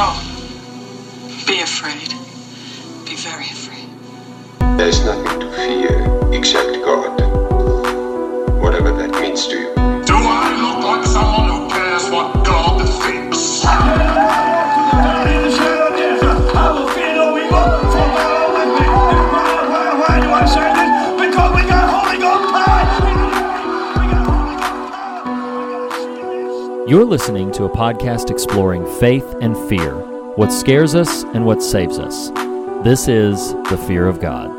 No. Be afraid. Be very afraid. There is nothing to fear except You're listening to a podcast exploring faith and fear, what scares us and what saves us. This is The Fear of God.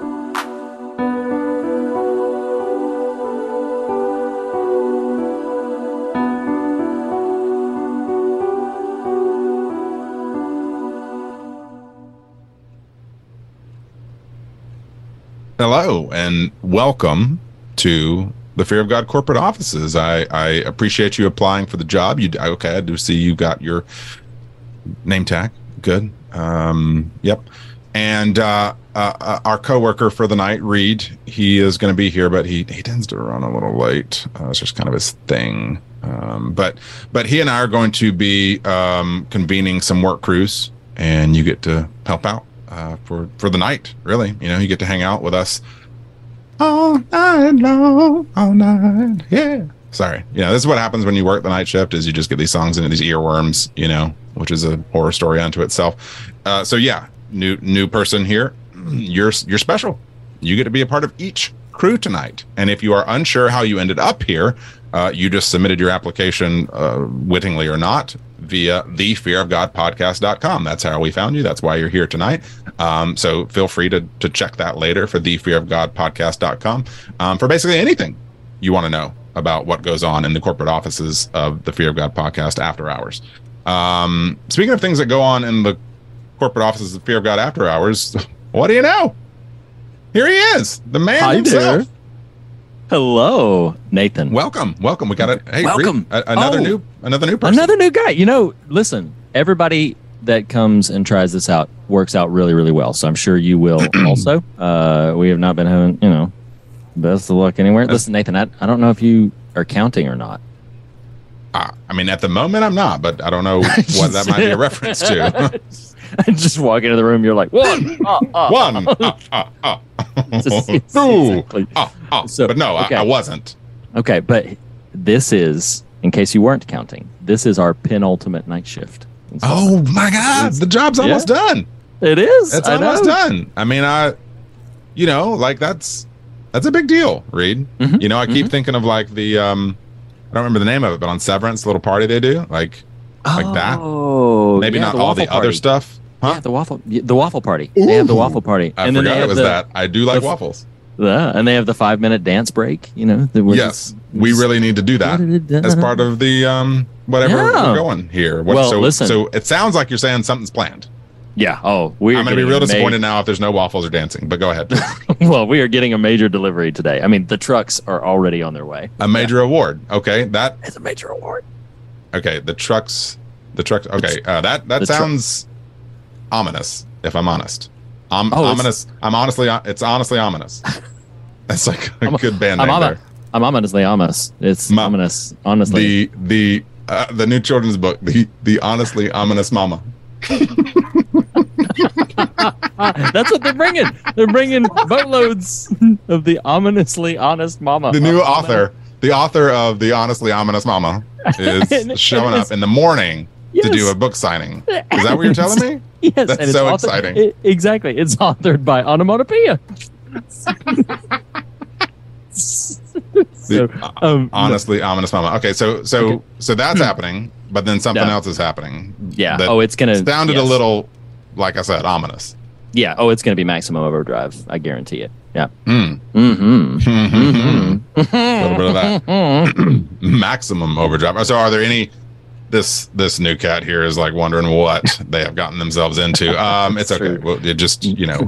Hello and welcome to the Fear of God corporate offices. I, I appreciate you applying for the job. You okay? I do see you got your name tag. Good. Um, yep. And uh, uh, uh, our coworker for the night, Reed, he is going to be here, but he he tends to run a little late. Uh, it's just kind of his thing. Um, but but he and I are going to be um, convening some work crews, and you get to help out uh, for for the night. Really, you know, you get to hang out with us all night long, all night. Yeah. Sorry. Yeah, this is what happens when you work the night shift: is you just get these songs into these earworms, you know, which is a horror story unto itself. Uh, so yeah, new new person here. You're you're special. You get to be a part of each crew tonight. And if you are unsure how you ended up here, uh, you just submitted your application, uh, wittingly or not, via the fearofgodpodcast.com. That's how we found you. That's why you're here tonight. Um, so feel free to, to check that later for the fearofgodpodcast.com um, for basically anything you want to know about what goes on in the corporate offices of the Fear of God podcast after hours. Um, speaking of things that go on in the corporate offices of Fear of God after hours, what do you know? Here he is, the man Hi himself. there. Hello, Nathan. Welcome, welcome. We got it. Hey, Welcome. Reed, a- another Oh. new, another new person. Another new guy. You know, listen, everybody that comes and tries this out works out really, really well. So I'm sure you will also. Uh, we have not been having, you know, best of luck anywhere. Listen, Nathan, I, I don't know if you are counting or not. Uh, I mean, at the moment, I'm not, but I don't know what that might be a reference to. just walk into the room, you're like, one, One, ah, ah, ah. Just- two, exactly. So, but no, okay. I, I wasn't. Okay, but this is, in case you weren't counting, this is our penultimate night shift. Oh my God, the job's almost done. it is. It's I almost know. done. I mean, I, you know, like that's that's a big deal, Reed. Mhm, You know, I keep thinking of like the um, I don't remember the name of it, but on Severance, the little party they do, like like that. Oh, maybe yeah, not all the other stuff. Huh? Yeah, the waffle, the waffle party. They have the waffle party, I and then they forgot have it was the, that. I do like the- waffles. Yeah, and they have the five minute dance break. You know, the, Yes, we really need to do that as part of the um whatever Yeah. we're going here. What, Well, so, listen. so it sounds like you're saying something's planned. Yeah. Oh, we. I'm going to be real disappointed now if there's no waffles or dancing. But go ahead. well, we are getting a major delivery today. I mean, the trucks are already on their way. a major award. Okay, that It's a major award. okay. The trucks, the trucks. Okay, uh, that that the tru- sounds ominous. If I'm honest, um, Oh, ominous. I'm honestly, it's honestly ominous. That's like a I'm- good band I'm, name. I'm ominously ominous. It's Ma- ominous. Honestly, The the uh, the new children's book, the the honestly ominous mama. that's what they're bringing. They're bringing boatloads of the ominously honest mama. the new Oh, author, the author of the honestly ominous mama, is showing up in the morning Yes. to do a book signing. Is that what you're telling me? Yes, That's and it's so author- exciting. it- exactly. It's authored by Onomatopoeia. so, uh, um, honestly ominous mama. Okay, so so Okay. Hmm. so that's happening, but then something Yeah. else is happening. yeah. Oh, it's gonna sounded a little, like I said, ominous. Yeah. Oh, it's gonna be maximum overdrive. I guarantee it. Yeah. Hmm. Mm-hmm. a little bit of that. Maximum overdrive. So, are there any? This this new cat here is like wondering what they have gotten themselves into. Um, it's okay. True. Well, it just you know,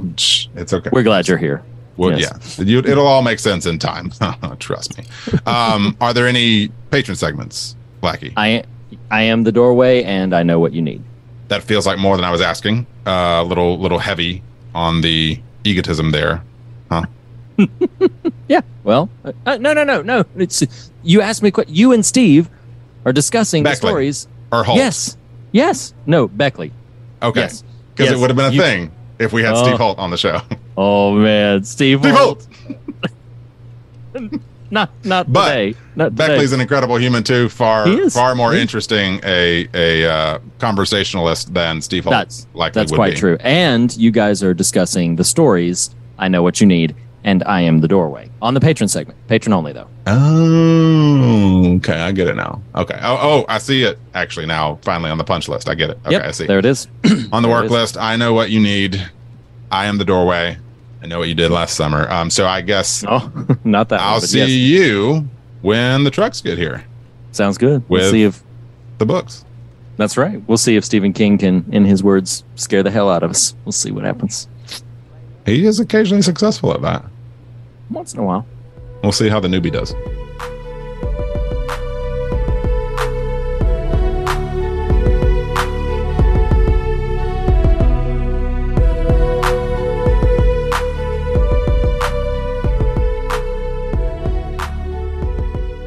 it's okay. We're glad you're here. Well, Yes. yeah, you, it'll all make sense in time. Trust me. Um, are there any patron segments, Blackie? I I am the doorway, and I know what you need. That feels like more than I was asking. A uh, little little heavy on the egotism there. Huh? yeah. Well, uh, uh, no, no, no, no. It's you asked me. que- You and Steve are discussing the stories. Or Holt. Yes. Yes. No, Beckley. Okay. Yes. Because Yes. it would have been a You- thing if we had Oh. Steve Holt on the show. Oh man, Steve, Steve Holt. Holt. Not not But today. Not today. Beckley's an incredible human too. Far far more He interesting a a uh, conversationalist than Steve Holt That's- likely That's quite be. true. And you guys are discussing the stories. I know what you need, and I am the doorway on the patron segment. Patron only though. Oh, okay, I get it now. Okay. Oh, oh, I see it actually now. Finally on the punch list, I get it. Okay, yep, I see. there it is. on the work list, I know what you need. I am the doorway. I know what you did last summer. Um, so I guess Oh, not that. I'll one, see yes. you when the trucks get here. Sounds good. We'll see if The books. that's right. We'll see if Stephen King can, in his words, scare the hell out of us. We'll see what happens. He is occasionally successful at that. Once in a while. We'll see how the newbie does.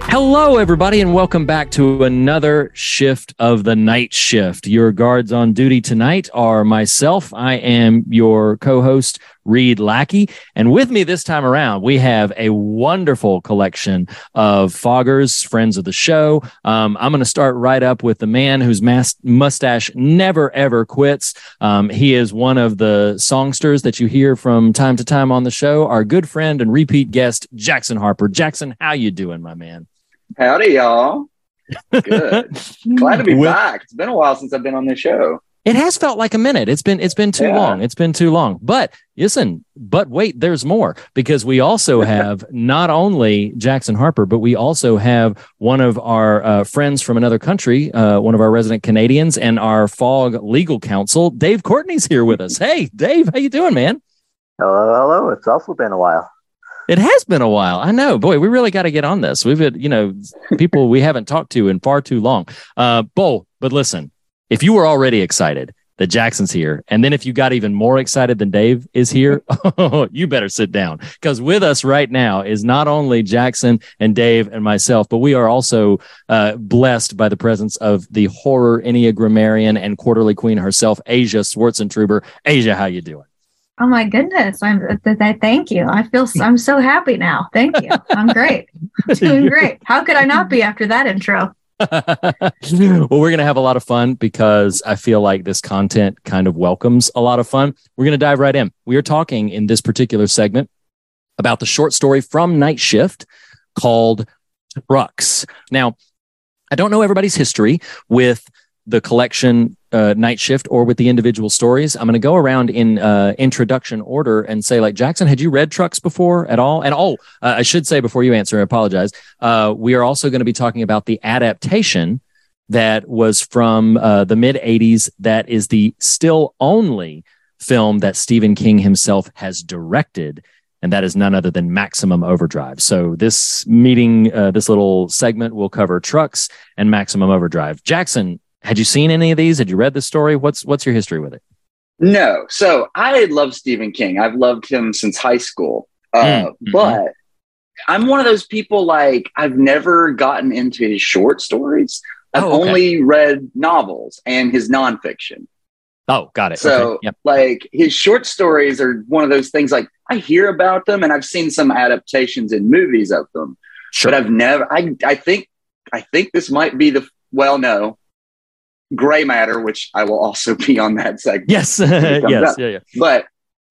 Hello, everybody, and welcome back to another shift of the night shift. Your guards on duty tonight are myself. I am your co host, Reed Lackey. And with me this time around, we have a wonderful collection of foggers, friends of the show. Um, I'm going to start right up with the man whose mas- mustache never, ever quits. Um, he is one of the songsters that you hear from time to time on the show. Our good friend and repeat guest, Jackson Harper. Jackson, how you doing, my man? Howdy, y'all. Good. Glad to be With- back. It's been a while since I've been on this show. It has felt like a minute. It's been it's been too Yeah. long. It's been too long. But listen, but wait, there's more because we also have not only Jackson Harper, but we also have one of our uh, friends from another country, uh, one of our resident Canadians, and our Fog legal counsel, Dave Courtney's here with us. Hey, Dave, how you doing, man? Hello, hello. It's also been a while. It has been a while. I know. Boy, we really got to get on this. We've had, you know, people we haven't talked to in far too long. Uh, Bo, but listen, if you were already excited that Jackson's here, and then if you got even more excited than Dave is here, you better sit down. Because with us right now is not only Jackson and Dave and myself, but we are also uh, blessed by the presence of the horror Enneagrammarian and quarterly queen herself, Asia Swartzentruber. Asia, how you doing? Oh my goodness! I'm th- th- thank you. I feel I'm so happy now. Thank you. I'm great. I'm Doing great. How could I not be after that intro? well, we're going to have a lot of fun because I feel like this content kind of welcomes a lot of fun. We're going to dive right in. We are talking in this particular segment about the short story from Night Shift called Trucks. Now, I don't know everybody's history with the collection uh, Night Shift or with the individual stories. I'm going to go around in uh, introduction order and say, like, Jackson, had you read Trucks before at all? And oh, uh, I should say before you answer, I apologize. Uh, we are also going to be talking about the adaptation that was from uh, the mid 80s, that is the still only film that Stephen King himself has directed. And that is none other than Maximum Overdrive. So, this meeting, uh, this little segment will cover trucks and Maximum Overdrive. Jackson, had you seen any of these? Had you read this story? What's what's your history with it? No. So I love Stephen King. I've loved him since high school. Uh, Mm, mhm. But I'm one of those people like I've never gotten into his short stories. I've Oh, okay. only read novels and his nonfiction. Oh, got it. So, okay. Yep. like, his short stories are one of those things like I hear about them and I've seen some adaptations in movies of them, Sure. but I've never, I, I think, I think this might be the, well, no, Gray Matter, which I will also be on that segment. yes. yes. up. Yeah. Yeah. But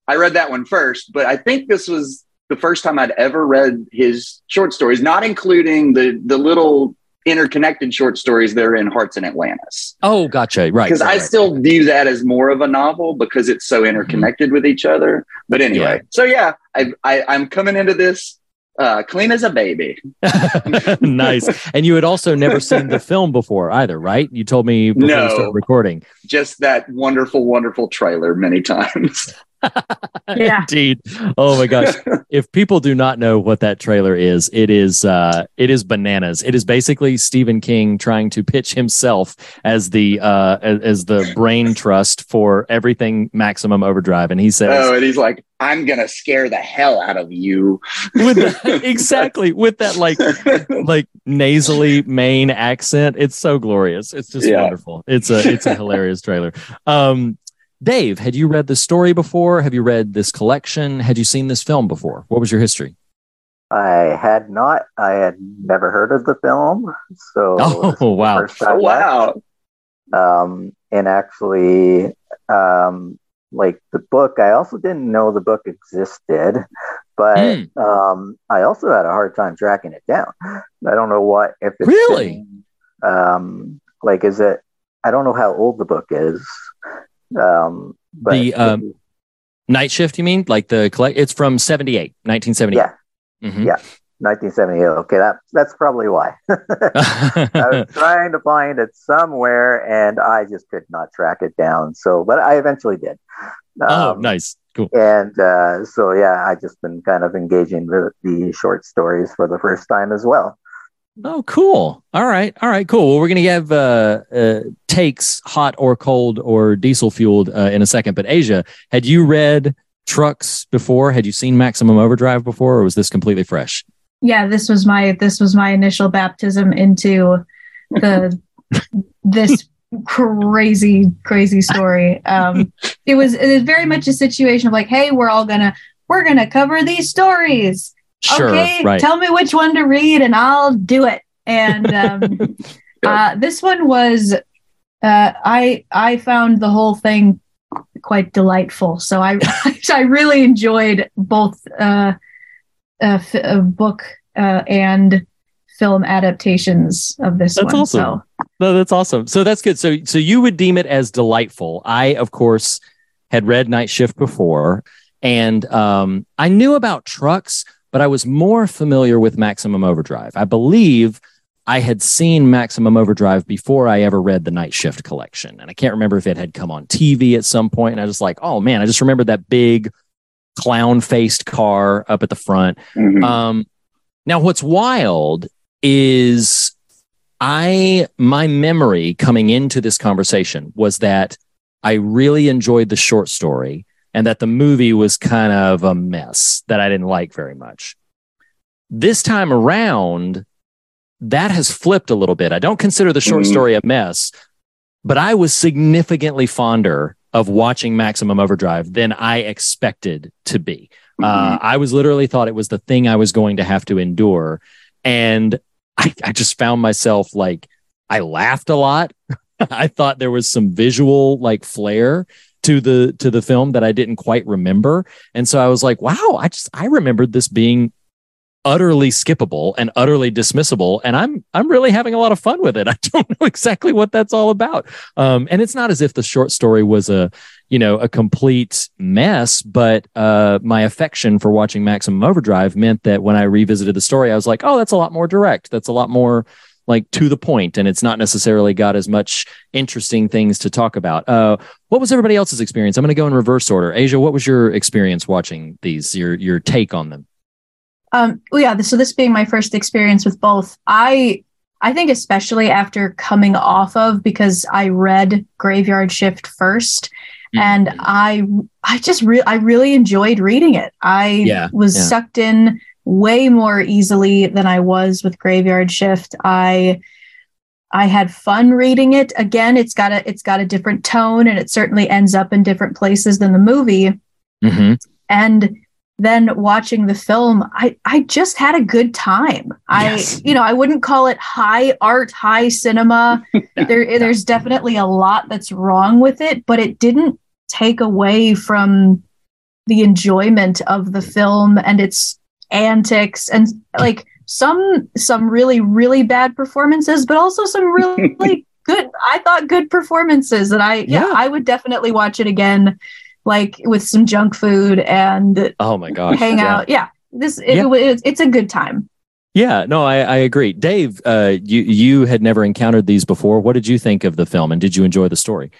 I read that one first, but I think this was the first time I'd ever read his short stories, not including the, the little interconnected short stories that are in Hearts in Atlantis Oh, gotcha. Right. because right, I right. still view that as more of a novel because it's so mm-hmm. interconnected with each other. But anyway, Yeah. so yeah, I, I I'm coming into this uh, clean as a baby. nice. And you had also never seen the film before either, right? You told me before No. we started recording. Just that wonderful, wonderful trailer many times. Yeah. Indeed. Oh my gosh. if people do not know what that trailer is, it is uh it is bananas. It is basically Stephen King trying to pitch himself as the uh as, the brain trust for everything maximum overdrive. And he says oh, and he's like, "I'm gonna scare the hell out of you." with exactly with that like like nasally Maine accent. It's so glorious. It's just Yeah. wonderful. It's a it's a hilarious trailer. Um Dave, had you read the story before? Have you read this collection? Had you seen this film before? What was your history? I had not. I had never heard of the film, so Oh wow! Oh, wow. um, and actually um, like the book i also didn't know the book existed but Hmm. um, i also had a hard time tracking it down i don't know what if it's Really? been, um, like is it i don't know how old the book is um, but The, um, Night Shift, you mean? Like the collect? It's from 78, 1978. yeah Mhm. Yeah. 1978 okay that that's probably why i was trying to find it somewhere and i just could not track it down so but i eventually did oh, Um, nice. Cool. and uh, so yeah i just been kind of engaging the, the short stories for the first time as well Oh, cool. All right. All right. Cool. Well, we're going to have uh, uh, takes, hot or cold or diesel fueled, uh, in a second. But Asia, had you read Trucks before? Had you seen Maximum Overdrive before, or was this completely fresh? Yeah, this was my this was my initial baptism into the this crazy crazy story. Um, it was it was very much a situation of like, hey, we're all gonna we're gonna cover these stories. Sure. okay, right. tell me which one to read and I'll do it. And um, uh, this one was, uh, I I found the whole thing quite delightful. So I I really enjoyed both uh, f- book uh, and film adaptations of this That's one. awesome. So No, that's awesome. So that's good. So so you would deem it as delightful. I, of course, had read Night Shift before, and um, I knew about trucks, but I was more familiar with Maximum Overdrive. I believe I had seen Maximum Overdrive before I ever read the Night Shift collection, and I can't remember if it had come on TV at some point. And I was like, oh man, I just remembered that big clown faced car up at the front. Mhm. Um, now, what's wild is I my memory coming into this conversation was that I really enjoyed the short story and that the movie was kind of a mess that I didn't like very much. This time around, that has flipped a little bit. I don't consider the short Mhm. story a mess, but I was significantly fonder of watching Maximum Overdrive than I expected to be. Uh, I was literally thought it was the thing I was going to have to endure. And I, I just found myself like, I laughed a lot. I thought there was some visual like flair to the to the film that I didn't quite remember. And so I was like, wow, I just I remembered this being utterly skippable and utterly dismissible. And i'm i'm really having a lot of fun with it. I don't know exactly what that's all about. Um, and it's not as if the short story was a you know a complete mess but uh, my affection for watching maximum overdrive meant that when i revisited the story i was like oh that's a lot more direct. That's a lot more like to the point and it's not necessarily got as much interesting things to talk about uh, what was everybody else's experience i'm going to go in reverse order asia what was your experience watching these your your take on them Um, well, yeah. So this being my first experience with both, I I think especially after coming off of because I read Graveyard Shift 1st and I I just re- I really enjoyed reading it. I Yeah, was yeah. sucked in way more easily than I was with Graveyard Shift. I I had fun reading it. Again, it's got a it's got a different tone and it certainly ends up in different places than the movie mm-hmm. and then watching the film i i just had a good time Yes. i you know i wouldn't call it high art high cinema there there's definitely a lot that's wrong with it but it didn't take away from the enjoyment of the film and its antics and like some some really really bad performances but also some really good i thought good performances and i yeah Yeah. i would definitely watch it again like with some junk food and oh my gosh hang yeah. out. Yeah, this it, Yeah. it's it's a good time. Yeah, no, I, I agree. Dave, uh, you you had never encountered these before. What did you think of the film, and did you enjoy the story?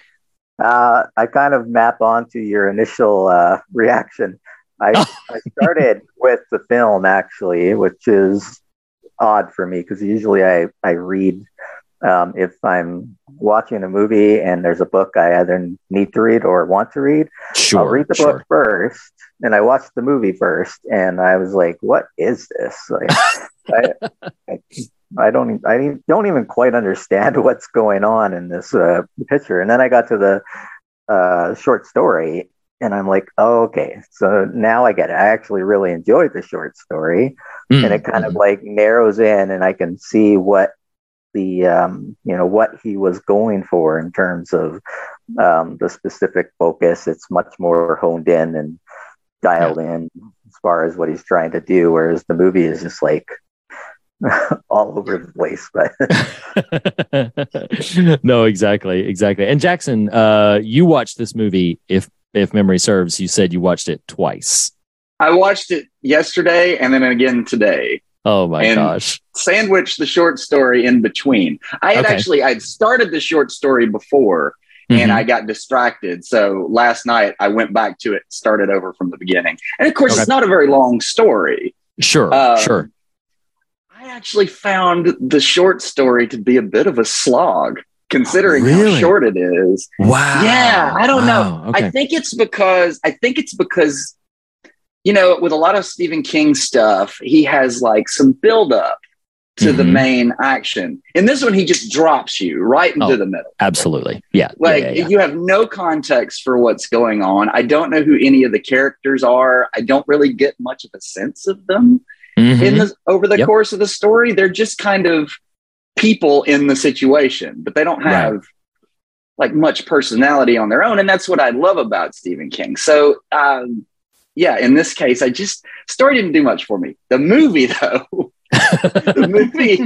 Uh, I kind of map onto your initial uh, reaction. I, I started with the film actually, which is odd for me because usually I, I read um, if I'm watching a movie and there's a book I either need to read or want to read. Sure, I'll read the sure. book first, and I watched the movie first, and I was like, "What is this?" Like, I, I, I don't, I don't even quite understand what's going on in this uh, picture. And then I got to the uh, short story, and I'm like, oh, okay. So now I get it. I actually really enjoyed the short story, Mm, and it kind of like narrows in, and I can see what the um, you know what he was going for in terms of um, the specific focus. It's much more honed in and dialed in as far as what he's trying to do, whereas the movie is just like all over the place. But no, exactly, exactly. And Jackson, uh, you watched this movie. If if memory serves, you said you watched it twice. I watched it yesterday and then again today. Oh my And- gosh! Sandwiched the short story in between. I had Okay. actually I'd started the short story before and Mhm. I got distracted. So last night I went back to it, started over from the beginning. And of course, Okay. it's not a very long story. sure, um, sure. I actually found the short story to be a bit of a slog, considering Really? how short it is. Wow. Yeah, I don't Wow, know. Okay. I think it's because I think it's because you know, with a lot of Stephen King stuff, he has like some build up to the Mhm. main action. In this one, he just drops you right into Oh, the middle. Absolutely. Yeah. Like yeah, yeah, you have no context for what's going on. I don't know who any of the characters are. I don't really get much of a sense of them yeah. in the over the Yep. course of the story. They're just kind of people in the situation, but they don't Right. have like much personality on their own. And that's what I love about Stephen King. So um yeah, in this case, I just story didn't do much for me. The movie though, the movie,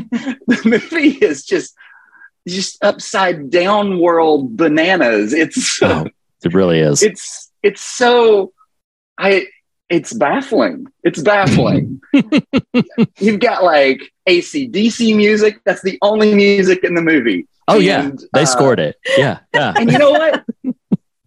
the movie is just just upside down world bananas. It's Oh, it really is. it's it's so I it's baffling. It's baffling. You've got like ACDC music. That's the only music in the movie. oh yeah, they uh, scored it. Yeah. Yeah. And you know what?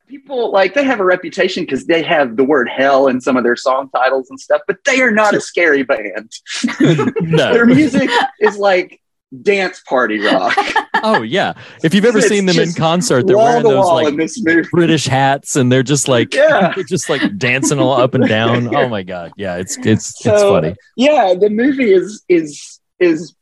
People like they have a reputation because they have the word hell in some of their song titles and stuff, but they are not a scary band. Their music is like dance party rock. Oh yeah. If you've ever It's seen them in concert, they're wearing those like in this movie. British hats and they're just like Yeah. they're just like dancing all up and down. Oh my god. Yeah, it's it's it's funny. yeah, the movie is is is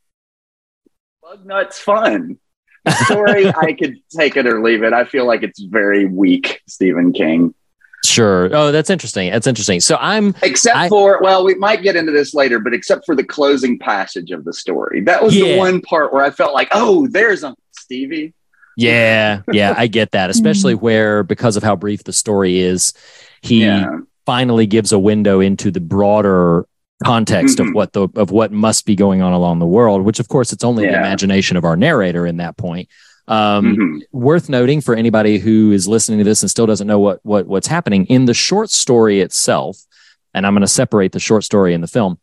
bug nuts fun. The story, I could take it or leave it. I feel like it's very weak, Stephen King. Sure. Oh, that's interesting. That's interesting. So I'm Except I- for, well, we might get into this later, but except for the closing passage of the story. That was Yeah. the one part where I felt like, oh, there's a Stevie. yeah, yeah, I get that. Especially where because of how brief the story is, he Yeah. finally gives a window into the broader context Mhm. of what the of what must be going on along the world, which of course it's only the imagination of our narrator in that point. Um, Mhm. worth noting for anybody who is listening to this and still doesn't know what what what's happening in the short story itself and i'm going to separate the short story and the film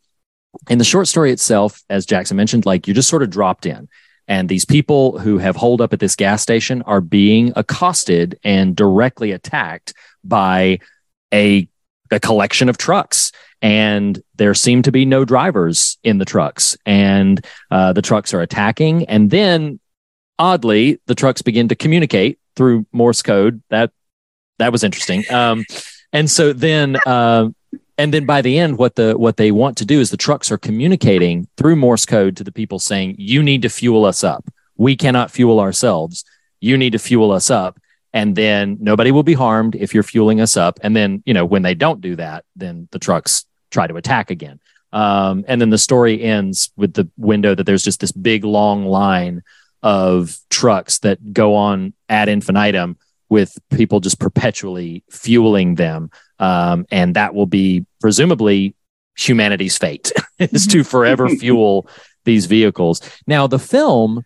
in the short story itself as jackson mentioned like you're just sort of dropped in and these people who have holed up at this gas station are being accosted and directly attacked by a a collection of trucks and there seem to be no drivers in the trucks and uh, the trucks are attacking and then oddly the trucks begin to communicate through morse code. That that was interesting. Um, and so then uh, and then by the end what the what they want to do is the trucks are communicating through morse code to the people saying you need to fuel us up. We cannot fuel ourselves. You need to fuel us up and then nobody will be harmed if you're fueling us up. And then you know when they don't do that then the trucks try to attack again. Um, and then the story ends with the window that there's just this big long line of trucks that go on ad infinitum with people just perpetually fueling them um, and that will be presumably humanity's fate is to forever fuel these vehicles now the film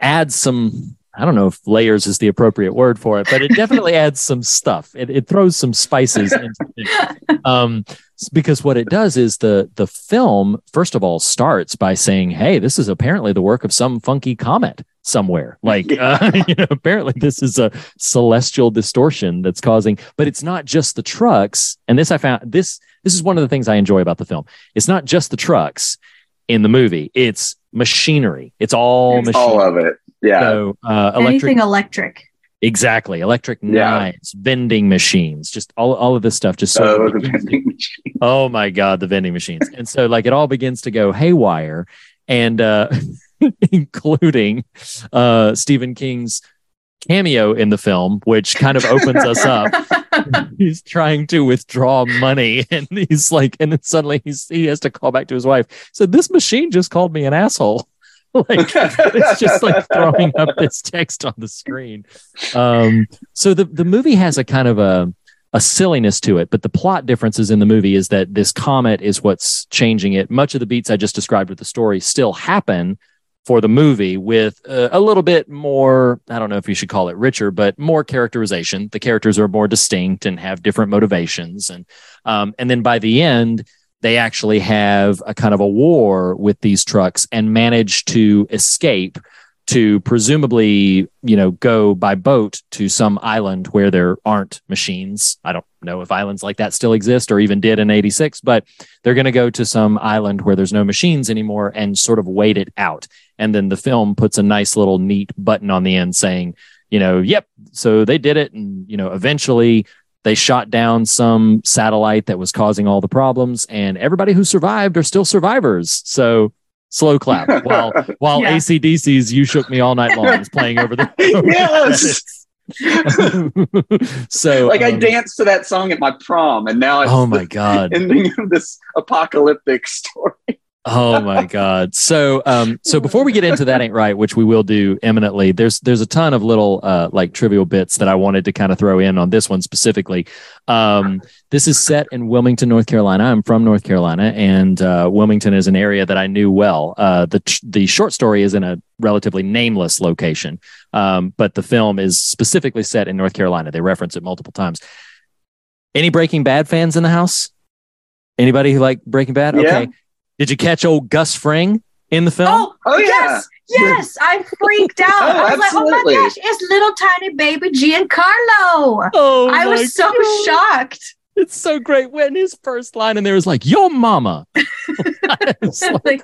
adds some I don't know if layers is the appropriate word for it, but it definitely adds some stuff. It, it throws some spices into it. Um, because what it does is the the film first of all starts by saying, "Hey, this is apparently the work of some funky comet somewhere." Like, uh, you know, apparently this is a celestial distortion that's causing. But it's not just the trucks, and this I found this this is one of the things I enjoy about the film. It's not just the trucks in the movie; it's machinery. It's all It's machinery. all of it. Yeah. So, uh, electric, Anything electric. Exactly, electric Yeah. knives, vending machines, just all, all of this stuff. Just sort oh, the to- vending oh my god, the vending machines, and so like it all begins to go haywire, and uh, including uh, Stephen King's cameo in the film, which kind of opens us up. he's trying to withdraw money, and he's like, and then suddenly he's he has to call back to his wife. So this machine just called me an asshole. like it's just like throwing up this text on the screen. Um, so the the movie has a kind of a a silliness to it, but the plot differences in the movie is that this comet is what's changing it. Much of the beats I just described with the story still happen for the movie with uh, a little bit more, I don't know if you should call it richer, but more characterization. The characters are more distinct and have different motivations. And, um, and then by the end, they actually have a kind of a war with these trucks and manage to escape to presumably, you know, go by boat to some island where there aren't machines. I don't know if islands like that still exist or even did in 86, but they're going to go to some island where there's no machines anymore and sort of wait it out. And then the film puts a nice little neat button on the end saying, you know, yep, so they did it. And, you know, eventually they shot down some satellite that was causing all the problems, and everybody who survived are still survivors. So slow clap while while Yeah. ACDC's "You Shook Me All Night Long" is playing over the. Yes! so like I um, danced to that song at my prom, and now it's Oh my the god! ending of this apocalyptic story. Oh my god! So, um, so before we get into that ain't right, which we will do eminently, there's there's a ton of little uh, like trivial bits that I wanted to kind of throw in on this one specifically. Um, this is set in Wilmington, North Carolina. I'm from North Carolina, and uh, Wilmington is an area that I knew well. Uh, the the short story is in a relatively nameless location, um, but the film is specifically set in North Carolina. They reference it multiple times. Any Breaking Bad fans in the house? Anybody who like Breaking Bad? Yeah. Okay. Did you catch old Gus Fring in the film? Oh, Oh, yeah. yes, yes. I freaked out. Oh, I was like, oh my gosh, it's little tiny baby Giancarlo. Oh I was so God. shocked. It's so great when his first line in there is like, "Your mama." Like, Like,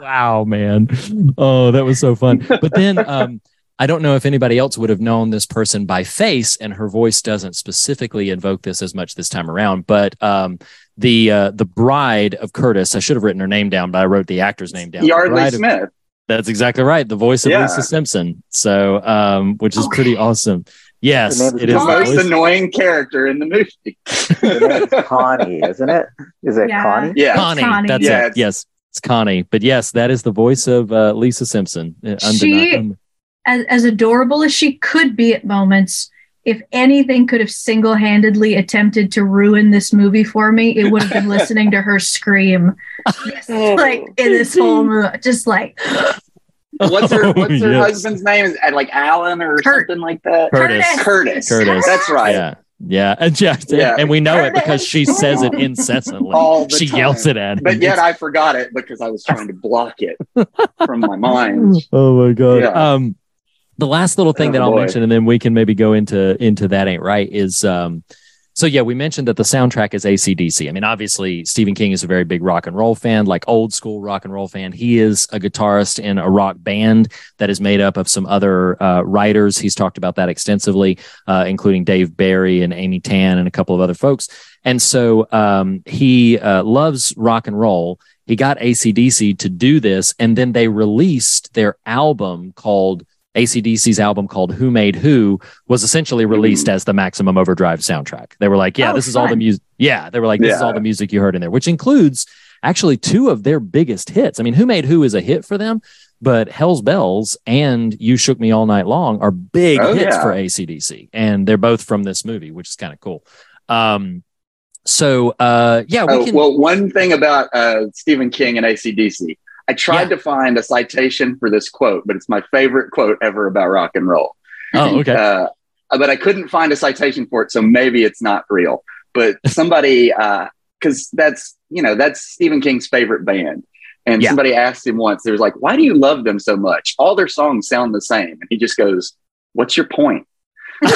wow, man. Oh, that was so fun. But then um, I don't know if anybody else would have known this person by face, and her voice doesn't specifically invoke this as much this time around. But um, the uh, the bride of Curtis, I should have written her name down, but I wrote the actor's name down. The Yeardley bride of- Smith. that's exactly right. The voice of Yeah. Lisa Simpson. So, um, which is pretty awesome. Yes, Her name is it The is. Yes, the most voice- annoying character in the movie. Her Connie, isn't it? Is it Yeah. Connie? yeah. Connie. Connie. That's Yeah, it. it's- Yes, it's Connie. But yes, that is the voice of uh, Lisa Simpson. Uh, She- undeni- as, as adorable as she could be at moments, if anything could have single handedly attempted to ruin this movie for me, it would have been listening to her scream. like in this whole movie, just like What's her What's her Oh, Yes. husband's name? Is it like Alan or Kurt. something like that? Curtis. Curtis. Curtis. That's right. Yeah. Yeah, and, yeah, Yeah. and we know it because she says it incessantly. All the she time. yells it at him. But yet I forgot it because I was trying to block it from my mind. oh my god. Yeah. Um, the last little thing Oh, that I'll boy. mention, and then we can maybe go into into that ain't right is um. So yeah, we mentioned that the soundtrack is ACDC. I mean, obviously Stephen King is a very big rock and roll fan, like old school rock and roll fan. He is a guitarist in a rock band that is made up of some other uh, writers. He's talked about that extensively, uh, including Dave Barry and Amy Tan and a couple of other folks. And so um, he uh, loves rock and roll. He got ACDC to do this, and then they released their album called ACDC's album called Who Made Who was essentially released as the Maximum Overdrive soundtrack. They were like, yeah, Oh, this is all the music. Yeah, they were like, this is all the music you heard in there, which includes actually two of their biggest hits. I mean, Who Made Who is a hit for them, but Hell's Bells and You Shook Me All Night Long are big Oh, hits yeah. for ACDC, and they're both from this movie, which is kind of cool. Um, so uh, yeah, we Oh, can. well, one thing about uh, Stephen King and ACDC, I tried to find a citation for this quote, but it's my favorite quote ever about rock and roll. oh, okay. Uh, but I couldn't find a citation for it, so maybe it's not real. But somebody, because that's you know that's Stephen King's favorite band, and Yeah. somebody asked him once, they was like, "Why do you love them so much? All their songs sound the same," and he just goes, "What's your point?" God,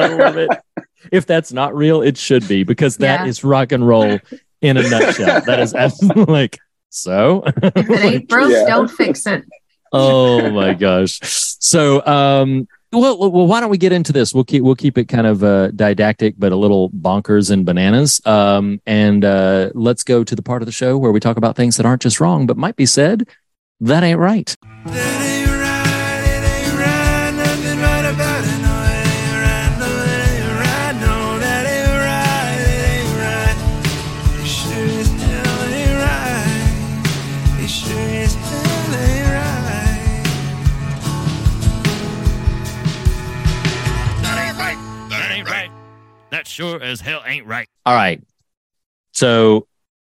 I love it. if that's not real, it should be because that is Yeah. rock and roll in a nutshell. that is absolutely like so. if it ain't broke, Yeah. don't fix it. oh my gosh. So um well, well, why don't we get into this? We'll keep we'll keep it kind of uh, didactic, but a little bonkers and bananas. Um, and uh, let's go to the part of the show where we talk about things that aren't just wrong, but might be said that ain't right. That ain't ain't right. As hell ain't right. All right. So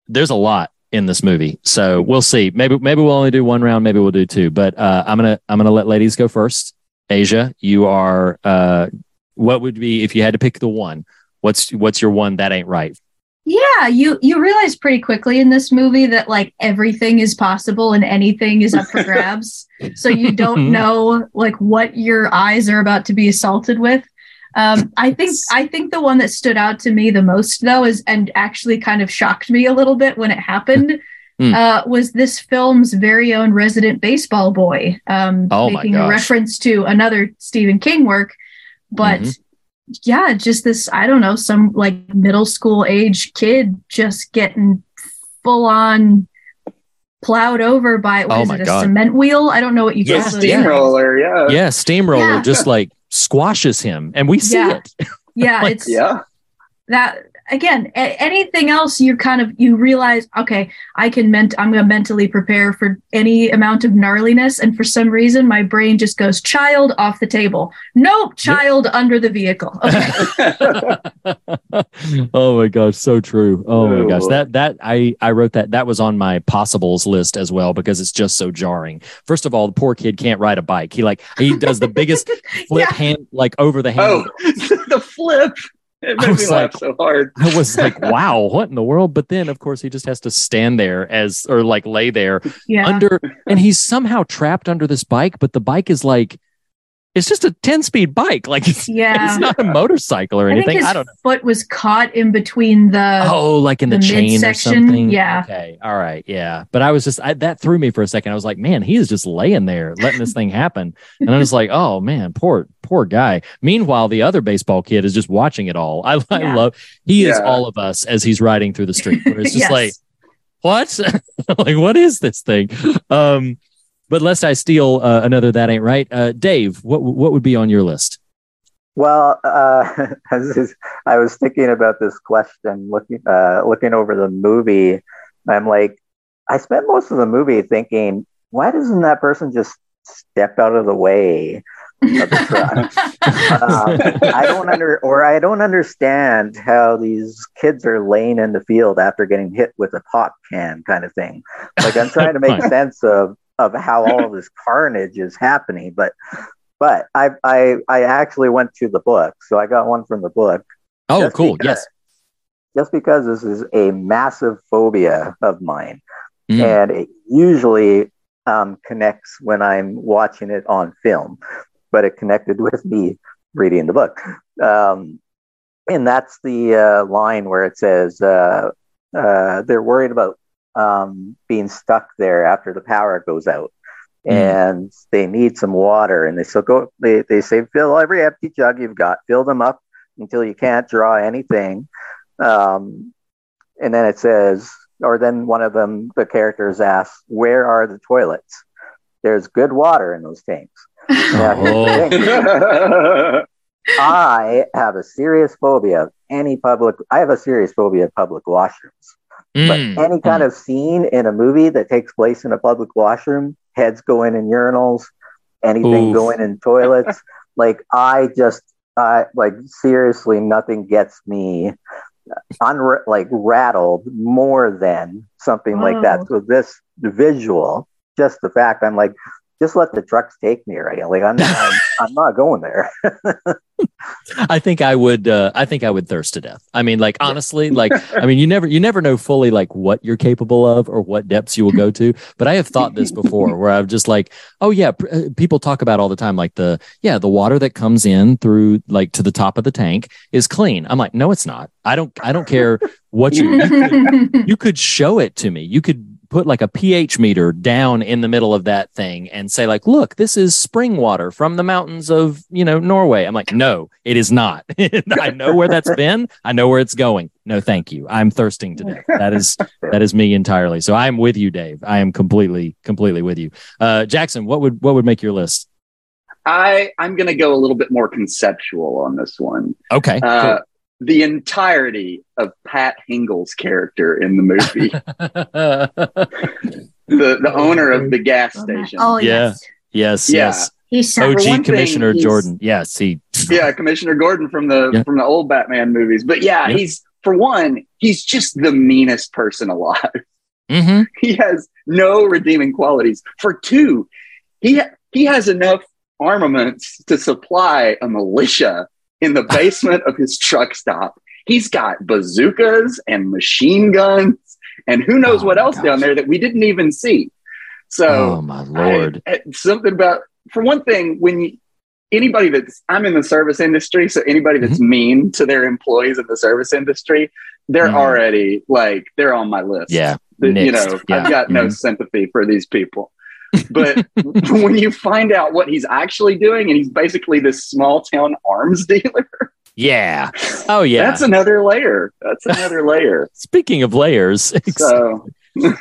there's a lot in this movie. So we'll see. Maybe maybe we'll only do one round. Maybe we'll do two. But uh, I'm gonna I'm gonna let ladies go first. Asia, you are. Uh, what would be if you had to pick the one? What's what's your one that ain't right? Yeah, you you realize pretty quickly in this movie that like everything is possible and anything is up for grabs. so you don't know like what your eyes are about to be assaulted with. Um, I think I think the one that stood out to me the most though is and actually kind of shocked me a little bit when it happened. Hmm. Uh, was this film's very own resident baseball boy, um, Oh making a reference to another Stephen King work, but Mhm. yeah, just this, I don't know, some like middle school age kid just getting full on plowed over by, what Oh is it, a God. cement wheel? I don't know what you Yeah, call those steamroller. Yeah. Yeah, steamroller Yeah. just like squashes him, and we see Yeah. it. Yeah, Like, it's Yeah. that again. A- anything else, you kind of you realize, okay, I can ment. I'm going to mentally prepare for any amount of gnarliness, and for some reason, my brain just goes child off the table. Nope, child under the vehicle. Okay. oh my gosh, so true. Oh my gosh, that that I I wrote that that was on my possibles list as well because it's just so jarring. First of all, the poor kid can't ride a bike. He like he does the biggest flip Yeah. hand like over the hand. Oh, the flip. It I made was me laugh like- so hard. I was like, wow, what in the world? But then, of course, he just has to stand there as, or like lay there yeah. under, and he's somehow trapped under this bike. But the bike is like, it's just a 10 speed bike. Like, it's, Yeah. it's not a motorcycle or I think anything. his I don't know. foot was caught in between the. Oh, like in the, the chain or midsection, something. yeah. Okay. All right. Yeah. But I was just I, that threw me for a second. I was like, man, he is just laying there, letting this thing happen. And I was like, oh man, poor poor guy. Meanwhile, the other baseball kid is just watching it all. I, I Yeah. love. He is Yeah. all of us as he's riding through the street. Where it's just Yes. like, what? like, what is this thing? Um. But lest I steal uh, another that ain't right, uh, Dave, what what would be on your list? Well, uh, as is- I was thinking about this question, looking uh, looking over the movie. I'm like, I spent most of the movie thinking, why doesn't that person just step out of the way of the truck? um, I don't under or I don't understand how these kids are laying in the field after getting hit with a pop can kind of thing. Like I'm trying to make sense of of how all of this carnage is happening, but but I I I actually went to the book, so I got one from the book. Oh, cool. because- Yes. Just because this is a massive phobia of mine, Mm. and it usually um, connects when I'm watching it on film, but it connected with me reading the book. Um, and that's the uh, line where it says uh, uh, they're worried about um, being stuck there after the power goes out. Mm. And they need some water, and they so go. They, they say fill every empty jug you've got, fill them up until you can't draw anything. Um, and then it says, or then one of them, the characters asks, "Where are the toilets?" There's good water in those tanks. Now, Oh. I have a serious phobia of any public. I have a serious phobia of public washrooms. But Mm. any kind of scene in a movie that takes place in a public washroom, heads going in urinals, anything Oof. going in toilets, like I just, I like seriously, nothing gets me unra- like rattled more than something like that. So this visual, just the fact, I'm like, just let the trucks take me, right? Like I'm, I'm, I'm not going there. I think I would. Uh, I think I would thirst to death. I mean, like honestly, like I mean, you never, you never know fully like what you're capable of or what depths you will go to. But I have thought this before, where I'm just like, oh yeah, pr- uh, people talk about all the time, like the yeah, the water that comes in through like to the top of the tank is clean. I'm like, no, it's not. I don't. I don't care what you. you could, you could show it to me. You could put like a pH meter down in the middle of that thing and say like, look, this is spring water from the mountains of, you know, Norway. I'm like, no, it is not. I know where that's been. I know where it's going. No, thank you. I'm thirsting today. That is that is me entirely. So I'm with you, Dave. I am completely, completely with you. Uh Jackson, what would what would make your list? I I'm gonna go a little bit more conceptual on this one. Okay. Uh, the entirety of Pat Hingle's character in the movie, the the owner of the gas station. oh Yeah. yes, yes, Yeah. yes. he's so For one OG Commissioner he's- Gordon. Yes, he yeah, Commissioner Gordon from the Yeah. from the old Batman movies. But yeah, Yeah. he's for one, he's just the meanest person alive. Mm-hmm. he has no redeeming qualities. For two, he he has enough armaments to supply a militia in the basement of his truck stop. He's got bazookas and machine guns and who knows Oh what else gosh. down there that we didn't even see. So oh my lord. I- something about for one thing, when you, anybody that's I'm in the service industry, so anybody that's Mm-hmm. mean to their employees in the service industry, they're Mhm. already like they're on my list. yeah. That, you know, Yeah. I've got no Mhm. sympathy for these people. But when you find out what he's actually doing, and he's basically this small town arms dealer, Yeah. Oh yeah. that's another layer. That's another layer. Speaking of layers, So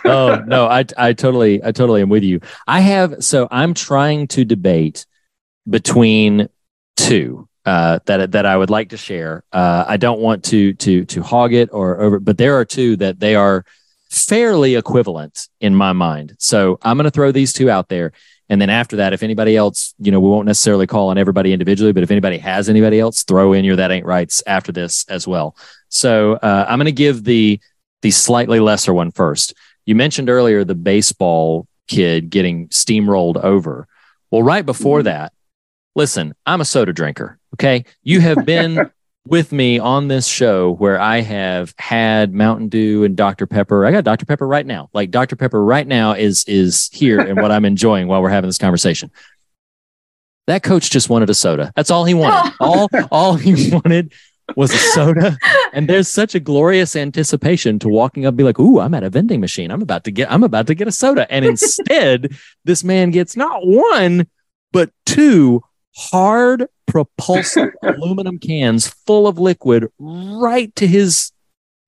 oh no, I I totally I totally am with you. I have so I'm trying to debate between two uh, that that I would like to share. Uh, I don't want to to to hog it or over, but there are two that they are fairly equivalent in my mind. So I'm going to throw these two out there, and then after that, if anybody else, you know, we won't necessarily call on everybody individually, but if anybody has anybody else, throw in your that ain't rights after this as well. So uh, I'm going to give the the slightly lesser one first. You mentioned earlier the baseball kid getting steamrolled over. Well, right before that, listen, I'm a soda drinker. Okay. You have been with me on this show where I have had Mountain Dew and Dr. Pepper. I got Dr. Pepper right now. Like Dr. Pepper right now is is here and what I'm enjoying while we're having this conversation. That coach just wanted a soda. That's all he wanted. all all he wanted was a soda. And there's such a glorious anticipation to walking up and be like, ooh, I'm at a vending machine. I'm about to get I'm about to get a soda. And instead, this man gets not one, but two hard propulsive aluminum cans full of liquid right to his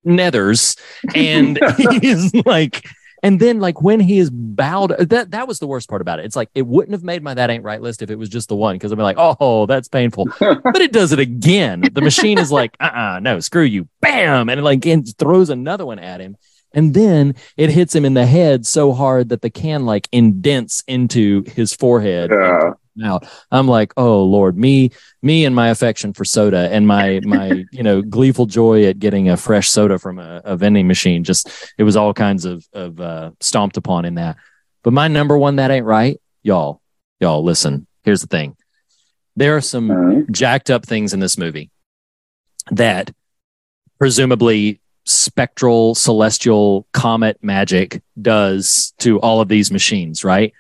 nethers. And he's like, and then like when he is bowed, that that was the worst part about it. It's like it wouldn't have made my that ain't right list if it was just the one because I'd be like, oh, that's painful. but it does it again. The machine is like, uh, uh no, screw you, bam, and it like and throws another one at him. And then it hits him in the head so hard that the can like indents into his forehead. Yeah. Out. I'm like, oh Lord, me, me and my affection for soda and my my you know gleeful joy at getting a fresh soda from a, a vending machine. Just it was all kinds of of uh, stomped upon in that. But my number one that ain't right, y'all. Y'all listen. Here's the thing. There are some uh, jacked up things in this movie that presumably spectral celestial comet magic does to all of these machines, right?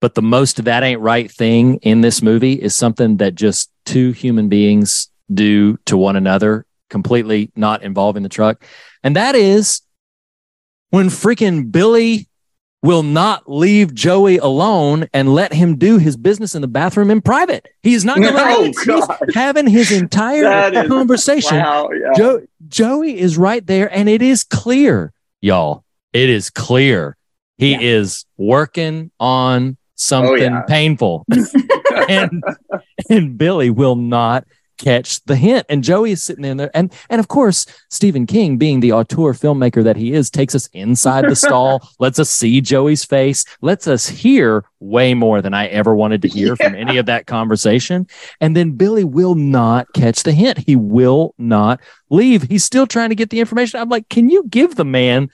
But the most that ain't right thing in this movie is something that just two human beings do to one another, completely not involving the truck. And that is when freaking Billy will not leave Joey alone and let him do his business in the bathroom in private. He's not going to oh, let Oh, him. He's having his entire is- conversation. wow, yeah. Jo- Joey is right there, and it is clear, y'all. It is clear he Yeah. is working on Oh, something yeah. painful, and and Billy will not catch the hint. And Joey is sitting in there, and and of course Stephen King, being the auteur filmmaker that he is, takes us inside the stall, lets us see Joey's face, lets us hear way more than I ever wanted to hear from any of that conversation. And then Billy will not catch the hint. He will not leave. He's still trying to get the information. I'm like, can you give the man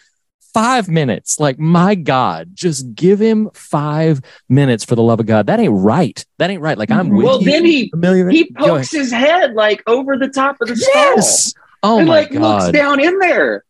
five minutes? Like, my God, just give him five minutes for the love of God. That ain't right. That ain't right. Like, I'm mm-hmm. with Well, you. then he Familiar- he pokes his head like over the top of the Yes. Oh and my like looks God. down in there.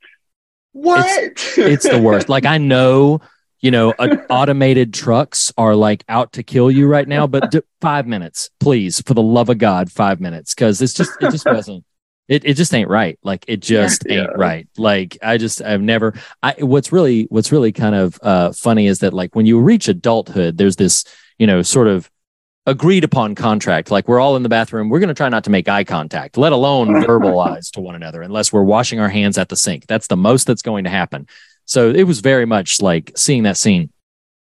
What? it's the worst. Like I know, you know, a, automated trucks are like out to kill you right now, but d- five minutes, please, for the love of God, five minutes, because it's just it just wasn't. It, it just ain't right. Like it just Yeah. ain't right. Like I just I've never. I what's really what's really kind of uh, funny is that like when you reach adulthood, there's this you know sort of agreed upon contract. Like we're all in the bathroom. We're going to try not to make eye contact, let alone verbalize to one another, unless we're washing our hands at the sink. That's the most that's going to happen. So it was very much like seeing that scene.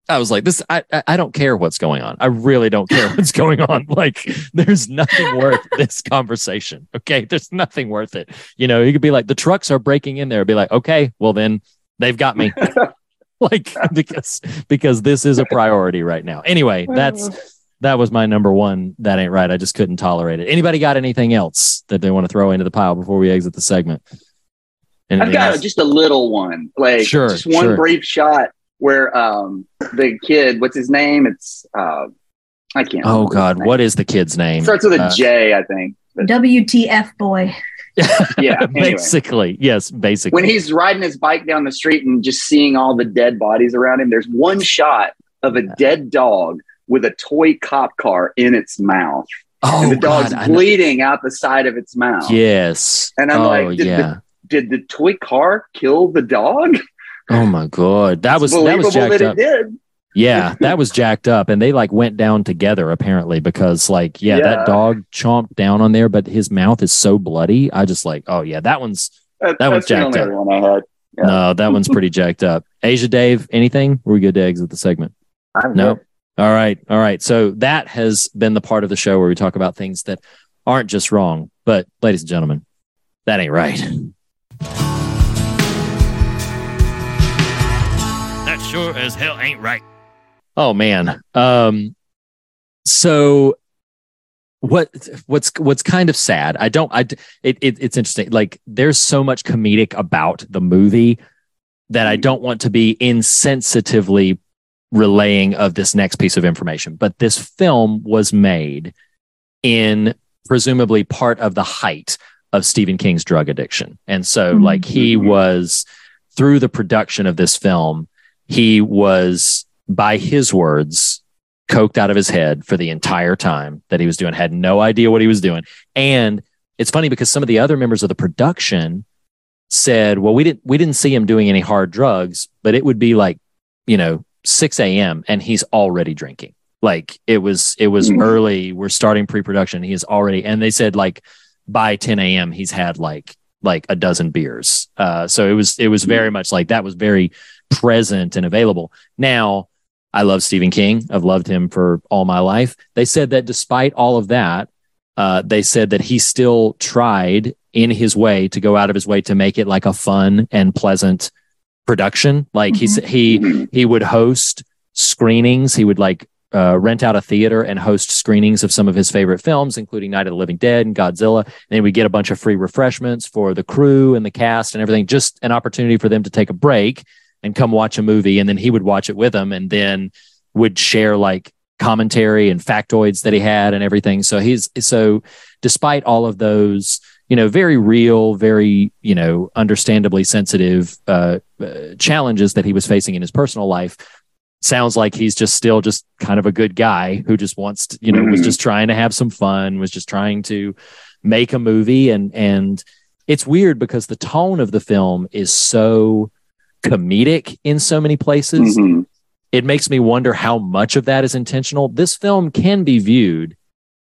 I was like, this, I, I I don't care what's going on. I really don't care what's going on. Like, there's nothing worth this conversation. Okay. There's nothing worth it. You know, you could be like, the trucks are breaking in there. Be like, okay, well, then they've got me. like, because, because this is a priority right now. Anyway, that's, that was my number one. That ain't right. I just couldn't tolerate it. Anybody got anything else that they want to throw into the pile before we exit the segment? I've got else? just a little one, like Sure, just one sure. brief shot where um the kid, what's his name? It's uh I can't. oh God, what is the kid's name? starts with a Uh, J, I think. But WTF boy. yeah, anyway. basically, yes, basically. when he's riding his bike down the street and just seeing all the dead bodies around him, there's one shot of a dead dog with a toy cop car in its mouth, oh and the dog's God, I know- bleeding out the side of its mouth. yes. And I'm oh, like, did the- yeah. Did the toy car kill the dog? Oh my God, that was that was jacked that up. did. Yeah, that was jacked up, and they like went down together apparently because like yeah, Yeah. that dog chomped down on there, but his mouth is so bloody. I just like oh yeah, that one's That, That was that's the jacked up. one I had. Yeah. no, that one's pretty jacked up. Asia, Dave, anything? We're good to exit the segment. I'm No. good. All right, all right. So that has been the part of the show where we talk about things that aren't just wrong, but ladies and gentlemen, that ain't right. Sure as hell ain't right. Oh man. Um so what what's what's kind of sad. I don't I it, it it's interesting. Like there's so much comedic about the movie that I don't want to be insensitively relaying of this next piece of information. But this film was made in presumably part of the height of Stephen King's drug addiction. And so like he was through the production of this film, he was by his words coked out of his head for the entire time that he was doing had no idea what he was doing. And it's funny because some of the other members of the production said well we didn't we didn't see him doing any hard drugs but it would be like you know 6 a.m and he's already drinking. Like it was it was Mhm. early. We're starting pre-production. He is already and they said like by 10 a.m he's had like like a dozen beers. Uh so it was it was very much like that was very present and available now I love Stephen King. I've loved him for all my life. They said that despite all of that, uh, they said that he still tried in his way to go out of his way to make it like a fun and pleasant production. Like he Mhm. he Mhm. he would host screenings. He would like uh, rent out a theater and host screenings of some of his favorite films, including Night of the Living Dead and Godzilla. And then we get a bunch of free refreshments for the crew and the cast and everything. Just an opportunity for them to take a break and come watch a movie. And then he would watch it with them and then would share like commentary and factoids that he had and everything. So he's so despite all of those, you know, very real, very, you know, understandably sensitive uh, uh, challenges that he was facing in his personal life, sounds like he's just still just kind of a good guy who just wants to, you know, was Mhm. just trying to have some fun, was just trying to make a movie and and it's weird because the tone of the film is so comedic in so many places Mhm. it makes me wonder how much of that is intentional. This film can be viewed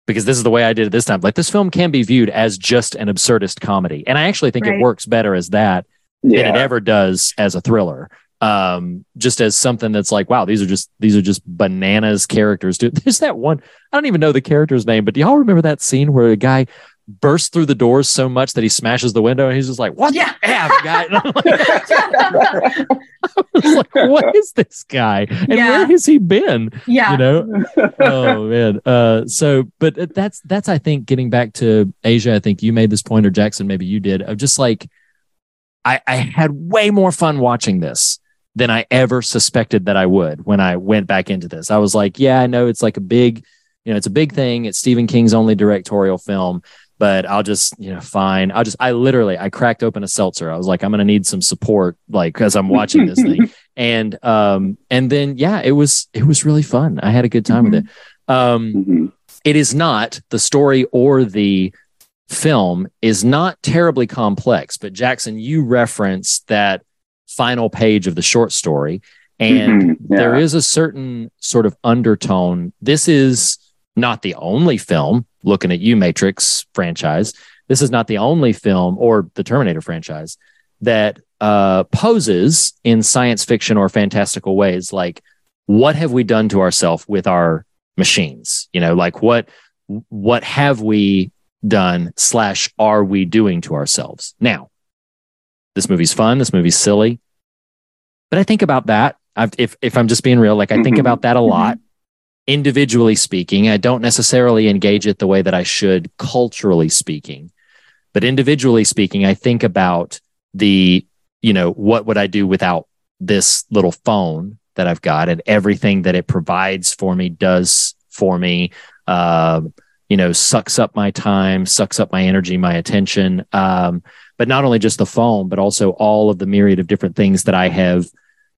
because this is the way I did it this time. Like this film can be viewed as just an absurdist comedy, and I actually think Right. it works better as that than it ever does as a thriller. Um, just as something that's like, wow, these are just these are just bananas characters. Dude, there's that one. I don't even know the character's name, but do y'all remember that scene where a guy bursts through the doors so much that he smashes the window and he's just like, "What Yeah. the f, guy?" Like, I was like, what is this guy? And Yeah. where has he been? Yeah. You know? oh man. Uh so but that's that's I think getting back to Asia, I think you made this point or Jackson, maybe you did, of just like I, I had way more fun watching this than I ever suspected that I would when I went back into this. I was like, yeah, I know it's like a big, you know, it's a big thing. It's Stephen King's only directorial film, but I'll just, you know, fine. I'll just, I literally, I cracked open a seltzer. I was like, I'm going to need some support, like, as I'm watching this thing. And, um, and then, yeah, it was, it was really fun. I had a good time with it. Um, Mhm. it is not the story or the film is not terribly complex but jackson you reference that final page of the short story and Mhm. Yeah. there is a certain sort of undertone this is not the only film looking at you matrix franchise this is not the only film or the terminator franchise that uh, poses in science fiction or fantastical ways like what have we done to ourselves with our machines? You know like what what have we done slash are we doing to ourselves? Now this movie's fun this movie's silly but i think about that. I've, if, if i'm just being real like i think Mhm. about that a lot individually speaking. I don't necessarily engage it the way that I should culturally speaking. But individually speaking, I think about the, you know, what would I do without this little phone that I've got and everything that it provides for me does for me. Um, you know, sucks up my time, sucks up my energy, my attention. Um, but not only just the phone, but also all of the myriad of different things that I have,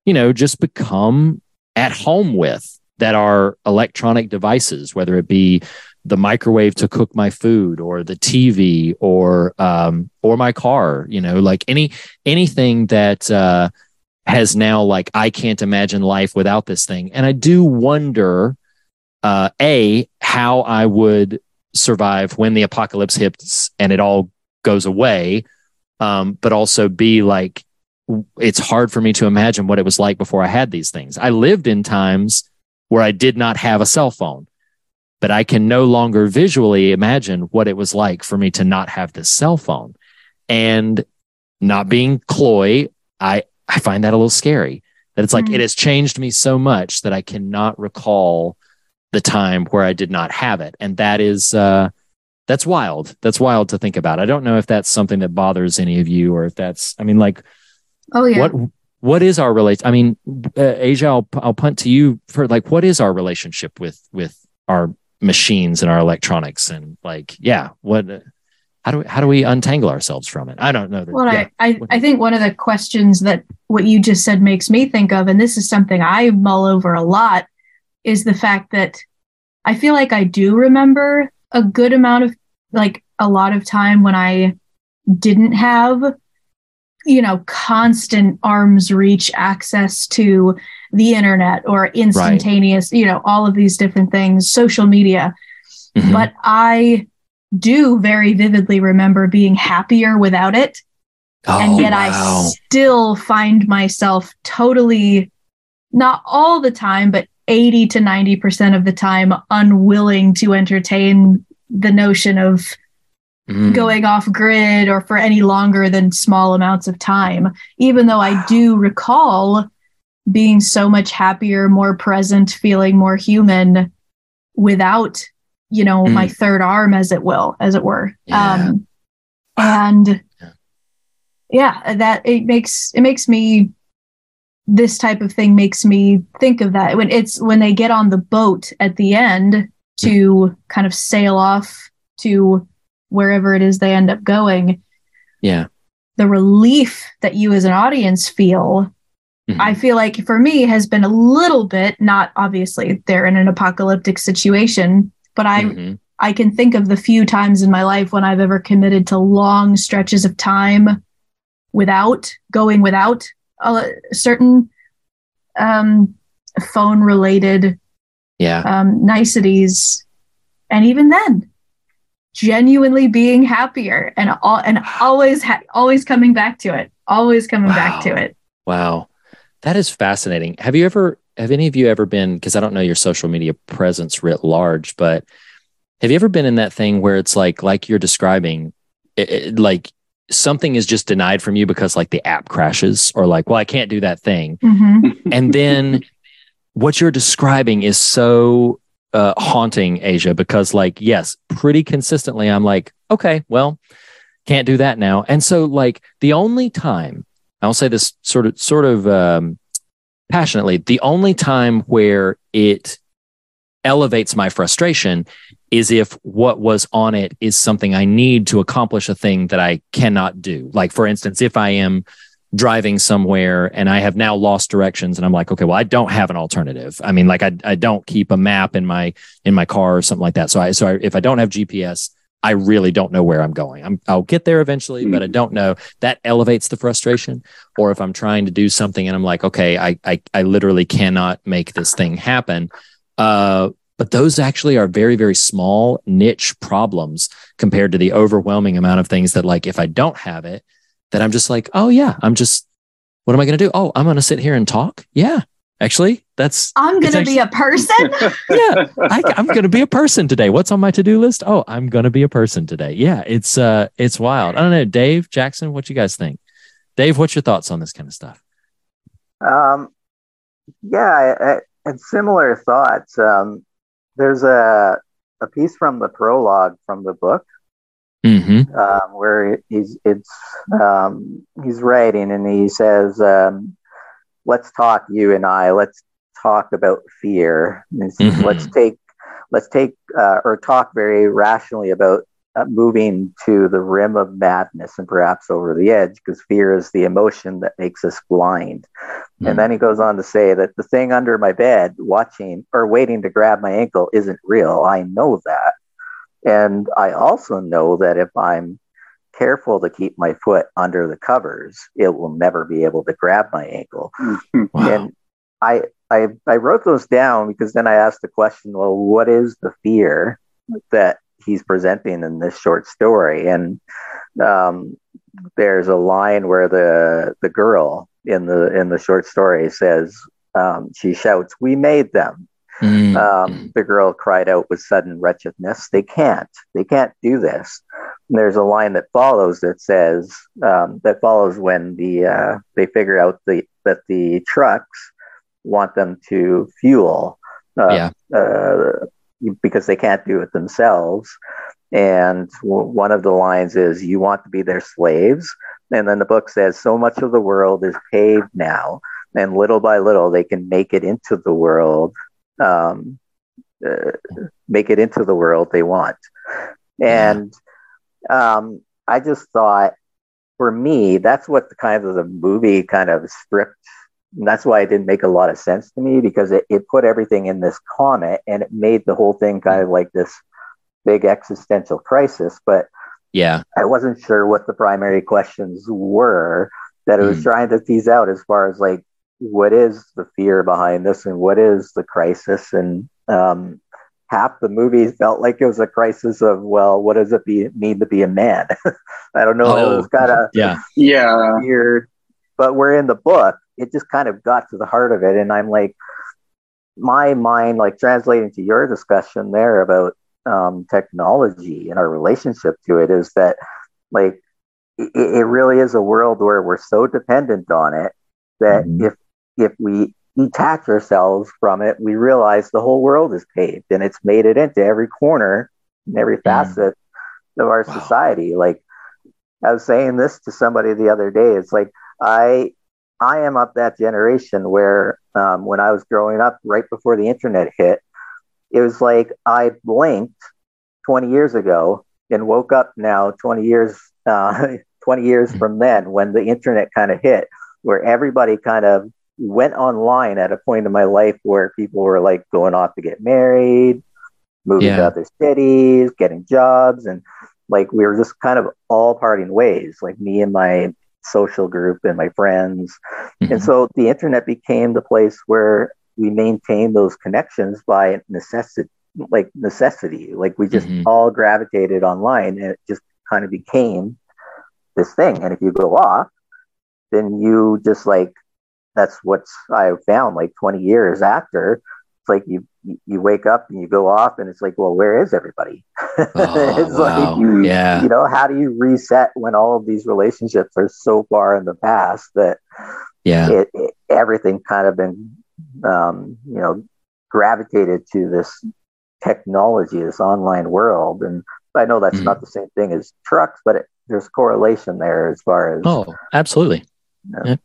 you know, just become at home with that are electronic devices, whether it be the microwave to cook my food or the TV or um, or my car, you know, like any anything that uh, has now like I can't imagine life without this thing. And I do wonder uh, a how I would survive when the apocalypse hits and it all goes away, um, but also b like it's hard for me to imagine what it was like before I had these things. I lived in times where I did not have a cell phone, but I can no longer visually imagine what it was like for me to not have this cell phone. And not being cloy, I, I find that a little scary. That it's like mm-hmm. it has changed me so much that I cannot recall the time where I did not have it. And that is, uh, that's wild. That's wild to think about. I don't know if that's something that bothers any of you or if that's, I mean, like, oh, yeah. What, what is our relation? I mean, uh, Asia, I'll, I'll punt to you for like, what is our relationship with, with our machines and our electronics and like, yeah, what, how do we, how do we untangle ourselves from it? I don't know. That, well, yeah. I, I, I think one of the questions that what you just said makes me think of, and this is something I mull over a lot, is the fact that I feel like I do remember a good amount of like a lot of time when I didn't have you know constant arms reach access to the internet or instantaneous right. you know all of these different things social media mm-hmm. but i do very vividly remember being happier without it oh, and yet wow. i still find myself totally not all the time but 80 to 90% of the time unwilling to entertain the notion of mm. going off grid or for any longer than small amounts of time, even though I do recall being so much happier, more present, feeling more human without, you know, mm. my third arm, as it will, as it were. Yeah. Um, and yeah, that it makes it makes me this type of thing makes me think of that when it's when they get on the boat at the end to kind of sail off to wherever it is they end up going yeah the relief that you as an audience feel mm-hmm. i feel like for me has been a little bit not obviously they're in an apocalyptic situation but i mm-hmm. i can think of the few times in my life when i've ever committed to long stretches of time without going without a certain um, phone related yeah um, niceties and even then genuinely being happier and all and always ha- always coming back to it always coming wow. back to it. Wow. That is fascinating. Have you ever have any of you ever been because i don't know your social media presence writ large but have you ever been in that thing where it's like like you're describing it, it, like something is just denied from you because like the app crashes or like well i can't do that thing. Mm-hmm. and then what you're describing is so uh, haunting asia because like yes pretty consistently i'm like okay well can't do that now and so like the only time i'll say this sort of sort of um, passionately the only time where it elevates my frustration is if what was on it is something I need to accomplish a thing that I cannot do. Like, for instance, if I am driving somewhere and I have now lost directions and I'm like, okay, well, I don't have an alternative. I mean, like I, I don't keep a map in my, in my car or something like that. So I, so I, if I don't have GPS, I really don't know where I'm going. I'm, I'll get there eventually, but I don't know. That elevates the frustration. Or if I'm trying to do something and I'm like, okay, I, I, I literally cannot make this thing happen. Uh, but those actually are very very small niche problems compared to the overwhelming amount of things that like if i don't have it that i'm just like oh yeah i'm just what am i going to do? Oh i'm going to sit here and talk? Yeah actually that's i'm going to be a person? Yeah I, i'm going to be a person today. What's on my to-do list? Oh i'm going to be a person today. Yeah it's uh it's wild. I don't know dave jackson what you guys think? Dave what's your thoughts on this kind of stuff? Um yeah I, I, and similar thoughts. Um there's a a piece from the prologue from the book Mm-hmm. um, where he's it's um, he's writing and he says, um, "Let's talk, you and I. Let's talk about fear. Says, Mhm. Let's take let's take uh, or talk very rationally about." Uh, moving to the rim of madness and perhaps over the edge because fear is the emotion that makes us blind. Mm. And then he goes on to say that the thing under my bed watching or waiting to grab my ankle isn't real. I know that. And I also know that if I'm careful to keep my foot under the covers, it will never be able to grab my ankle. Wow. And I, I, I wrote those down because then I asked the question, well, what is the fear that he's presenting in this short story? And um, there's a line where the the girl in the in the short story says um, she shouts, "We made them." Mm. um, the girl cried out with sudden wretchedness. They can't. They can't do this. And there's a line that follows that says um, that follows when the uh, they figure out the that the trucks want them to fuel. Uh, Yeah. Uh, because they can't do it themselves. And w- one of the lines is, "You want to be their slaves." And then the book says, "So much of the world is paved now, and little by little they can make it into the world." Um, uh, make it into the world they want. And um, I just thought, for me, that's what the kind of the movie kind of stripped. And that's why it didn't make a lot of sense to me because it, it put everything in this comet and it made the whole thing kind of like this big existential crisis. But Yeah. I wasn't sure what the primary questions were that it was Mm. trying to tease out as far as like what is the fear behind this and what is the crisis and um, half the movie felt like it was a crisis of well what does it be, mean to be a man i don't know it Oh, was kind of Yeah. Yeah. weird but we're in the book it just kind of got to the heart of it and i'm like my mind like translating to your discussion there about um, technology and our relationship to it is that like it, it really is a world where we're so dependent on it that Mhm. if if we detach ourselves from it we realize the whole world is paved and it's made it into every corner and every facet of our Wow. society. Like i was saying this to somebody the other day. It's like i i am up that generation where um, when i was growing up right before the internet hit it was like i blinked 20 years ago and woke up now 20 years uh, 20 years from then when the internet kind of hit where everybody kind of went online at a point in my life where people were like going off to get married moving to other cities getting jobs and like we were just kind of all parting ways like me and my social group and my friends Mhm. and so the internet became the place where we maintained those connections by necessity like necessity like we just Mhm. all gravitated online and it just kind of became this thing and if you go off then you just like that's what i found like 20 years after it's like you you wake up and you go off and it's like well where is everybody Oh, it's wow. like Yeah. you know how do you reset when all of these relationships are so far in the past that Yeah. it, it everything kind of been um, you know gravitated to this technology this online world and i know that's Mhm. not the same thing as trucks but it, there's correlation there as far as Oh, absolutely. Yeah. Yeah,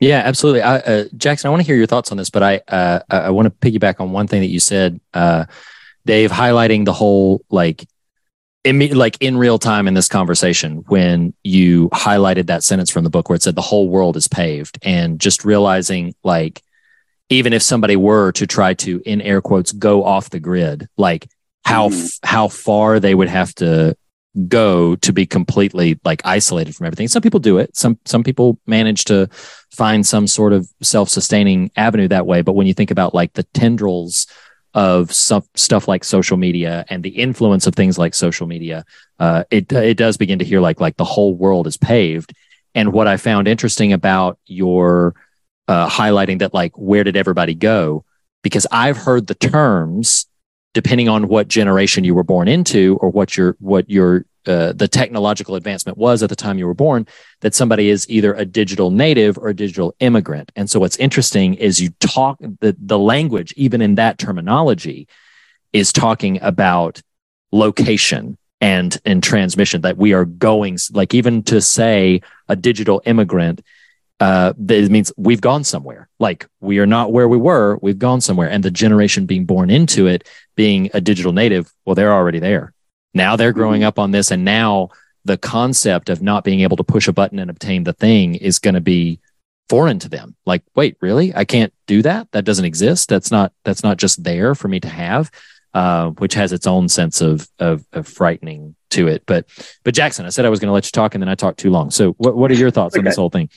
yeah absolutely. I, uh, Jackson, I want to hear your thoughts on this, but I uh, I want to piggyback on one thing that you said, uh, Dave, highlighting the whole like. imme- Like in real time in this conversation, when you highlighted that sentence from the book where it said the whole world is paved, and just realizing like, even if somebody were to try to, in air quotes, go off the grid, like how Mhm. f- how far they would have to go to be completely like isolated from everything. Some people do it. Some some people manage to find some sort of self-sustaining avenue that way. But when you think about like the tendrils of some stuff like social media and the influence of things like social media, uh, it it does begin to hear like like the whole world is paved. And what I found interesting about your uh, highlighting that like where did everybody go? Because I've heard the terms depending on what generation you were born into or what your what your uh, the technological advancement was at the time you were born that somebody is either a digital native or a digital immigrant. And so what's interesting is you talk the the language even in that terminology is talking about location and and transmission that we are going like even to say a digital immigrant uh that means we've gone somewhere. Like we are not where we were we've gone somewhere. And the generation being born into it being a digital native well they're already there. Now they're growing up on this and now the concept of not being able to push a button and obtain the thing is going to be foreign to them. Like wait really? I can't do that? That doesn't exist? That's not that's not just there for me to have? Uh, which has its own sense of, of of frightening to it. But but jackson i said i was going to let you talk and then i talked too long. So what, what are your thoughts on this whole thing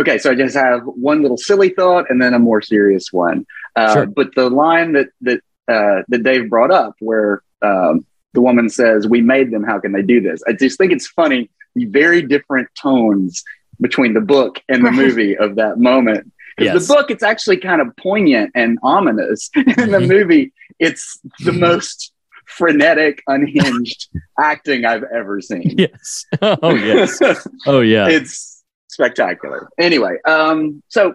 Okay, so I just have one little silly thought and then a more serious one. Uh, Sure. But the line that that uh, that Dave brought up, where um, the woman says, "We made them. How can they do this?" I just think it's funny the very different tones between the book and the Right. movie of that moment. Because Yes. the book, it's actually kind of poignant and ominous. In the movie, it's the most frenetic, unhinged acting I've ever seen. yes oh yes oh yeah it's spectacular. Anyway, um, so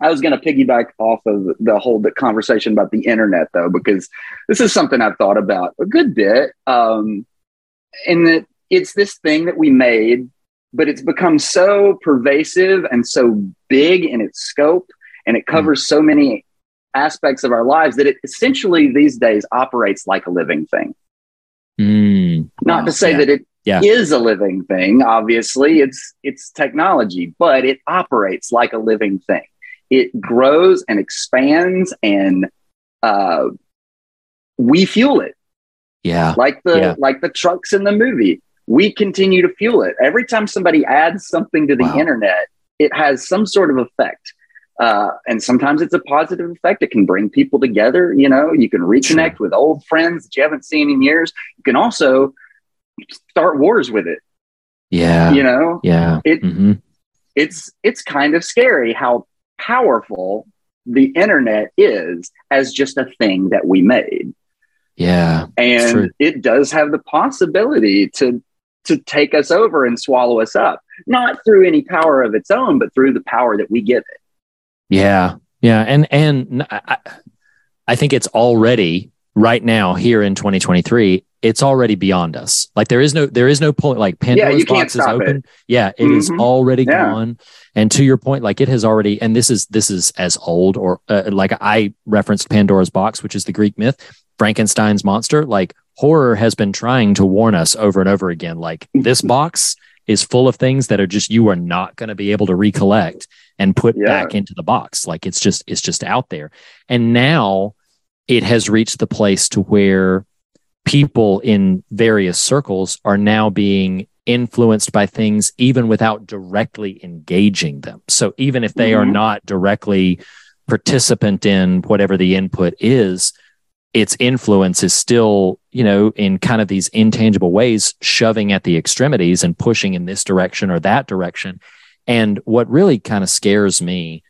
I was going to piggyback off of the whole the conversation about the internet, though, because this is something I've thought about a good bit. Um, and that it's this thing that we made, but it's become so pervasive and so big in its scope, and it covers so many aspects of our lives that it essentially these days operates like a living thing. Mm, Not wow, to say yeah. that it is a living thing. Obviously, it's it's technology, but it operates like a living thing. It grows and expands, and uh, we fuel it yeah like the Yeah. like the trucks in the movie. We continue to fuel it. Every time somebody adds something to the Wow. internet, it has some sort of effect. Uh, and sometimes it's a positive effect. It can bring people together. You know, you can reconnect with old friends that you haven't seen in years. You can also start wars with it. yeah. You know, yeah. It Mhm. it's it's kind of scary how powerful the internet is as just a thing that we made. Yeah. And it does have the possibility to to take us over and swallow us up. Not through any power of its own but through the power that we give it. Yeah, yeah, and and I, I think it's already right now here in 2023. It's already beyond us. Like there is no there is no point. Like Pandora's can't box is stop it. open. Yeah, it is Mhm. already Yeah. gone. And to your point, like it has already. And this is this is as old or uh, like I referenced Pandora's box, which is the Greek myth, Frankenstein's monster. Like horror has been trying to warn us over and over again. Like this box is full of things that are just you are not going to be able to recollect and put Yeah. back into the box like it's just it's just out there and now it has reached the place to where people in various circles are now being influenced by things even without directly engaging them. So even if they are Mhm. not directly participant in whatever the input is its influence is still you know in kind of these intangible ways shoving at the extremities and pushing in this direction or that direction. And what really kind of scares me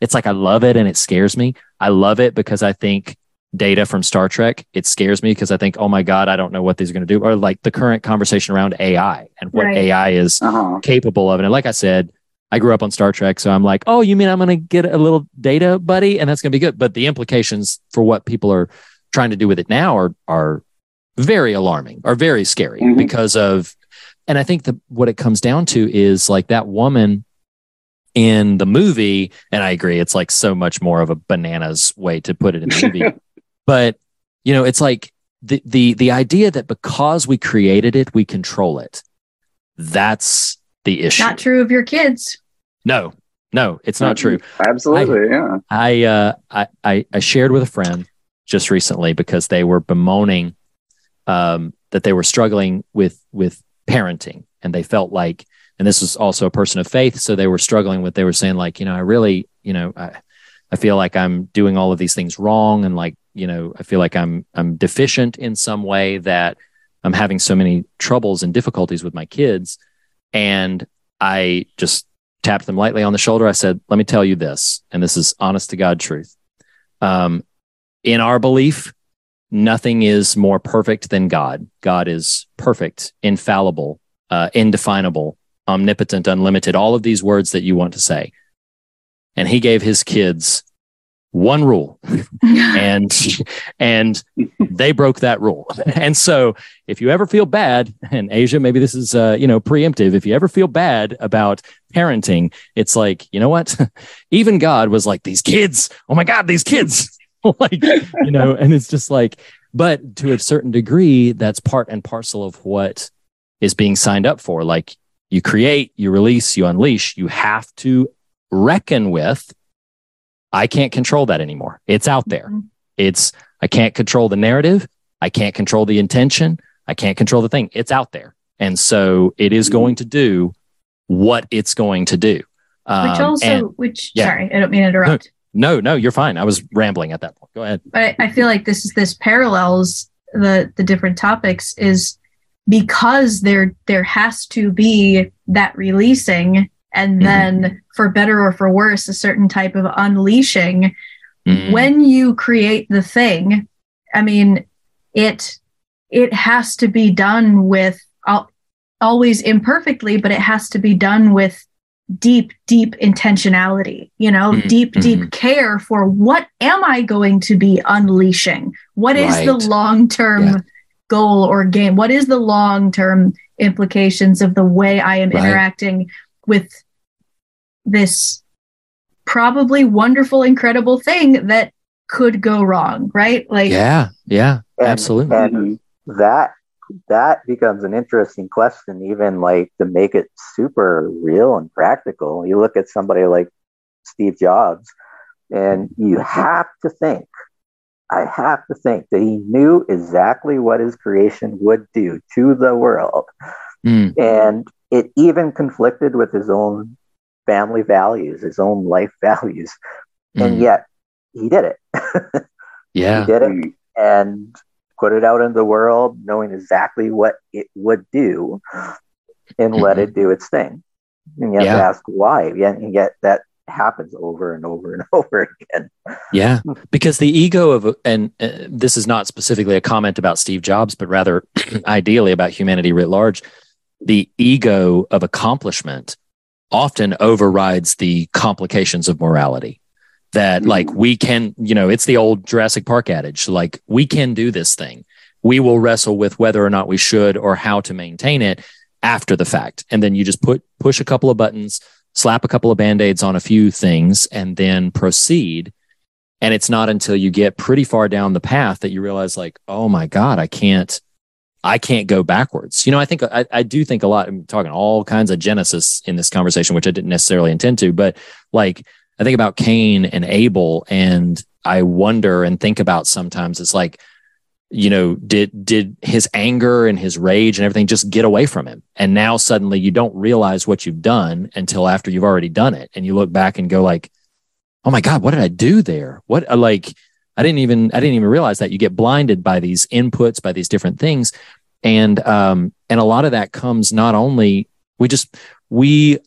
it's like i love it and it scares me. I love it because i think data from star trek it scares me because i think oh my god i don't know what these are going to do or like the current conversation around ai and what Right. ai is uh-huh capable of. And like I said, I grew up on Star Trek, so I'm like, oh, you mean I'm going to get a little data buddy, and that's going to be good. But the implications for what people are trying to do with it now are are very alarming, are very scary Mhm. because of. And I think the what it comes down to is like that woman in the movie, and I agree, it's like so much more of a bananas way to put it in the movie. but you know, it's like the the the idea that because we created it, we control it. That's the issue. Not true of your kids. No, no, it's not true. absolutely yeah I, uh, I, I, I shared with a friend just recently because they were bemoaning um, that they were struggling with with parenting, and they felt like, and this was also a person of faith, so they were struggling with. They were saying like, you know, I really, you know, I, I feel like I'm doing all of these things wrong, and like, you know, I feel like I'm I'm deficient in some way that I'm having so many troubles and difficulties with my kids, and I just tapped them lightly on the shoulder. I said, "Let me tell you this, and this is honest to God truth. Um, in our belief, nothing is more perfect than God. God is perfect, infallible, uh, indefinable, omnipotent, unlimited. All of these words that you want to say, and He gave His kids one rule. And and they broke that rule. And so if you ever feel bad and asia maybe this is uh, you know preemptive if you ever feel bad about parenting it's like you know what? Even god was like these kids! Oh my god these kids! Like you know and it's just like but to a certain degree that's part and parcel of what is being signed up for. Like you create you release you unleash you have to reckon with I can't control that anymore. It's out there. Mm-hmm. It's, I can't control the narrative. I can't control the intention. I can't control the thing. It's out there. And so it is going to do what it's going to do. Um, which also, and- which yeah. sorry, I don't mean to interrupt. no, no, you're fine. I was rambling at that point. Go ahead. but I, I feel like this is this parallels the the different topics is because there there has to be that releasing and Mhm. then for better or for worse a certain type of unleashing Mm. when you create the thing i mean it it has to be done with al- always imperfectly but it has to be done with deep deep intentionality you know Mhm, deep deep care for what am i going to be unleashing what is the long term Yeah. goal or game what is the long term implications of the way i am Right. interacting with this probably wonderful incredible thing that could go wrong right like yeah, yeah, And- absolutely. And that that becomes an interesting question, even like to make it super real and practical. You look at somebody like Steve Jobs, and you have to think, I have to think that he knew exactly what his creation would do to the world. Mm, And it even conflicted with his own family values, his own life values. And mm, yet he did it. yeah, He did it Mm. and put it out in the world knowing exactly what it would do and let Mhm. it do its thing. And you have to Yeah. ask why. Yeah, And yet that happens over and over and over again. Yeah, because the ego of and uh, this is not specifically a comment about Steve Jobs, but rather ideally about humanity writ large. The ego of accomplishment often overrides the complications of morality. That like mm-hmm. we can, you know, it's the old Jurassic Park adage, like we can do this thing. We will wrestle with whether or not we should or how to maintain it after the fact. And then you just put push a couple of buttons, slap a couple of band-aids on a few things, and then proceed. And it's not until you get pretty far down the path that you realize, like, oh my God, I can't, I can't go backwards. You know, I think I, I do think a lot. I'm talking all kinds of Genesis in this conversation, which I didn't necessarily intend to, but like I think about Cain and Abel, and I wonder and think about sometimes it's like, you know, did did his anger and his rage and everything just get away from him? And now suddenly you don't realize what you've done until after you've already done it, and you look back and go like, oh my god what did i do there what like i didn't even i didn't even realize that you get blinded by these inputs by these different things. And um and a lot of that comes not only we just we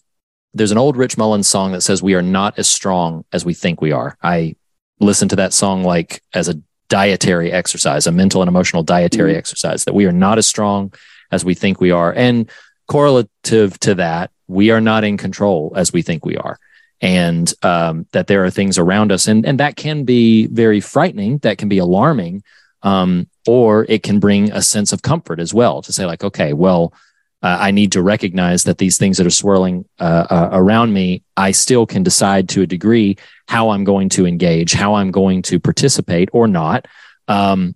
there's an old rich mullins song that says we are not as strong as we think we are. I listen to that song like as a dietary exercise a mental and emotional dietary exercise that we are not as strong as we think we are. And correlative to that we are not in control as we think we are and um, that there are things around us. And and that can be very frightening that can be alarming um, or it can bring a sense of comfort as well to say like okay well uh, i need to recognize that these things that are swirling uh, uh, around me i still can decide to a degree how i'm going to engage how i'm going to participate or not. Um,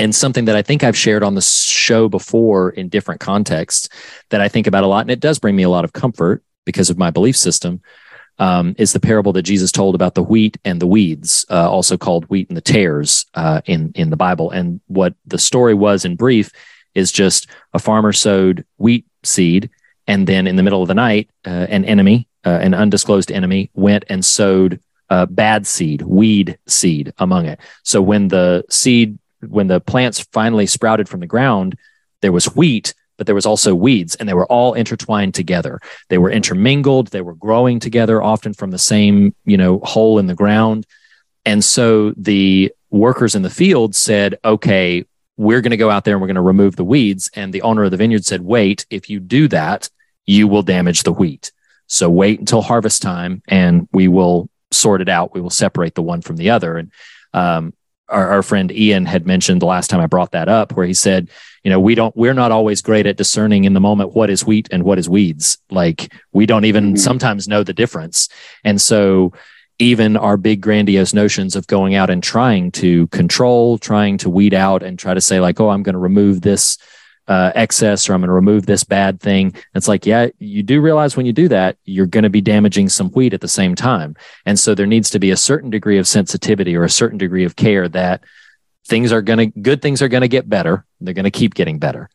and something that i think i've shared on the show before in different contexts that i think about a lot and it does bring me a lot of comfort because of my belief system um, is the parable that Jesus told about the wheat and the weeds, uh, also called wheat and the tares uh, in in the Bible. And what the story was in brief is just a farmer sowed wheat seed, and then in the middle of the night, uh, an enemy, uh, an undisclosed enemy, went and sowed uh, bad seed, weed seed among it. So when the seed, when the plants finally sprouted from the ground, there was wheat, but there was also weeds, and they were all intertwined together. They were intermingled. They were growing together, often from the same, you know, hole in the ground. And so the workers in the field said, "Okay, we're going to go out there and we're going to remove the weeds." And the owner of the vineyard said, "Wait, if you do that, you will damage the wheat. So wait until harvest time, and we will sort it out. We will separate the one from the other. And um, our, our friend Ian had mentioned the last time I brought that up, where he said, you know, we don't, we're not always great at discerning in the moment what is wheat and what is weeds. Like we don't even Mhm. sometimes know the difference. And so, even our big grandiose notions of going out and trying to control, trying to weed out and try to say, like, oh, I'm going to remove this uh, excess or I'm going to remove this bad thing. It's like, yeah, you do realize when you do that, you're going to be damaging some wheat at the same time. And so there needs to be a certain degree of sensitivity or a certain degree of care that things are going to, good things are going to get better. They're going to keep getting better.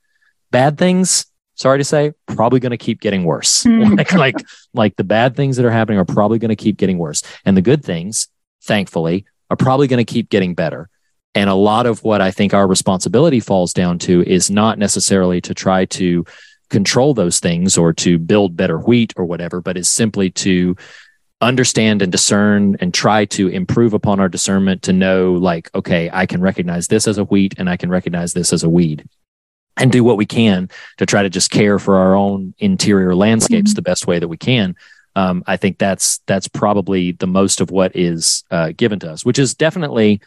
Bad things, sorry to say, probably going to keep getting worse. Hmm. like, like, like the bad things that are happening are probably going to keep getting worse. And the good things, thankfully, are probably going to keep getting better. And a lot of what I think our responsibility falls down to is not necessarily to try to control those things or to build better wheat or whatever, but is simply to understand and discern and try to improve upon our discernment to know, like, okay, I can recognize this as a wheat and I can recognize this as a weed and do what we can to try to just care for our own interior landscapes Mhm. the best way that we can. Um, I think that's that's probably the most of what is uh, given to us, which is definitely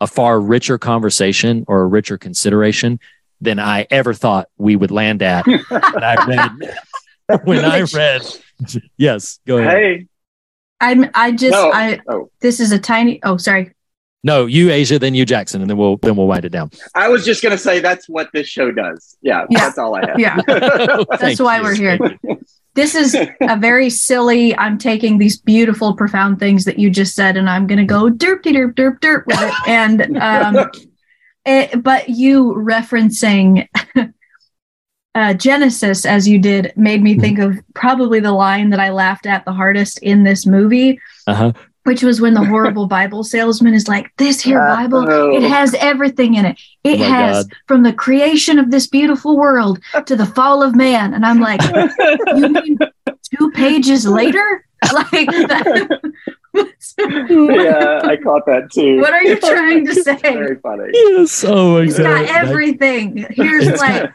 a far richer conversation or a richer consideration than I ever thought we would land at when I read when I read. Yes, go ahead. Hey, I'm I just no. I oh, this is a tiny oh sorry. No, you Asia, then you Jackson, and then we'll then we'll wind it down. I was just gonna say that's what this show does. Yeah, Yeah. that's all I have. Yeah. That's why you. we're here. This is a very silly. I'm taking these beautiful, profound things that you just said, and I'm going to go derp de derp derp derp with it. And um, it, but you referencing uh, Genesis as you did made me think of probably the line that I laughed at the hardest in this movie, Uh-huh. Which was when the horrible Bible salesman is like, "This here Uh, Bible, oh. it has everything in it. It Oh has God. from the creation of this beautiful world to the fall of man." And I'm like you mean two pages later? Like that? yeah, I caught that too. What are you trying to say? Very funny. Yes, oh, It's got everything. Here's It's like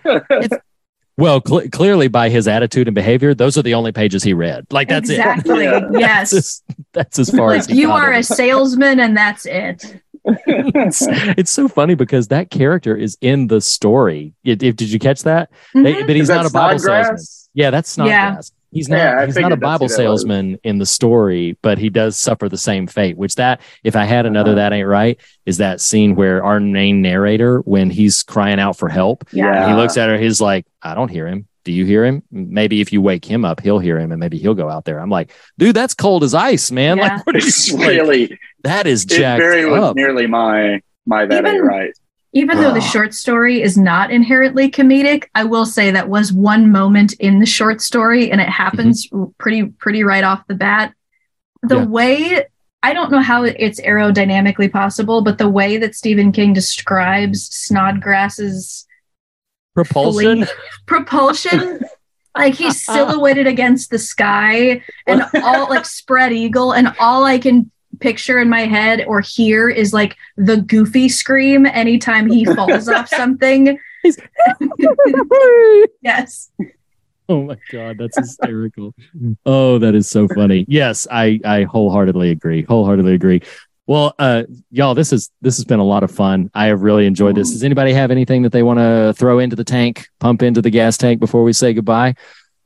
Well, cl- clearly by his attitude and behavior, those are the only pages he read. Like that's exactly. Yeah. it. That's Yes. as, that's as far as Like he you got are in a salesman and that's it. it's, it's so funny because that character is in the story. It- it- did you catch that? They- Mhm. but he's not a Bible salesman. Yeah, that's Snodgrass. He's not. Yeah, I he's not a Bible who was. salesman in the story, but he does suffer the same fate. Which that, if I had another, Uh-huh. that ain't right. Is that scene where our main narrator, when he's crying out for help, Yeah. and he looks at her, he's like, "I don't hear him. Do you hear him? Maybe if you wake him up, he'll hear him, and maybe he'll go out there." I'm like, "Dude, that's cold as ice, man. yeah. like, what are you, like really that is it jacked very up." nearly my my that ain't right. Even though the short story is not inherently comedic, I will say that was one moment in the short story, and it happens mm-hmm. pretty pretty right off the bat. The Yeah. way I don't know how it's aerodynamically possible, but the way that Stephen King describes Snodgrass's Propulsion. propulsion like he's silhouetted against the sky and all like spread eagle and all i can picture in my head or hear is like the goofy scream anytime he falls off something yes Oh my god, that's hysterical. oh, that is so funny. Yes, I I wholeheartedly agree. Wholeheartedly agree. Well, uh y'all, this is this has been a lot of fun. I have really enjoyed this. Does anybody have anything that they want to throw into the tank, pump into the gas tank before we say goodbye?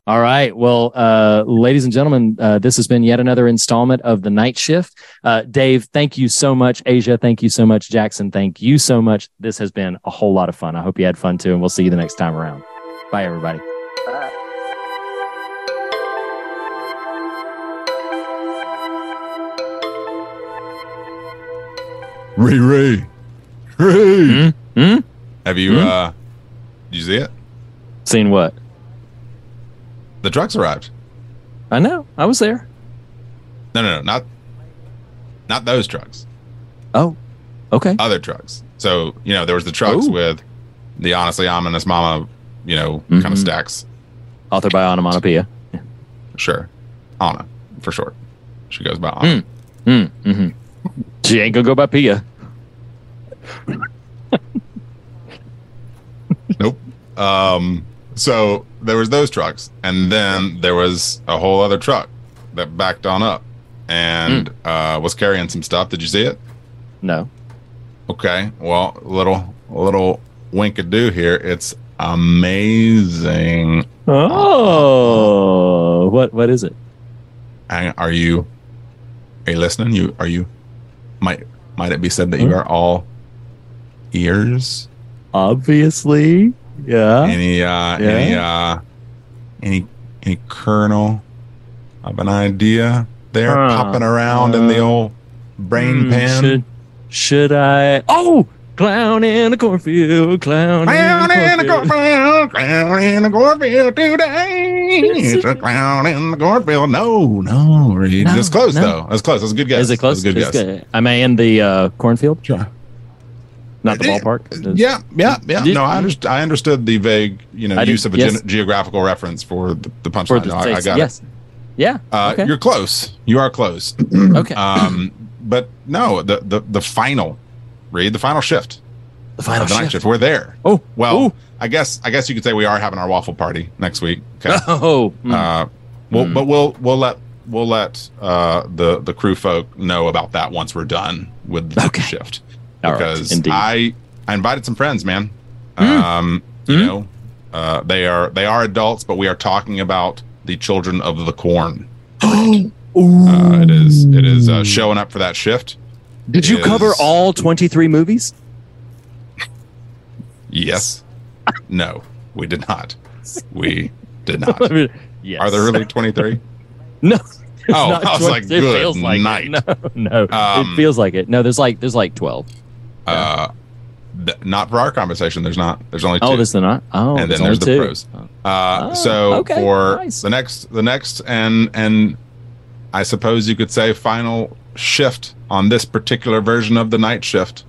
All right. Well, uh, ladies and gentlemen, uh, this has been yet another installment of the night shift. Uh, Dave, thank you so much. Asia, thank you so much. Jackson, thank you so much. This has been a whole lot of fun. I hope you had fun too, and we'll see you the next time around. Bye, everybody. Ray Ray. Ray. Hmm? Have you Hmm? uh did you see it? Seen what? The trucks arrived. I know. I was there. No, no, no, not not those trucks. Oh, okay. Other trucks. So, you know, there was the trucks Ooh. with the honestly ominous mama, you know, kind Mhm. of stacks. Authored by Onomatopoeia. Sure. Anna, for short. She goes by Anna. Mm, mm-hmm. She ain't gonna go by Pia. Nope. Um, so there was those trucks, and then there was a whole other truck that backed on up, and uh, was carrying some stuff. Did you see it? No. Okay. Well, a little a little winkadoo here. It's amazing. Oh, what what is it? Are you are you listening? You are you might might it be said that you are all ears? Obviously, yeah. Any uh any uh any any kernel of an idea there Huh. popping around in the Uh, old brain Hmm, pan? Should should I? Oh, clown in the cornfield, clown, Clown in the cornfield. clown in the cornfield today. It's a clown in the cornfield. No, no, Reed. No, That's close no. though. That's close. That's a good guess. Is it close? That's a good It's guess. good. Am I in the uh, cornfield? Sure. Not the Uh, ballpark. Yeah, yeah, yeah. Did- no, I understood. I understood the vague, you know, I did- use of a yes. gen- geographical reference for the, the punchline. No, I, I got yes. Yeah. Uh, okay. You're close. You are close. okay. um, but no, the the the final, read the final shift. the final the night shift. shift. We're there. Oh, Well, Ooh. I guess I guess you could say we are having our waffle party next week. Okay. Oh, mm. Uh, well, Mm. but we'll we'll let we'll let uh, the the crew folk know about that once we're done with the Okay. shift Right, because indeed. I I invited some friends, man. Mm. Um, you Mm. know, uh, they are they are adults, but we are talking about the children of the corn. Uh, it is it is uh, showing up for that shift. Did you is- cover all 23 movies? Yes. no, we did not. We did not. yes. Are there really twenty three? No. Oh, I was 20 like, it good feels like night. It. No, no. Um, it feels like it. No, there's like there's like 12. Uh, th- not for our conversation. There's not. There's only two. Oh, there's the not. Oh, and then there's the two. pros. Oh. Uh, Oh, so okay, for nice. the next, the next, and and I suppose you could say final shift on this particular version of the night shift.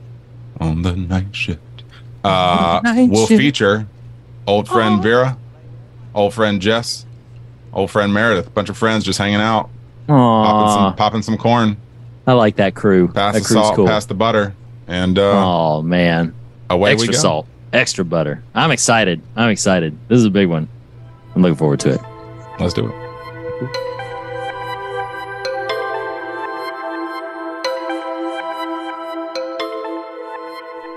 On the night shift, uh, Night will shift. feature old friend Oh. Vera, old friend Jess, old friend Meredith, a bunch of friends just hanging out, popping some, popping some corn, I like that crew. pass that the crew's salt, cool. pass the butter, and uh, oh man, away extra we go. salt, extra butter. I'm excited. I'm excited. This is a big one. I'm looking forward to it. Let's do it.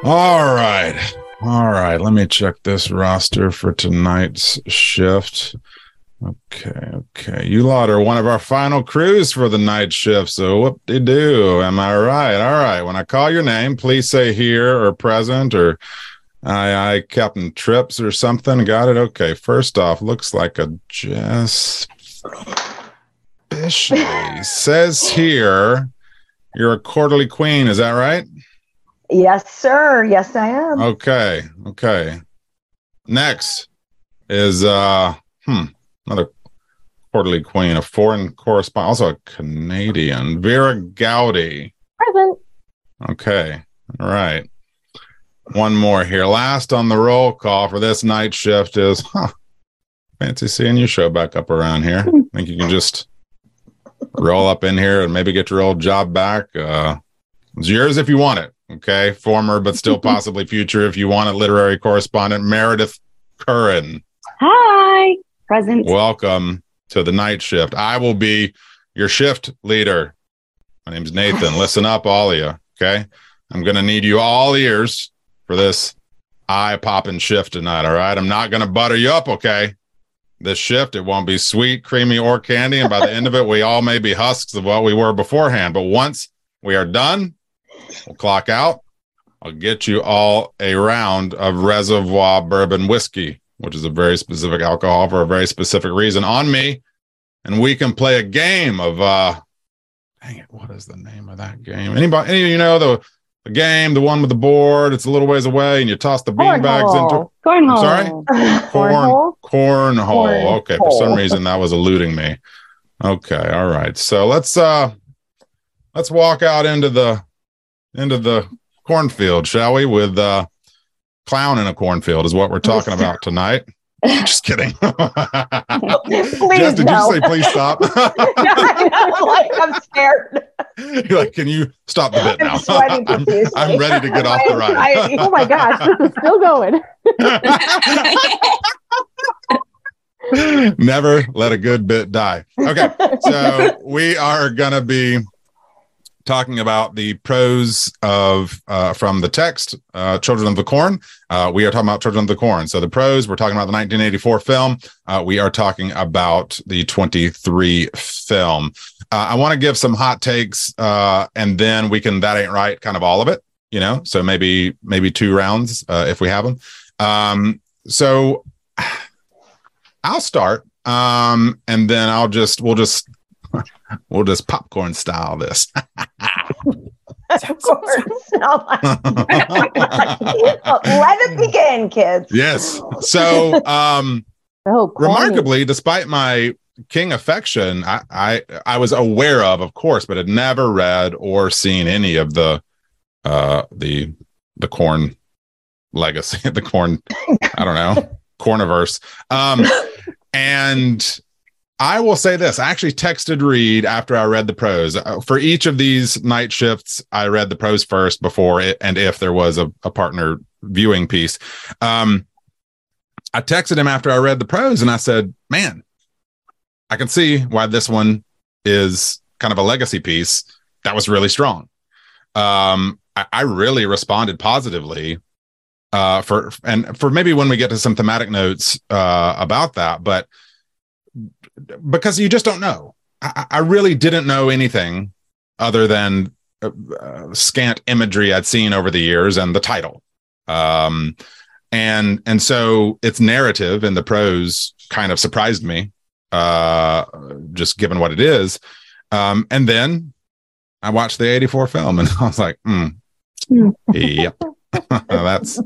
All right. All right. Let me check this roster for tonight's shift. Okay. Okay. You lot are one of our final crews for the night shift. So whoop de do. Am I right? All right. When I call your name, please say here or present or I, I, Captain Trips or something. Got it. Okay. First off, looks like a Jess Fischli says here you're a quarterly queen. Is that right? Yes, sir. Yes, I am. Okay. Okay. Next is uh hmm another quarterly queen, a foreign correspondent, also a Canadian, Vera Goudie. Present. Okay. All right. One more here. Last on the roll call for this night shift is huh. Fancy seeing you show back up around here. I think you can just roll up in here and maybe get your old job back. Uh it's yours if you want it. Okay. Former but still possibly future if you want it. Literary correspondent Meredith Curran. Hi. Present. Welcome to the night shift. I will be your shift leader. My name's Nathan. Listen up, all of you. Okay. I'm going to need you all ears for this eye popping shift tonight. All right. I'm not going to butter you up. Okay. This shift, it won't be sweet, creamy, or candy. And by the end of it, we all may be husks of what we were beforehand. But once we are done, we'll clock out. I'll get you all a round of Reservoir Bourbon Whiskey, which is a very specific alcohol for a very specific reason on me. And we can play a game of uh dang it, what is the name of that game? Anybody any of you know the the game, the one with the board, it's a little ways away and you toss the bean bags into Cornhole. sorry? Cornhole. cornhole. Okay, for some reason that was eluding me. Okay, all right. So let's uh let's walk out into the into the cornfield, shall we? With uh clown in a cornfield is what we're talking about tonight. Just kidding. Please Jess, did no. you say please stop? I know, like I'm scared. You're like, can you stop the bit now? I'm I'm. I'm ready to get off the ride. anxiety. Oh my gosh, this is still going. Never let a good bit die. Okay, so we are gonna be talking about the prose of uh, from the text uh, children of the corn. Uh, we are talking about children of the corn. So the prose we're talking about the 1984 film. Uh, we are talking about the 23 film. Uh, i want to give some hot takes uh, and then we can that ain't right kind of all of it you know? So maybe maybe two rounds if we have them um, so i'll start um, and then i'll just we'll just we'll just popcorn style this. of course. Let it begin, kids. Yes. So, um, oh, remarkably, despite my King affection, I, I I was aware of, of course, but had never read or seen any of the uh the the corn legacy, the corn, I don't know, corniverse. Um and I will say this. I actually texted Reed after I read the prose. Uh, for each of these night shifts, I read the prose first before it, and if there was a, a partner viewing piece. Um, I texted him after I read the prose and I said, Man, I can see why this one is kind of a legacy piece. That was really strong. Um, I, I really responded positively uh, for and for maybe when we get to some thematic notes uh, about that, but because you just don't know. I, I really didn't know anything other than uh, uh, scant imagery I'd seen over the years and the title. Um, and and so its narrative and the prose kind of surprised me, uh, just given what it is. Um, and then I watched the '84 film, and I was like, mm, "Yep, that's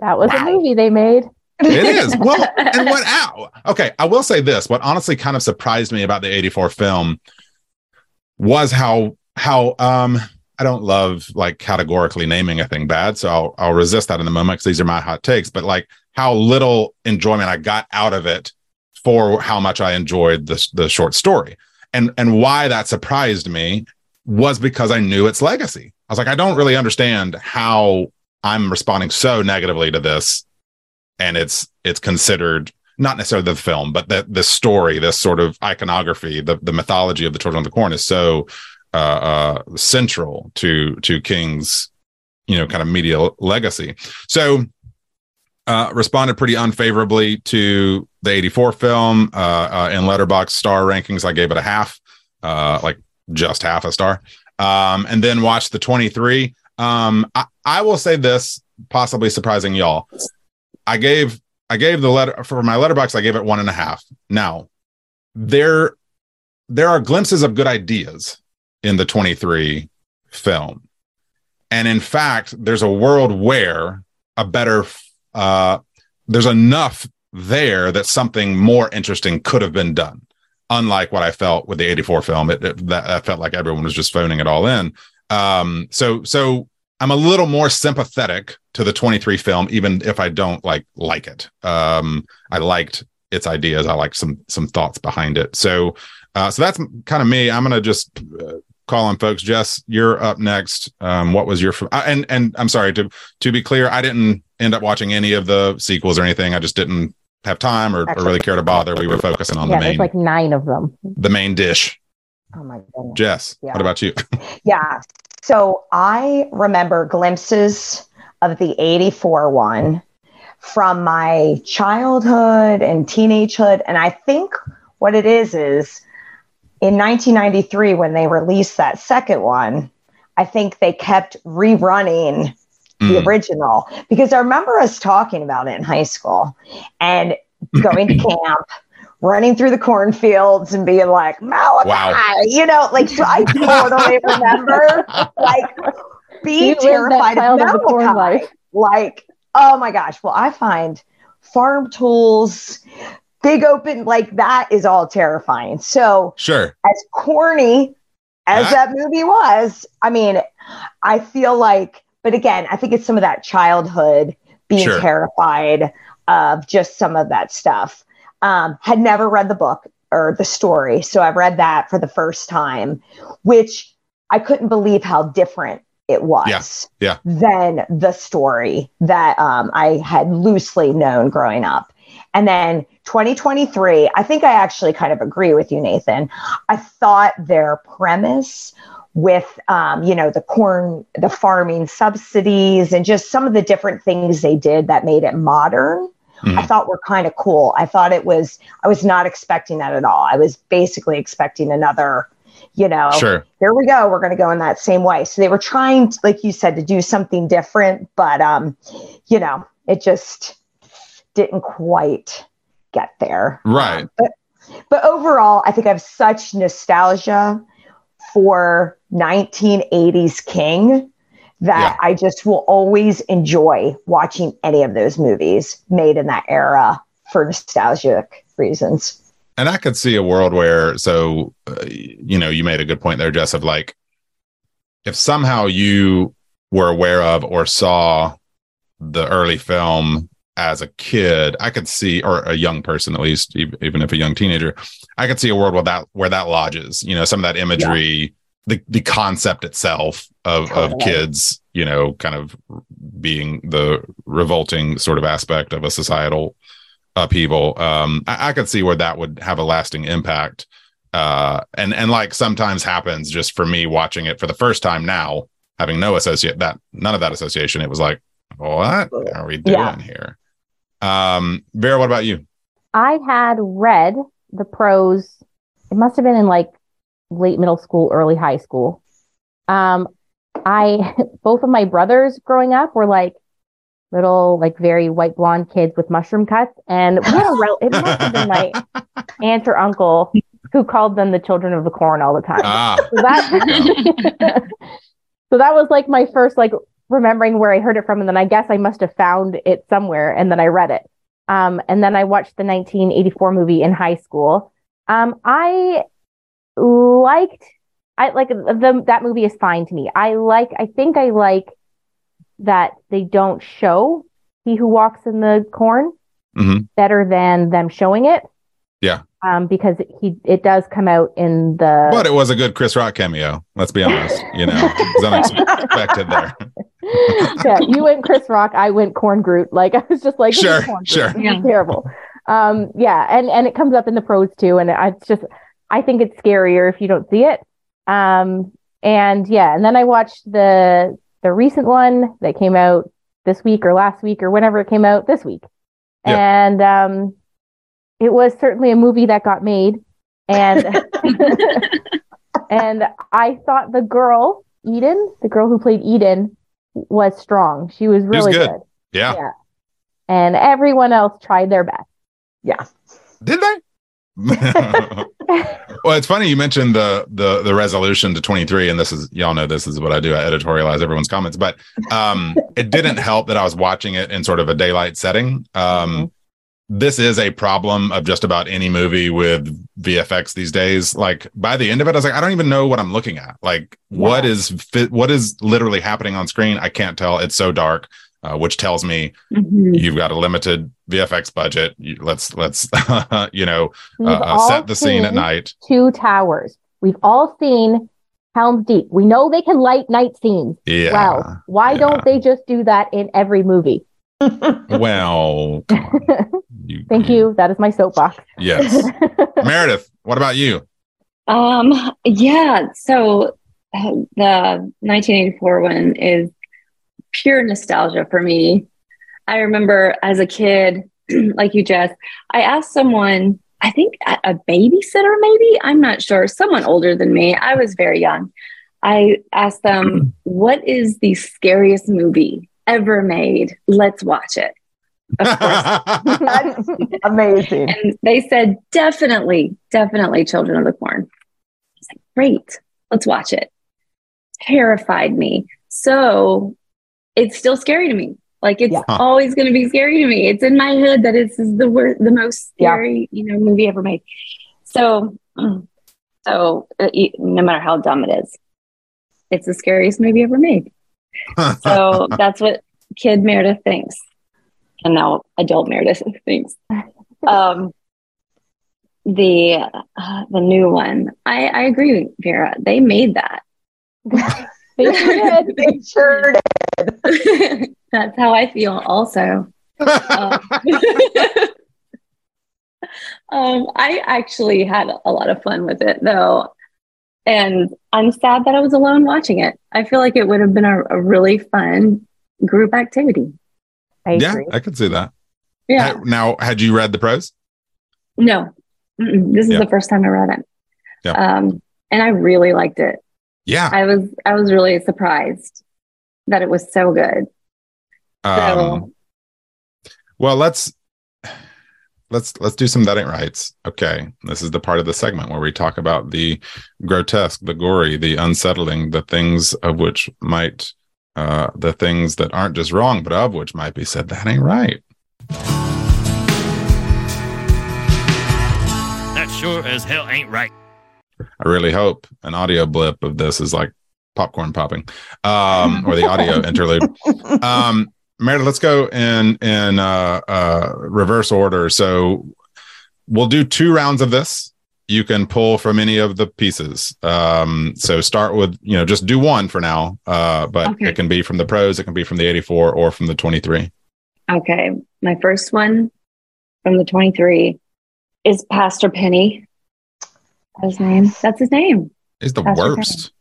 that was wow. a movie they made." It is. Well, and what out? Okay, I will say this. What honestly kind of surprised me about the 84 film was how how um I don't love like categorically naming a thing bad, so I'll I'll resist that in the moment because these are my hot takes, but like how little enjoyment I got out of it for how much I enjoyed the the short story. And and why that surprised me was because I knew its legacy. I was like, I don't really understand how I'm responding so negatively to this and it's it's considered not necessarily the film, but that the story, this sort of iconography, the the mythology of the Children of the Corn is so uh, uh, central to to King's, you know, kind of media legacy. So, uh, responded pretty unfavorably to the '84 film. Uh, uh, in Letterboxd star rankings, I gave it a half, uh, like just half a star. Um, and then watched the 23. Um, I, I will say this, possibly surprising y'all. I gave I gave the letter for my Letterboxd. I gave it one and a half. Now, there there are glimpses of good ideas in the 23 film, and in fact, there's a world where a better uh, there's enough there that something more interesting could have been done. Unlike what I felt with the 84 film, it, it that, felt like everyone was just phoning it all in. Um, so so I'm a little more sympathetic to the 23 film, even if I don't like like it. Um, I liked its ideas. I like some some thoughts behind it. So, uh, so that's kind of me. I'm gonna just uh, call on folks. Jess, you're up next. Um, what was your uh, and and I'm sorry to to be clear, I didn't end up watching any of the sequels or anything. I just didn't have time or, Actually, or really care to bother. We were focusing on yeah, the main. There's like nine of them. The main dish. Oh my goodness. Jess, yeah. what about you? yeah. So I remember glimpses of the 84 one from my childhood and teenagehood. And I think what it is is in 1993, when they released that second one, I think they kept rerunning mm. the original because I remember us talking about it in high school and going to camp running through the cornfields and being like, Malachi, wow. you know, like so I totally remember like being terrified of Malachi. Like, oh my gosh. Well, I find farm tools, big open, like that is all terrifying. So sure. As corny as that, that movie was, I mean, I feel like, but again, I think it's some of that childhood being sure. terrified of just some of that stuff. Um, had never read the book or the story. So I read that for the first time, which I couldn't believe how different it was yeah. yeah. than the story that um, I had loosely known growing up. And then 2023, I think I actually kind of agree with you, Nathan. I thought their premise with um, you know the corn the farming subsidies and just some of the different things they did that made it modern i thought we were kind of cool. I thought it was i was not expecting that at all. I was basically expecting another you know Sure. here we go we're going to go in that same way. So they were trying to, like you said to do something different but um you know it just didn't quite get there. Right. but but overall, I think I have such nostalgia for 1980s King that I just will always enjoy watching any of those movies made in that era for nostalgic reasons. And I could see a world where, so, uh, you know, you made a good point there, Jess, of like, if somehow you were aware of or saw the early film as a kid, I could see, or a young person at least, even if a young teenager, I could see a world where that where that lodges. You know, some of that imagery, the the concept itself of of kids, you know, kind of being the revolting sort of aspect of a societal upheaval. Um, I, I could see where that would have a lasting impact. Uh, and and like sometimes happens just for me watching it for the first time now, having no associate that none of that association. It was like, what are we doing Yeah. here? Um, Vera, what about you? I had read the prose. It must have been in like late middle school, early high school. Um, I both of my brothers growing up were like little, like very white blonde kids with mushroom cuts, and we had a rel- it must have been my aunt or uncle who called them the children of the corn all the time. Ah, So that, so that was like my first like remembering where I heard it from, and then I guess I must have found it somewhere, and then I read it. Um, and then I watched the 1984 movie in high school. Um, I liked, I like the that movie is fine to me. I like, I think I like that they don't show he who walks in the corn Mhm. better than them showing it. Yeah. Um, because he it does come out in the but it was a good Chris Rock cameo. Let's be honest. You know, it was unexpected there. yeah, you went Chris Rock, I went Corn Groot. Like I was just like, Sure, sure. Is terrible. Um, yeah, and and it comes up in the prose too, and I it's just I think it's scarier if you don't see it. Um, and yeah, and then I watched the the recent one that came out this week or last week or whenever it came out this week, and um, it was certainly a movie that got made, and and I thought the girl Eden, the girl who played Eden, was strong. She was It was really good. good. Yeah. Yeah. And everyone else tried their best. Yeah. Did they? well, it's funny you mentioned the the the resolution to 23 and this is y'all know this is what I do I editorialize everyone's comments but um it didn't help that I was watching it in sort of a daylight setting. Um this is a problem of just about any movie with VFX these days. Like by the end of it I was like I don't even know what I'm looking at. Like what is fit what is literally happening on screen? I can't tell. It's so dark uh, which tells me you've got a limited VFX budget you, let's let's you know uh, uh, set the scene at night Two towers. We've all seen Helm's Deep. We know they can light night scenes. Yeah, Well, why don't they just do that in every movie? well Thank you. That is my soapbox. yes meredith what about you Um, yeah. So uh, the 1984 one is pure nostalgia for me. I remember as a kid, like you, Jess, I asked someone, I think a babysitter, maybe, I'm not sure, someone older than me. I was very young. I asked them, hmm. what is the scariest movie ever made? Let's watch it. Amazing. And they said, definitely, definitely Children of the Corn. I was like, great, let's watch it. Terrified me. So it's still scary to me. Like it's Yeah. always going to be scary to me. It's in my head that it's the worst, the most scary, you know, movie ever made. So, so uh, e- no matter how dumb it is, it's the scariest movie ever made. So that's what kid Meredith thinks, and now adult Meredith thinks. Um, the uh, the new one, I, I agree, Vera. They made that. They sure did. They sure did. That's how I feel. Also, Um, Um, I actually had a lot of fun with it though. And I'm sad that I was alone watching it. I feel like it would have been a, a really fun group activity. I yeah, agree. I could see that. Yeah. Ha- Now, had you read the prose? No, Mm-mm. this is Yeah. the first time I read it. Yeah. Um, and I really liked it. Yeah. I was I was really surprised that it was so good. Um, well, let's let's let's do some that ain't rights. Okay, this is the part of the segment where we talk about the grotesque, the gory, the unsettling, the things of which might, uh, the things that aren't just wrong, but of which might be said that ain't right. That sure as hell ain't right. I really hope an audio blip of this is like popcorn popping, um, or the audio interlude. Um, Meredith, let's go in in uh, uh, reverse order. So we'll do two rounds of this. You can pull from any of the pieces. Um, so start with you know just do one for now, uh, but Okay. it can be from the prose, it can be from the eighty four, or from the twenty three. Okay. My first one from the 23 is Pastor Penny. That's his name. That's his name. Is the Pastor worst.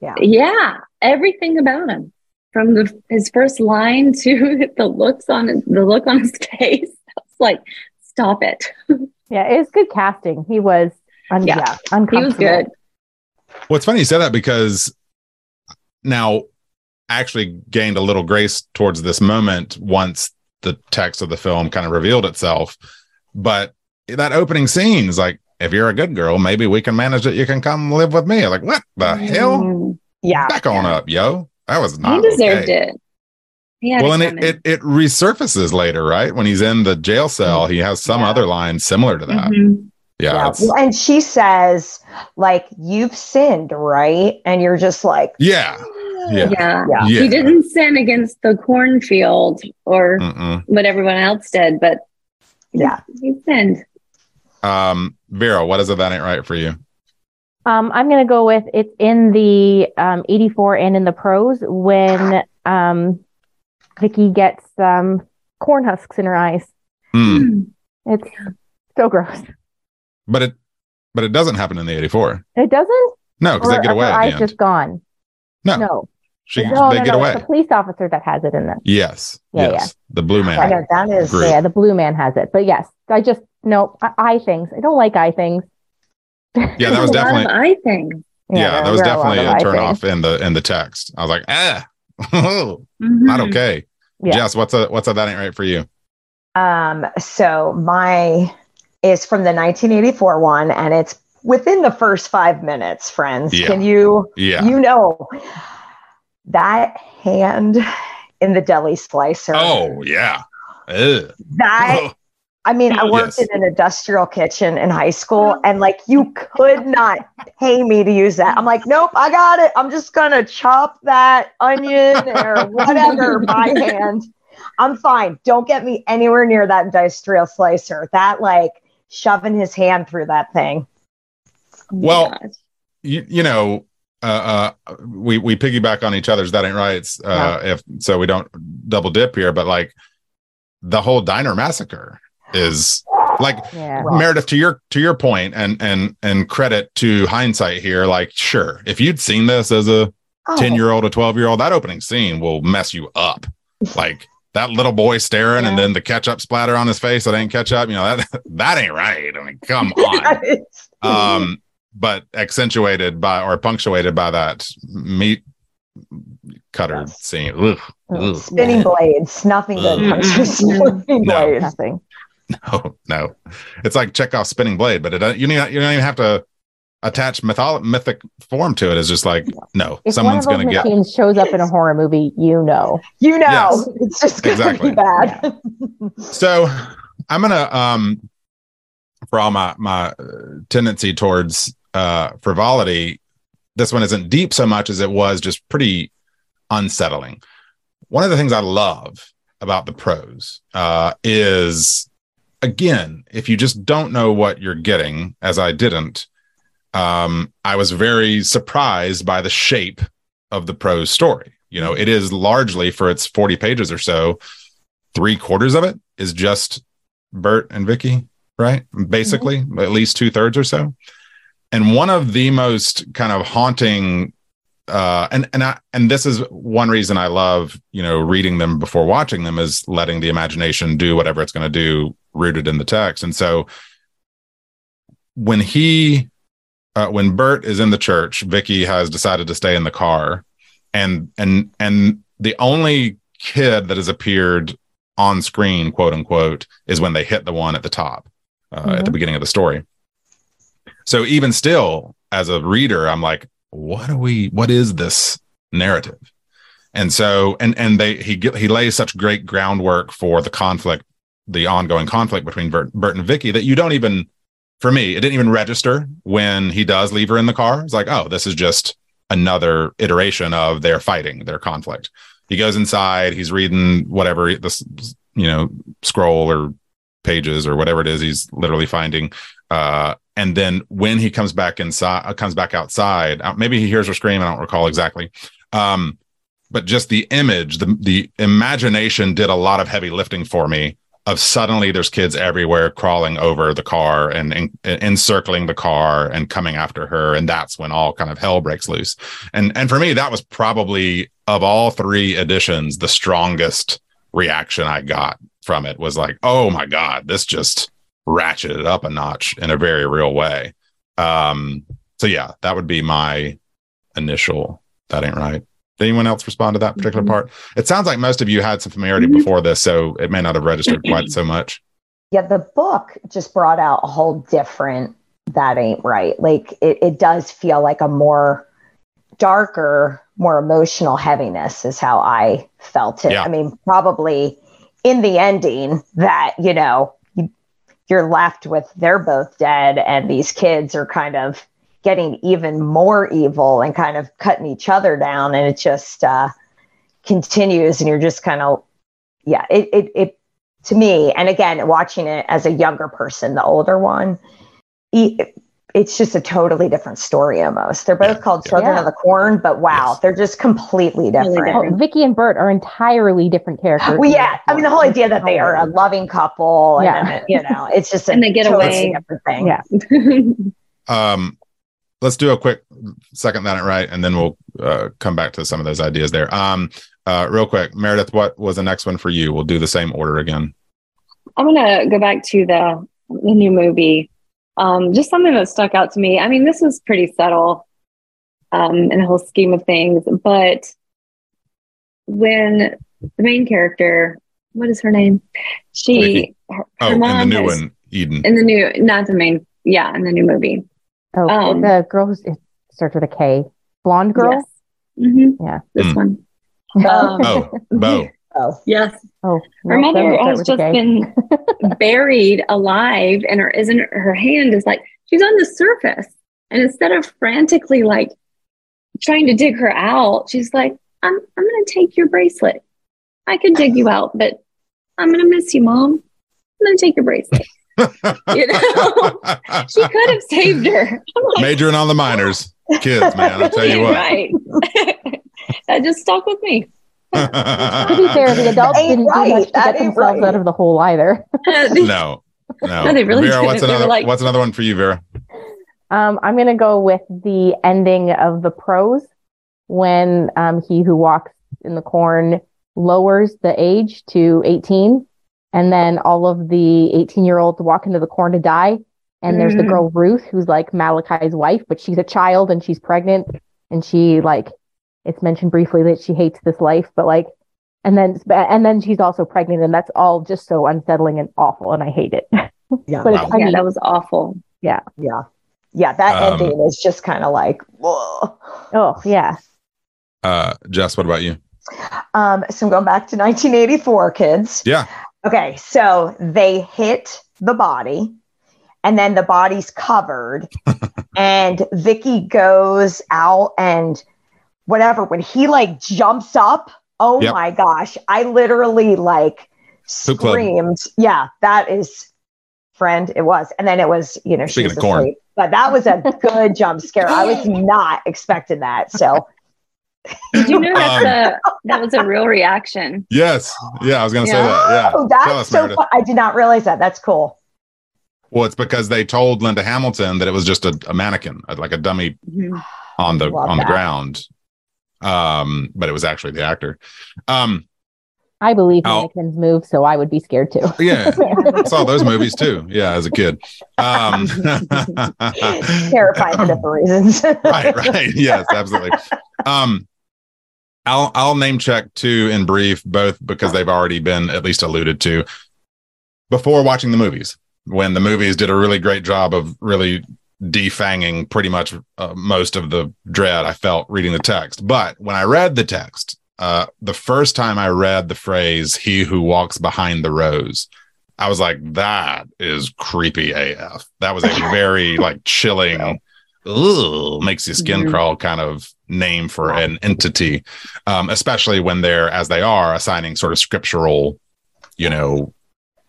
Yeah. Yeah. Everything about him. From the his first line to the looks on the look on his face. I was like, stop it. Yeah, it was good casting. He was, un- Yeah. yeah, He was good. Well, it's funny you said that because now I actually gained a little grace towards this moment once the text of the film kind of revealed itself. But that opening scene is like, if you're a good girl, maybe we can manage it. You can come live with me. Like, what the hell? Mm, Yeah. Back on up, yo. That was not. he not deserved okay. it. He Well, and it it, it it resurfaces later, right? When he's in the jail cell, he has some Yeah. other line similar to that. Mhm. Yeah, Yeah. Well, and she says, like, you've sinned, right? And you're just like, yeah, yeah, Yeah. Yeah. yeah. He didn't sin against the cornfield or Mm-mm. what everyone else did, but Yeah. he sinned. Um, Vera, what is it that ain't right for you? Um, I'm gonna go with it's in the um 84 and in the prose when um Vicky gets um corn husks in her eyes. Hmm. It's so gross. But it but it doesn't happen in the 84. It doesn't. No, because they get away her eyes end. just gone. no, No, she no, they no, get no. away. It's the police officer that has it in them. Yes. Yeah, yes. The blue man. I know that is, Group. Yeah, the blue man has it. But yes, I just no I- eye things. I don't like eye things. Yeah, that was A definitely eye things. yeah, there- that was there are lot definitely of a turn off in the in the text. I was like, ah, not Mhm. okay. Yeah. Jess, what's a what's a that ain't right for you? Um, so my is from the 1984 one, and it's within the first five minutes, friends. Yeah. Can you, Yeah. you know, that hand in the deli slicer? oh yeah. Ugh. that. I mean, I worked Yes. in an industrial kitchen in high school, and like you could not pay me to use that. I'm like, nope, I got it. I'm just gonna chop that onion or whatever by hand. I'm fine. Don't get me anywhere near that industrial slicer. That like shoving his hand through that thing. Well, Gosh. you, you know, uh, uh, we we piggyback on each other's that ain't rights. Uh, if so, we don't double dip here. But like the whole diner massacre is like Yeah. Meredith to your to your point, and and and credit to hindsight here. Like, sure, if you'd seen this as a Oh, ten year old, a twelve year old, that opening scene will mess you up. Like that little boy staring, and then the ketchup splatter on his face. That ain't ketchup. You know that that ain't right. I mean, come on um but accentuated by or punctuated by that meat cutter Yes. scene Ugh, ugh. spinning blades. Nothing good Mm. comes from Mm. spinning No. blades. Nothing. no no it's like Chekhov's spinning blade but it don't- you don't, you don't even have to attach mytholo- mythic form to it it's just like no If someone's gonna those get machines shows up in a horror movie, you know. You know, Yes. it's just gonna Exactly. be bad. so i'm gonna um for all my my uh, tendency towards uh frivolity this one isn't deep so much as it was just pretty unsettling one of the things i love about the prose uh is again if you just don't know what you're getting as i didn't um i was very surprised by the shape of the prose story you know it is largely for its 40 pages or so three quarters of it is just Bert and Vicky. right? Basically, at least two thirds or so. And one of the most kind of haunting, uh, and and I, and this is one reason I love you know reading them before watching them is letting the imagination do whatever it's going to do, rooted in the text. And so when he uh, when Bert is in the church, Vicky has decided to stay in the car, and and and the only kid that has appeared on screen, quote unquote, is when they hit the one at the top uh, mm-hmm. at the beginning of the story. So even still, as a reader, I'm like, what are we? What is this narrative? And so, and and they he he lays such great groundwork for the conflict, the ongoing conflict between Bert, Bert and Vicky that you don't even, for me, it didn't even register when he does leave her in the car. It's like, oh, this is just another iteration of their fighting, their conflict. He goes inside, he's reading whatever this, you know, scroll or pages or whatever it is he's literally finding uh, and then when he comes back inside, uh, comes back outside, uh, maybe he hears her scream. I don't recall exactly. Um, but just the image, the the imagination did a lot of heavy lifting for me. Of suddenly there's kids everywhere crawling over the car and, and encircling the car and coming after her, and that's when all kind of hell breaks loose. And and for me, that was probably of all three editions the strongest reaction I got from it was like, oh my god, this just ratcheted up a notch in a very real way. Um, so yeah, that would be my initial. That ain't right. Anyone else respond to that particular mm-hmm. part? It sounds like most of you had some familiarity mm-hmm. before this, so it may not have registered quite so much. Yeah, the book just brought out a whole different that ain't right. Like it, it does feel like a more darker, more emotional heaviness is how I felt it. Yeah. I mean, probably in the ending that, you know, you're left with they're both dead and these kids are kind of getting even more evil and kind of cutting each other down and it just uh, continues and you're just kind of yeah it, it it to me and again watching it as a younger person the older one it, it's just a totally different story almost. They're both yeah, called Children yeah. of the Corn, but wow, yes. they're just completely different. Really different. Vicky and Bert are entirely different characters. Well, yeah, I mean the whole idea that they are a loving couple, yeah, you know, it's just and they get totally away. Different thing. Yeah. um, let's do a quick second that right, and then we'll uh, come back to some of those ideas there. Um, uh, real quick, Meredith, what was the next one for you? We'll do the same order again. I'm gonna go back to the the new movie um, just something that stuck out to me. I mean, this was pretty subtle um, in the whole scheme of things, but when the main character, what is her name? She, her, oh, in the new one, Eden. In the new, not the main, yeah, in the new movie. Oh, um, the girl who starts with a K, blonde girl. Yes. Mm-hmm. Yeah, this mm. one. Um, oh, Bo. Oh, yes. Oh, her mother has just been buried alive, and her isn't her hand is like she's on the surface, and instead of frantically like trying to dig her out, she's like, "I'm I'm going to take your bracelet. I could dig you out, but I'm going to miss you, mom. I'm going to take your bracelet." You know, she could have saved her. Like, Majoring on the minors, kids, man. I'll tell you what. Right. that just stuck with me to be fair, the adults didn't right. do much to get themselves right. out of the hole either. no, no. no they really Vera, what's another? Like... What's another one for you, Vera? Um, I'm going to go with the ending of the prose when um, he who walks in the corn lowers the age to 18, and then all of the 18 year olds walk into the corn to die. And mm. there's the mm. girl Ruth, who's like Malachi's wife, but she's a child and she's pregnant, and she like it's mentioned briefly that she hates this life, but like, and then and then she's also pregnant, and that's all just so unsettling and awful, and I hate it. Yeah, but wow. I mean, that was awful. Yeah, yeah, yeah. That um, ending is just kind of like, whoa. Oh yeah. Uh, Jess, what about you? Um, so I'm going back to 1984, kids. Yeah. Okay, so they hit the body, and then the body's covered, and Vicky goes out and whatever, when he like jumps up, oh yep. my gosh, I literally like screamed. Yeah, that is friend. It was. And then it was, you know, Speaking she's asleep. But that was a good jump scare. I was not expecting that. So did you know that's um, a, that was a real reaction? Yes. Yeah, I was gonna yeah. say that. Yeah. Oh, that's so fun. I did not realize that. That's cool. Well, it's because they told Linda Hamilton that it was just a, a mannequin, like a dummy on the Love on the that. ground. Um, but it was actually the actor. Um, I believe Oh. mannequins move, so I would be scared too. yeah, I saw those movies too. Yeah, as a kid. Um, Terrifying for different reasons. right, right. Yes, absolutely. Um, I'll I'll name check two in brief, both because they've already been at least alluded to before watching the movies. When the movies did a really great job of really defanging pretty much uh, most of the dread I felt reading the text. But when I read the text, uh, the first time I read the phrase "He who walks behind the rows," I was like, "That is creepy AF." That was a very like chilling, ooh, makes your skin crawl kind of name for an entity, um, especially when they're as they are assigning sort of scriptural, you know,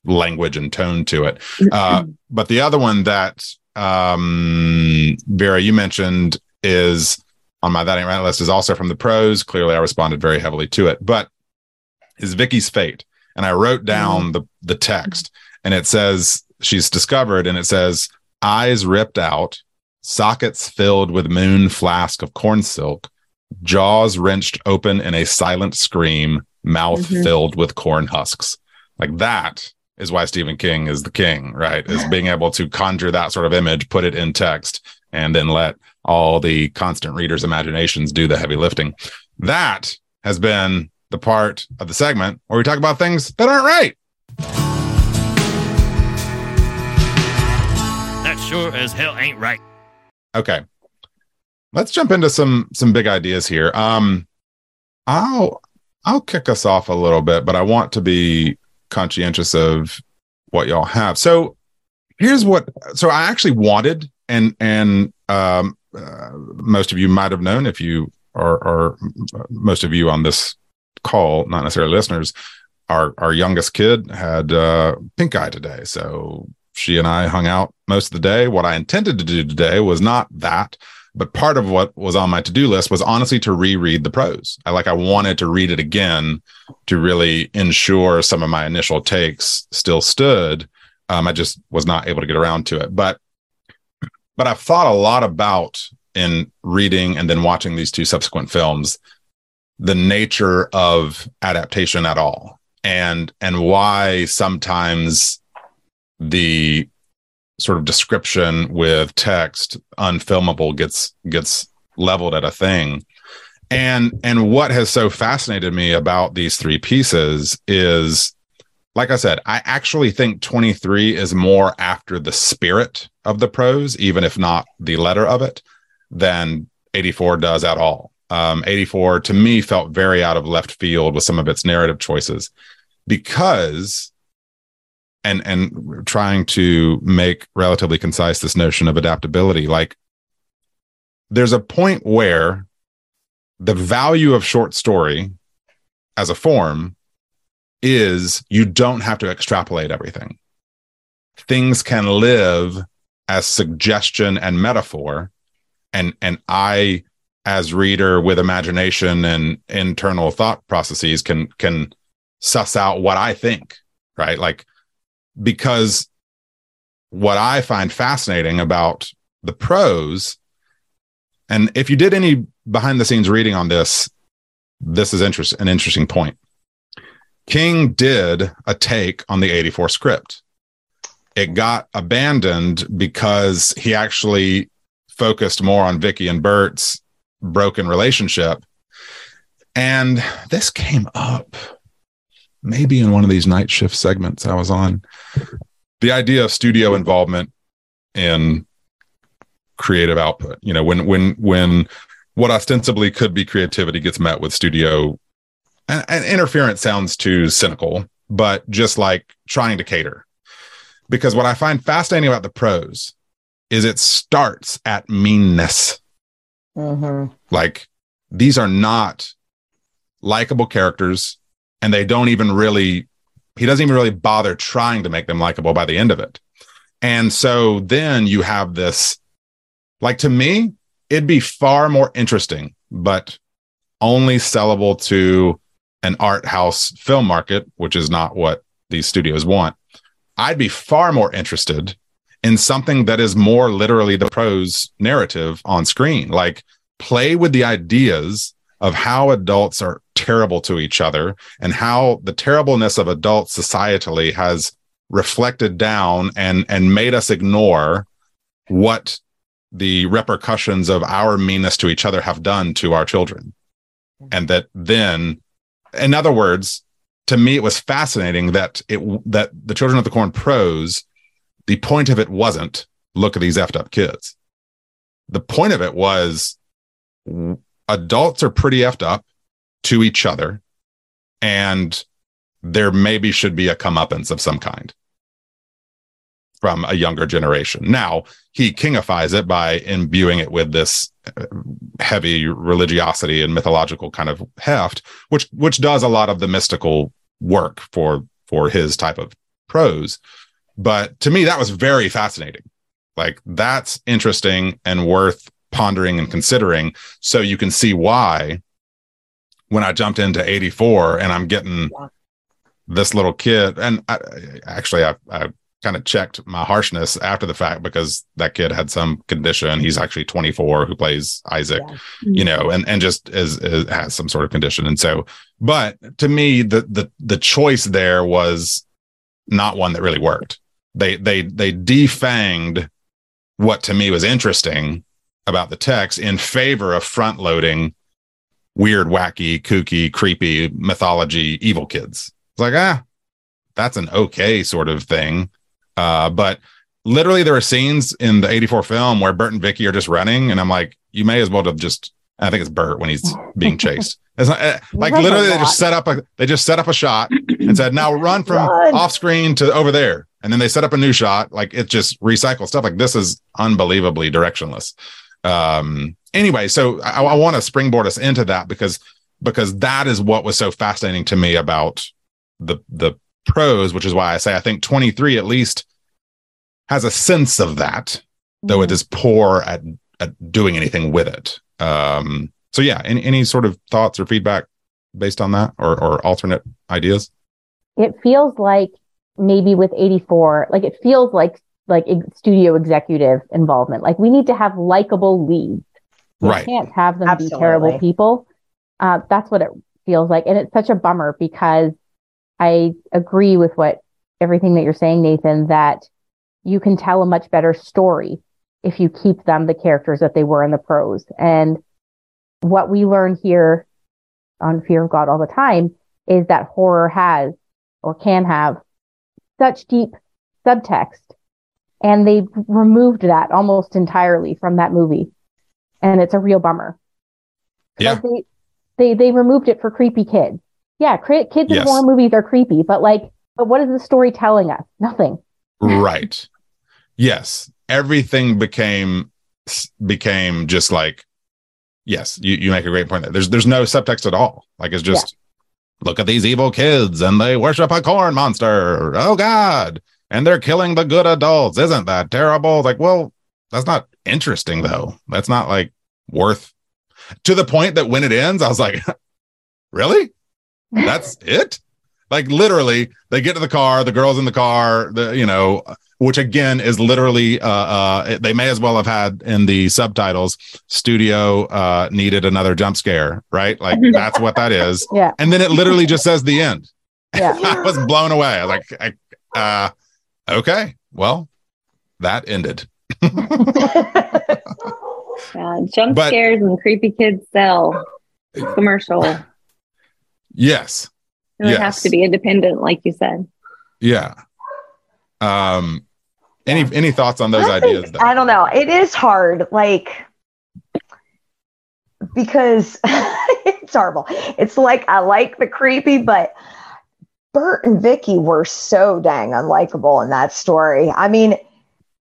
language and tone to it. Uh, but the other one that um, Vera you mentioned is on my that ain't right list is also from the prose. Clearly, I responded very heavily to it, but is Vicky's fate, and I wrote down the the text, and it says she's discovered, and it says eyes ripped out, sockets filled with moon flask of corn silk, jaws wrenched open in a silent scream, mouth Mhm. filled with corn husks. Like that is why Stephen King is the king, right? Is being able to conjure that sort of image, put it in text, and then let all the constant readers' imaginations do the heavy lifting. That has been the part of the segment where we talk about things that aren't right. That sure as hell ain't right. Okay. Let's jump into some some big ideas here. Um I'll I'll kick us off a little bit, but I want to be conscientious of what y'all have. So here's what so I actually wanted and and um uh, most of you might have known if you are are most of you on this call, not necessarily listeners, our our youngest kid had uh pink eye today. So she and I hung out most of the day. What I intended to do today was not that, but part of what was on my to-do list was honestly to reread the prose. I like I wanted to read it again to really ensure some of my initial takes still stood. Um, I just was not able to get around to it. But but I've thought a lot about in reading and then watching these two subsequent films the nature of adaptation at all and and why sometimes the sort of description with text unfilmable gets gets leveled at a thing. And and what has so fascinated me about these three pieces is like i said i actually think 23 is more after the spirit of the prose even if not the letter of it than 84 does at all. Um, 84 to me felt very out of left field with some of its narrative choices because and and trying to make relatively concise this notion of adaptability like there's a point where the value of short story as a form is you don't have to extrapolate everything. Things can live as suggestion and metaphor and and i as reader with imagination and internal thought processes can can suss out what i think right? Like because what I find fascinating about the prose, and if you did any behind the scenes reading on this, this is interest, an interesting point. King did a take on the 84 script. It got abandoned because he actually focused more on Vicky and Bert's broken relationship. And this came up maybe in one of these night shift segments I was on. The idea of studio involvement in creative output. You know, when when when what ostensibly could be creativity gets met with studio and, and interference sounds too cynical, but just like trying to cater. Because what I find fascinating about the prose is it starts at meanness. Mm-hmm. Like these are not likable characters and they don't even really he doesn't even really bother trying to make them likable by the end of it and so then you have this like to me it'd be far more interesting but only sellable to an art house film market which is not what these studios want i'd be far more interested in something that is more literally the prose narrative on screen. Like play with the ideas of how adults are terrible to each other and how the terribleness of adults societally has reflected down and and made us ignore what the repercussions of our meanness to each other have done to our children. And that then in other words to me it was fascinating that it that the children of the corn prose the point of it wasn't look at these effed up kids. The point of it was adults are pretty effed up to each other and there maybe should be a comeuppance of some kind from a younger generation. Now, he kingifies it by imbuing it with this uh, heavy religiosity and mythological kind of heft, which which does a lot of the mystical work for for his type of prose. But to me, that was very fascinating. Like that's interesting and worth pondering and considering. So you can see why when I jumped into 84 and I'm getting this little kid, and I, actually, I, I kind of checked my harshness after the fact because that kid had some condition. He's actually 24 who plays Isaac, yeah. you know, and, and just is, is, has some sort of condition. And so, but to me, the, the, the choice there was not one that really worked. They, they, they defanged what to me was interesting about the text in favor of front loading weird, wacky, kooky, creepy mythology evil kids. It's like, ah, that's an okay sort of thing. Uh, but literally there are scenes in the 84 film where Bert and Vicky are just running, and I'm like, you may as well have just I think it's Bert when he's being chased. It's not, uh, like literally they just set up a they just set up a shot and said, now run from run. off screen to over there. And then they set up a new shot. Like it just recycles stuff. Like this is unbelievably directionless um anyway so i, I want to springboard us into that because because that is what was so fascinating to me about the the prose which is why i say i think 23 at least has a sense of that though it mm-hmm. poor at at doing anything with it um so yeah any, any sort of thoughts or feedback based on that or or alternate ideas it feels like maybe with 84 like it feels like like studio executive involvement. Like we need to have likable leads. We right. can't have them Absolutely. be terrible people. Uh, that's what it feels like, and it's such a bummer because I agree with what everything that you're saying, Nathan. That you can tell a much better story if you keep them the characters that they were in the prose. And what we learn here on Fear of God all the time is that horror has or can have such deep subtext and they removed that almost entirely from that movie. And it's a real bummer. Yeah. Like they, they they removed it for creepy kids yeah cre- kids Yes. in horror movies are creepy but like but what is the story telling us? Nothing. Right. Yes. Everything became became just like yes you, you make a great point there. there's there's no subtext at all. Like it's just look at these evil kids and they worship a corn monster. Oh god and they're killing the good adults. Isn't that terrible? Like well that's not interesting though. That's not like worth to the point that when it ends i was like really? That's it? Like literally they get to the car the girls in the car the you know which again is literally uh uh they may as well have had in the subtitles studio uh needed another jump scare right? Like that's what that is. Yeah. And then it literally just says the end. Yeah. I was blown away. I was like I, uh okay well that ended Yeah, jump But- scares and creepy kids sell commercial. Yes It Yes. have to be independent, like you said. yeah um any any thoughts on those I ideas think- though? I don't know. It is hard, like because it's horrible. It's like I like the creepy, but Bert and Vicky were so dang unlikable in that story. I mean,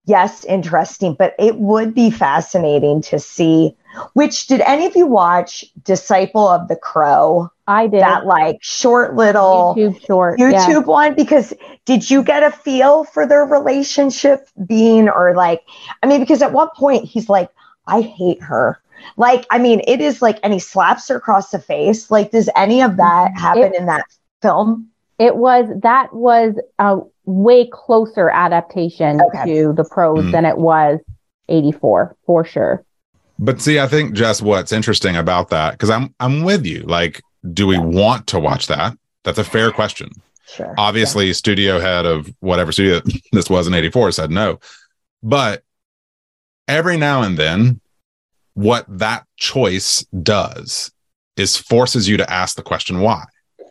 yes, interesting, but it would be fascinating to see. Which did any of you watch Disciple of the Crow? i did That like short little youtube short yeah. YouTube one because did you get a feel for their relationship being or like I mean because at one point he's like I hate her like I mean it is like and he slaps her across the face like does any of that mm-hmm. happen It- in that film it was that was a way closer adaptation Okay. to the prose Mm. than it was 84 for sure. But see, I think just what's interesting about that, because I'm I'm with you. Like, do we want to watch that? That's a fair question. Sure. Obviously, studio head of whatever studio this was in 84 said no. But every now and then, what that choice does is forces you to ask the question why.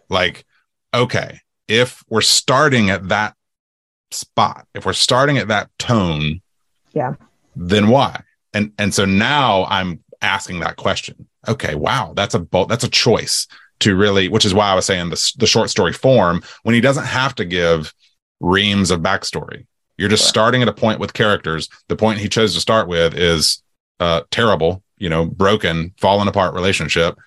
Like, okay, if we're starting at that spot, if we're starting at that tone, Yeah. then why? And and so now I'm asking that question. Okay, wow, that's a that's a choice to really, which is why I was saying the the short story form when he doesn't have to give reams of backstory. You're just starting at a point with characters. The point he chose to start with is uh, terrible, you know, broken, fallen apart relationship,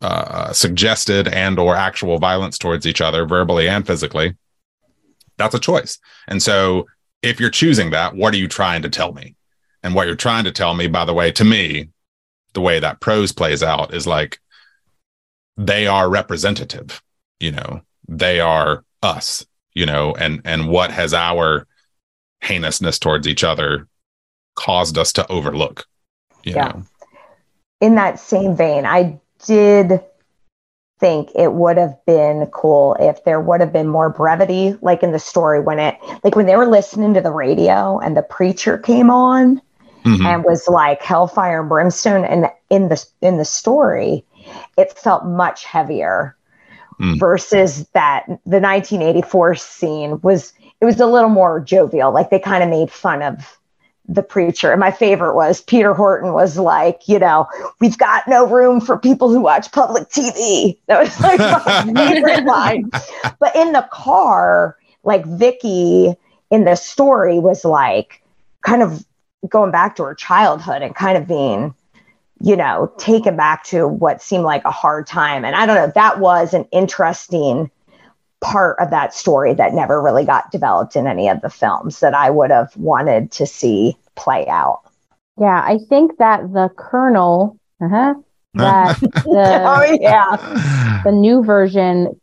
uh, suggested and or actual violence towards each other, verbally and physically. That's a choice. And so, if you're choosing that, what are you trying to tell me? And what you're trying to tell me, by the way, to me, the way that prose plays out is like they are representative. You know, they are us. You know, and and what has our heinousness towards each other caused us to overlook? You Yeah. know, in that same vein, I did think it would have been cool if there would have been more brevity, like in the story when it, like when they were listening to the radio and the preacher came on Mhm. and was like hellfire and brimstone, and in the in the story, it felt much heavier Mm. versus that the 1984 scene was it was a little more jovial, like they kind of made fun of the preacher. And my favorite was Peter Horton was like, you know, we've got no room for people who watch public TV. That was like my favorite line. But in the car, like Vicky in the story was like kind of going back to her childhood and kind of being, you know, taken back to what seemed like a hard time. And I don't know, that was an interesting part of that story that never really got developed in any of the films that I would have wanted to see play out. Yeah, I think that the kernel, uh-huh, that the, oh yeah, the new version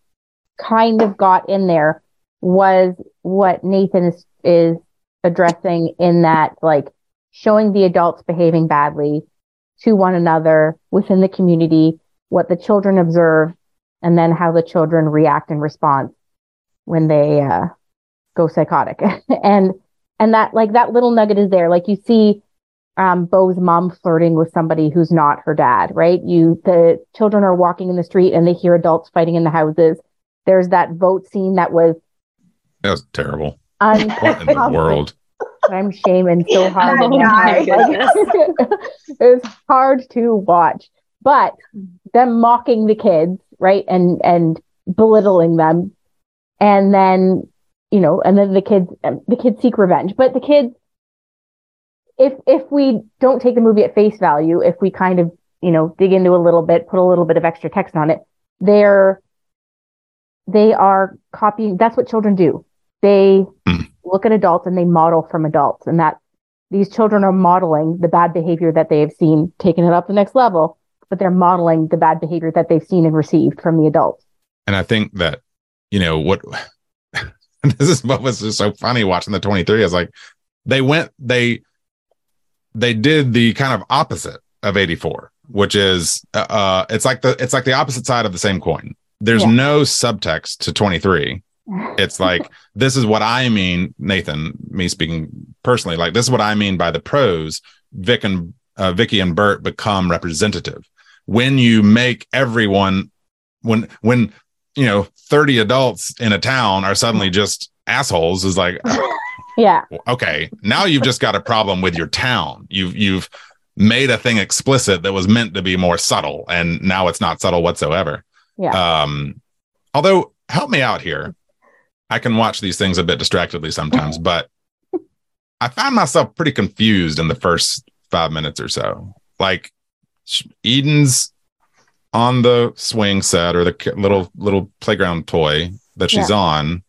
kind of got in there was what Nathan is, is addressing in that, like showing the adults behaving badly to one another within the community, what the children observe, and then how the children react in response when they uh, go psychotic. and and that like that little nugget is there. Like you see um, Bo's mom flirting with somebody who's not her dad, right? You, the children are walking in the street and they hear adults fighting in the houses. There's that vote scene that was that was terrible. un- in the world? I'm shaming so hard. Oh my goodness. it was hard to watch, but them mocking the kids, right, and and belittling them, and then you know, and then the kids um, the kids seek revenge, but the kids if if we don't take the movie at face value, if we kind of you know dig into a little bit, put a little bit of extra text on it, they're they are copying. That's what children do. They hmm. look at adults and they model from adults, and that these children are modeling the bad behavior that they have seen, taking it up the next level, but they're modeling the bad behavior that they've seen and received from the adults. And I think that, you know, what this is what was just so funny watching the 23 is like they went, they, they did the kind of opposite of 84, which is, uh, uh, it's like the, it's like the opposite side of the same coin. There's Yeah. no subtext to 23. It's like, this is what I mean, Nathan, me speaking personally, like this is what I mean by the prose. Vic and uh, Vicky and Bert become representative. When you make everyone, when, when, you know, 30 adults in a town are suddenly just assholes is like, Yeah. okay, now you've just got a problem with your town. You've, you've made a thing explicit that was meant to be more subtle. And now it's not subtle whatsoever. Yeah. Um, although help me out here. I can watch these things a bit distractedly sometimes, but I found myself pretty confused in the first five minutes or so. Like sh- Eden's on the swing set or the little little playground toy that she's Yeah. on.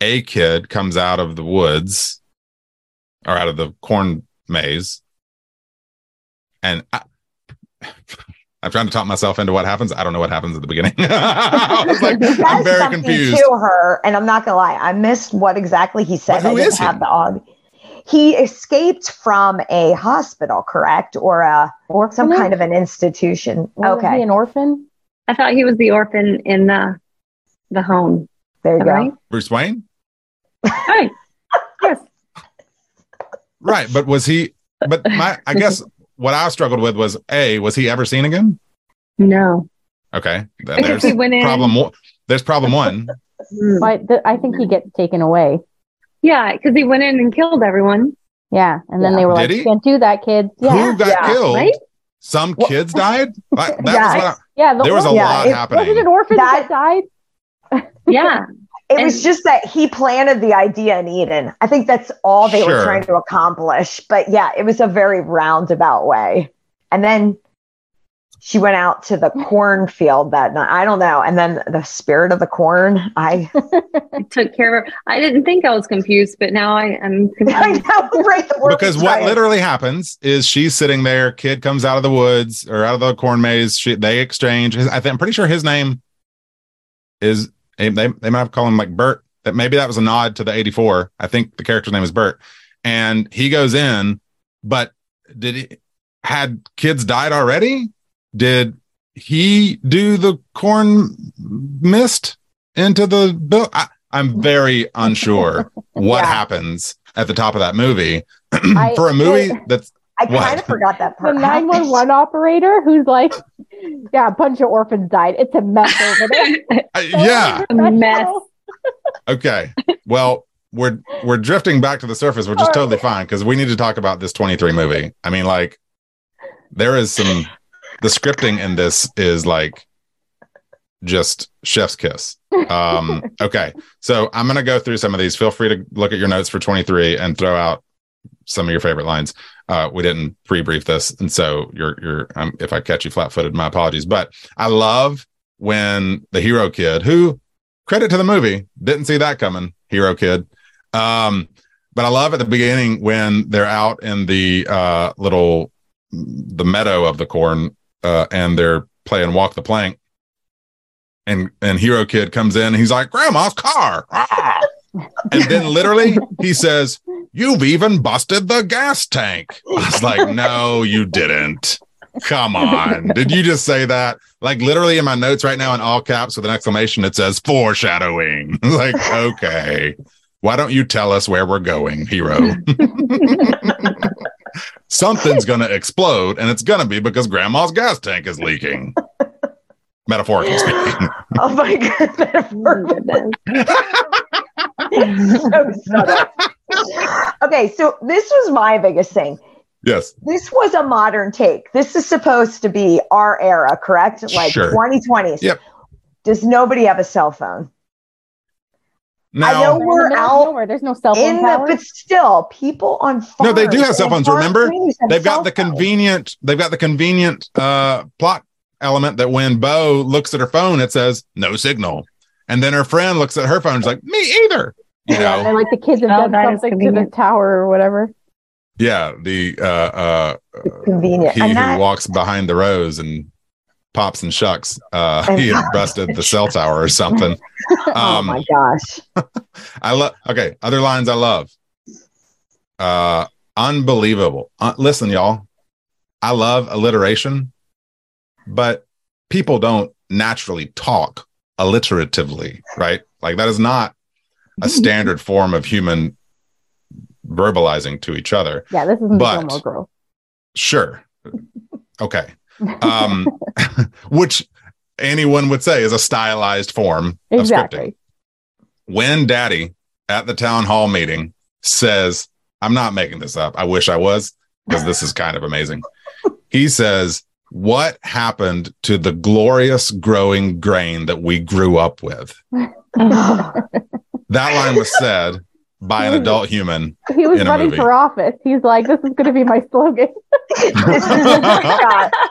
A kid comes out of the woods or out of the corn maze, and I, I'm trying to talk myself into what happens. I don't know what happens at the beginning. I was like, I'm very confused. to her, and I'm not gonna lie, I missed what exactly he said. But who I didn't is he? have the audio. He escaped from a hospital, correct, or a or some kind of an institution. Wasn't he okay, an orphan? I thought he was the orphan in the the home. there you Am go. I right? Bruce Wayne? Right. Yes. Right. But was he, but my, I guess what I struggled with was A, was he ever seen again? No. Okay. Th- There's he went in- problem. one- There's problem one. Mm. But th- I think he gets taken away. Yeah, because he went in and killed everyone. Yeah, and then Yeah. they were Did like, he? "You "Can't do that, kids." Yeah, Who got Yeah. killed? Right? Some Well- kids died? Like, that Yeah. was what I- yeah. The there was a orphan- Yeah, lot it- happening. Wasn't it orphans That- that, died? Yeah. It was just that he planted the idea in Eden. I think that's all they Sure. were trying to accomplish. But yeah, it was a very roundabout way. And then she went out to the cornfield that night. I don't know. And then the spirit of the corn, I, I took care of her. I didn't think I was confused, but now I am I know, right? The because what right. literally happens is she's sitting there, kid comes out of the woods or out of the corn maze. She, they exchange. His, I think, I'm pretty sure his name is, they, they might have called him like Bert. That maybe that was a nod to the 84. I think the character's name is Bert. And he goes in, but did he, had kids died already? Did he do the corn mist into the bill? I, I'm very unsure what Yeah. happens at the top of that movie. For a movie I- that's I What? kind of forgot that part. The nine one one operator who's like, "Yeah, a bunch of orphans died. It's a mess over there." uh, So yeah A mess. okay well we're we're drifting back to the surface which is totally fine because we need to talk about this 23 movie i mean like there is some the scripting in this is like just chef's kiss. Um okay. So i'm gonna go through some of these. Feel free to look at your notes for 23 and throw out some of your favorite lines. Uh we didn't pre-brief this and so you're you're um, if i catch you flat-footed my apologies. But i love when the hero kid who credit to the movie didn't see that coming hero kid. Um but i love at the beginning when they're out in the uh little the meadow of the corn uh and they're playing walk the plank. And and hero kid comes in he's like grandma's car. Ah! and then literally he says you've even busted the gas tank. I was like no you didn't. Come on. Did you just say that? Like literally in my notes right now in all caps with an exclamation it says foreshadowing. Like okay. Why don't you tell us where we're going hero something's gonna explode and it's gonna be because grandma's gas tank is leaking metaphorically speaking Oh my god, metaphor. so subtle. okay, so this was my biggest thing. yes This was a modern take. This is supposed to be our era, correct? Like Sure. 2020s. Yep. Does nobody have a cell phone? Now I know They're we're the out nowhere. There's no cell phone In the, but still, people on farms. No, they do have cell phones. Remember, they've got cell the phones. convenient. They've got the convenient uh, plot element that when Bo looks at her phone, it says no signal, and then her friend looks at her phone, and is like, "Me either." You yeah, know, like the kids have Oh, done something to the tower or whatever. yeah. The uh, uh, convenient. he And who that- walks behind the rows and pops and shucks. Uh, he had busted the cell tower or something. oh Um, my gosh. I love. Okay, other lines I love. Uh, unbelievable. Uh, listen, y'all. I love alliteration, but people don't naturally talk alliteratively, right? Like that is not a standard form of human verbalizing to each other. Yeah, this But- the Gilmore Girls. Sure. Okay. Um, which anyone would say is a stylized form of scripting exactly. when daddy at the town hall meeting says, I'm not making this up. I wish I was because this is kind of amazing. He says, What happened to the glorious growing grain that we grew up with? That line was said by an adult human. He was in a running movie. for office. He's like, "This is going to be my slogan."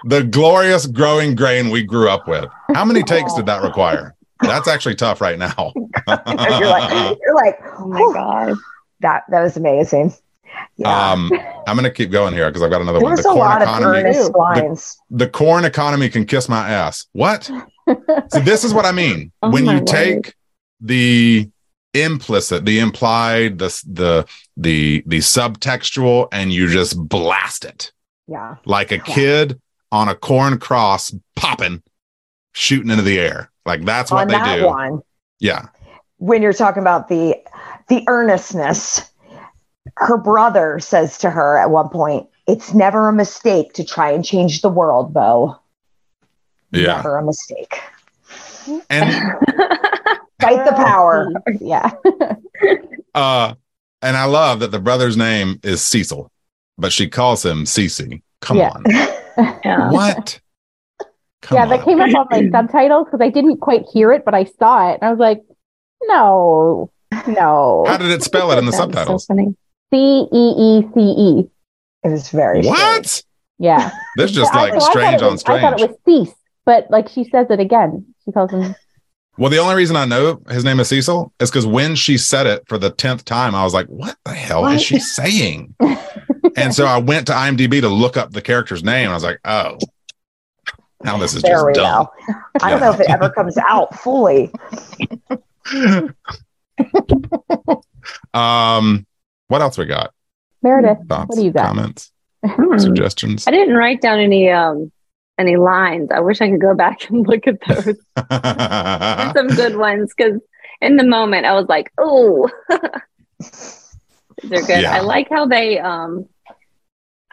The glorious growing grain we grew up with. How many takes did that require? That's actually tough right now. you're like, you're like, Oh my "Whew." god. that that was amazing. Um, I'm gonna keep going here because I've got another one. There's a lot of earnest the, lines. the corn economy can kiss my ass. What? so this is what I mean. Oh when you word. take the implicit, the implied, the the the the subtextual, and you just blast it Yeah. like a kid on a corn cross, popping, shooting into the air. Like that's what On they that do. one, Yeah. when you're talking about the the earnestness, her brother says to her at one point, "It's never a mistake to try and change the world, Bo. Yeah. Never a mistake. And Fight the power." Yeah. uh and I love that the brother's name is Cecil, but she calls him Cece. Come Yeah. on. Yeah. What? yeah, that came up on my subtitles because I didn't quite hear it, but I saw it and I was like, no, no. How did it spell it in the That was so subtitles? C E E C E. It was very What? Yeah. This is just I- like I thought strange it on strange. I thought it was cease, but like she says it again. She calls him. Well, the only reason I know his name is Cecil is because when she said it for the tenth time, I was like, "What the hell What? is she saying?" and so I went to IMDb to look up the character's name, and I was like, "Oh, now this is There just we dumb." go. I don't know if it ever comes out fully. Um, what else we got? Meridith, Thoughts, what do you got? comments, Hmm. suggestions? I didn't write down any um any lines. I wish I could go back and look at those. There's some good ones because in the moment I was like, oh, they're good. Yeah. I like how they um